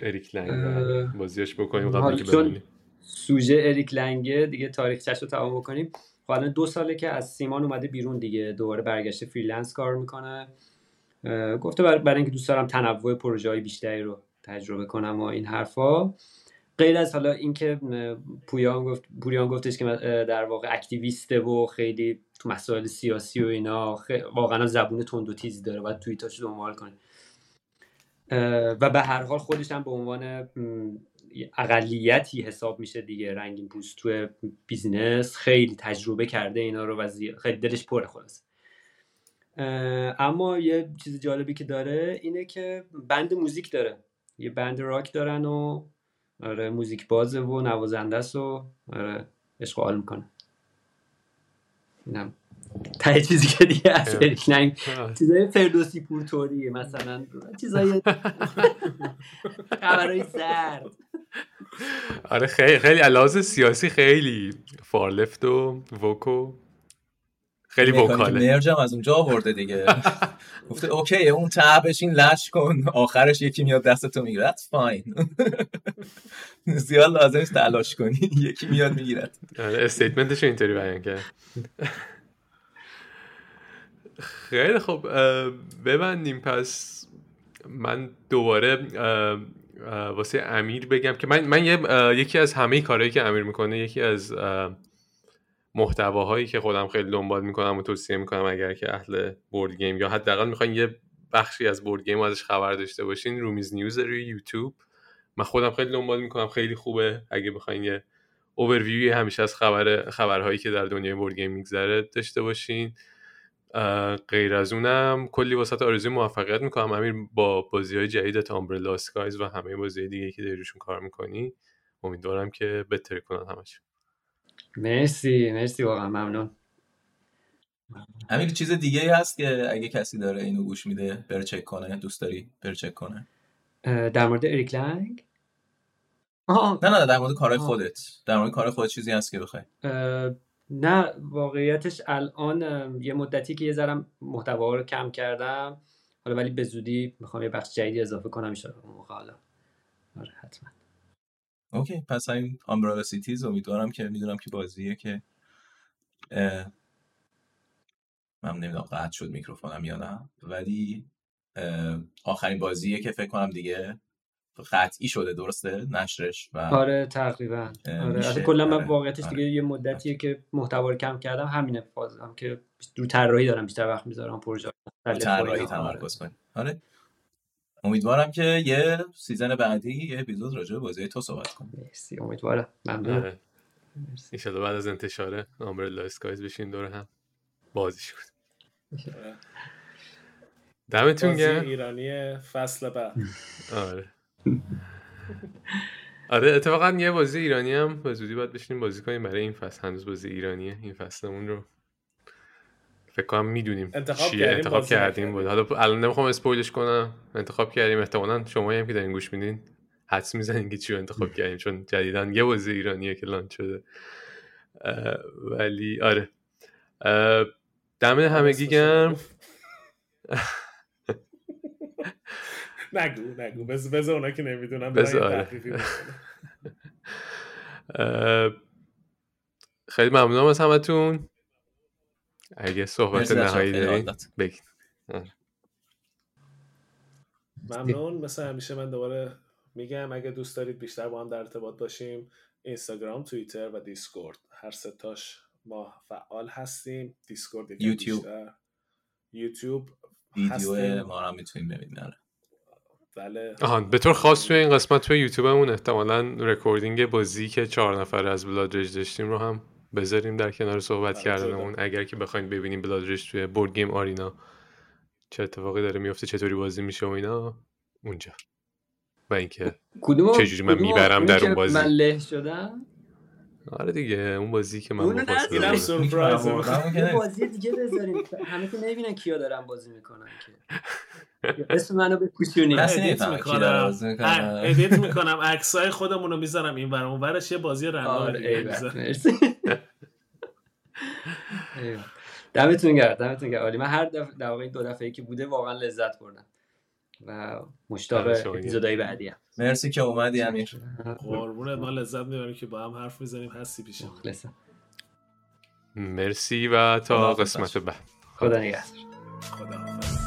اریک لنگ بازیاش بکنیم قبل که سوژه اریک لنگه دیگه تاریخچش رو تمام بکنیم. حالا دو ساله که از CMON اومده بیرون دیگه دوباره برگشته freelance کار می‌کنه. گفته برای اینکه دوست دارم تنوع پروژه های بیشتری رو تجربه کنم و این حرفا. غیر از حالا اینکه پویان گفت پوریان گفتش که در واقع activist ه و خیلی تو مسائل سیاسی و اینا واقعا زبون تند و تیزی داره باید توییتاش دنبال کنه. و به هر حال خودش هم به عنوان اقلیتی حساب میشه دیگه. رنگین پوست تو business خیلی تجربه کرده اینا رو و خیلی دلش پره خلاص اما یه چیز جالبی که داره اینه که band موزیک داره. یه بند راک دارن و آره موزیک بازه و نوازنده است و آره عشق می‌کنه. اینم. ته چیزی که دیگه از اریک چیزای فردوسی پورتوریه مثلا. چیزای خبرهای سرد آره خیلی خیلی. علاوه سیاسی خیلی فارلفت و ووکو. خیلی وکاله. مرج هم از اونجا آورده دیگه. گفته اوکی اون ته بشین لش کن آخرش یکی میاد دستتو می‌گیره. That's fine. زیاد لازم نیست تلاش کنی. یکی میاد می‌گیرد. استیتمنتش اینطوری بیان کرد. خیلی خب ببندیم. پس من دوباره واسه امیر بگم که من, من یکی از همه کارهایی که امیر می‌کنه یکی از محتواهایی که خودم خیلی دنبال می‌کنم و توصیه می‌کنم اگر که اهل board game یا حداقل می‌خواین یه بخشی از board game ازش خبر داشته باشین رومیز News روی یوتیوب. من خودم خیلی دنبال می‌کنم. خیلی خوبه. اگه بخواین یه اوورویوی همیشه از خبر خبرهایی که در دنیای board game میگذره داشته باشین. غیر از اونم کلی واسط آرزوی موفقیت می‌کنم. امیر با بازی های جدید Umbrella Skies و همه بازی دیگه که داریشون کار می‌کنی امیدوارم که بهتری کنن همش. مرسی مرسی. واقعا ممنون. همین چیز دیگه هست که اگه کسی داره اینو گوش میده بر چک کنه دوست داری بر چک کنه؟ در مورد اریک لنگ؟ نه نه در مورد کارهای خودت. در مورد کار خودت چیزی هست که بخوای. نه واقعیتش الان یه مدتی که یه ذرم محتوا رو کم کردم. حالا ولی به زودی می‌خوام یه بخش جدیدی اضافه کنم ان موقع حالا. آره حتما. OK پس این Umbrella Skies امیدوارم که می‌دونم که بازیه که من نمی‌دونم قطع شد میکروفونم یا نه ولی آخرین بازیه که فکر کنم دیگه قطعی شده درسته؟ نشرش و آره تقریبا. آره کلا من آره، واقعیتش آره. دیگه یه مدتیه که محتوا رو کم کردم همینه فازم که رو طراحی دارم بیشتر وقت می‌ذارم پروژه طراحی تمرکز کنی. آره. امیدوارم که یه season بعدی یه اپیزود راجع به بازی تو صحبت کنیم. مرسی امیدوارم. ممنون. آره. ان بعد از انتشار Umbrella Skies بشین دور هم بازی شد دمتون گرم. ایرانی فصل بعد. آره. آره اتفاقا یه بازی ایرانی هم به زودی باید بشینیم بازی کنیم برای این فصل. هنوز بازی ایرانیه. این فصلمون رو فکر کنم می‌دونیم انتخاب چیه. انتخاب کردیم. بود حالا الان نمی‌خوام اسپویلش کنم. انتخاب کردیم. احتمالا شما هم که دارین گوش میدین حدس می‌زنین که چی رو انتخاب کردیم چون جدیدا یه بازی ایرانیه که لانچ شده. ولی آره. دم همگی گرم نگو نگو. بذار اونا که نمی‌دونم بذار خیلی ممنونم از همتون. اگه صحبت نهایی دارین بگید ممنون. مثل همیشه من دوباره میگم اگه دوست دارید بیشتر با هم در ارتباط باشیم اینستاگرام توییتر و دیسکورد. هر ستاش ما فعال هستیم. دیسکورد یوتیوب. یوتیوب ویدیو ما رو می‌تونیم ببینیم. بله. آها به طور خاص توی این قسمت توی یوتیوبمون احتمالا رکوردینگ بازی که چهار نفر از بلاد داشتیم رو هم بذاریم در کنار صحبت کردنمون. اگر که بخواین ببینیم بلادرش توی Board Game Arena چه اتفاقی داره میفته چطوری بازی میشه و اینا اونجا. و اینکه چجوری من می‌برم در اون بازی. من له شدم؟ آره دیگه اون بازی که من سورپرایز. بازی دیگه بذاریم. همه که نمی‌بینن کیا دارن بازی می‌کنن که. اسم منو به edit می‌کنم. edit می‌کنم عکسای خودمون رو می‌ذارم این ور اون ورش یه بازی رندوم دمتون گرد دمتون گرد عالی من هر دفعه دو دفعه که بوده واقعا لذت بردم. و مشتاق اپیزودهای بعدی هم. مرسی که اومدی امیر. قربونت ما لذت می‌بریم که با هم حرف می‌زنیم هستی پیش مرسی و تا قسمت بعد. خدا نگهدار. خدا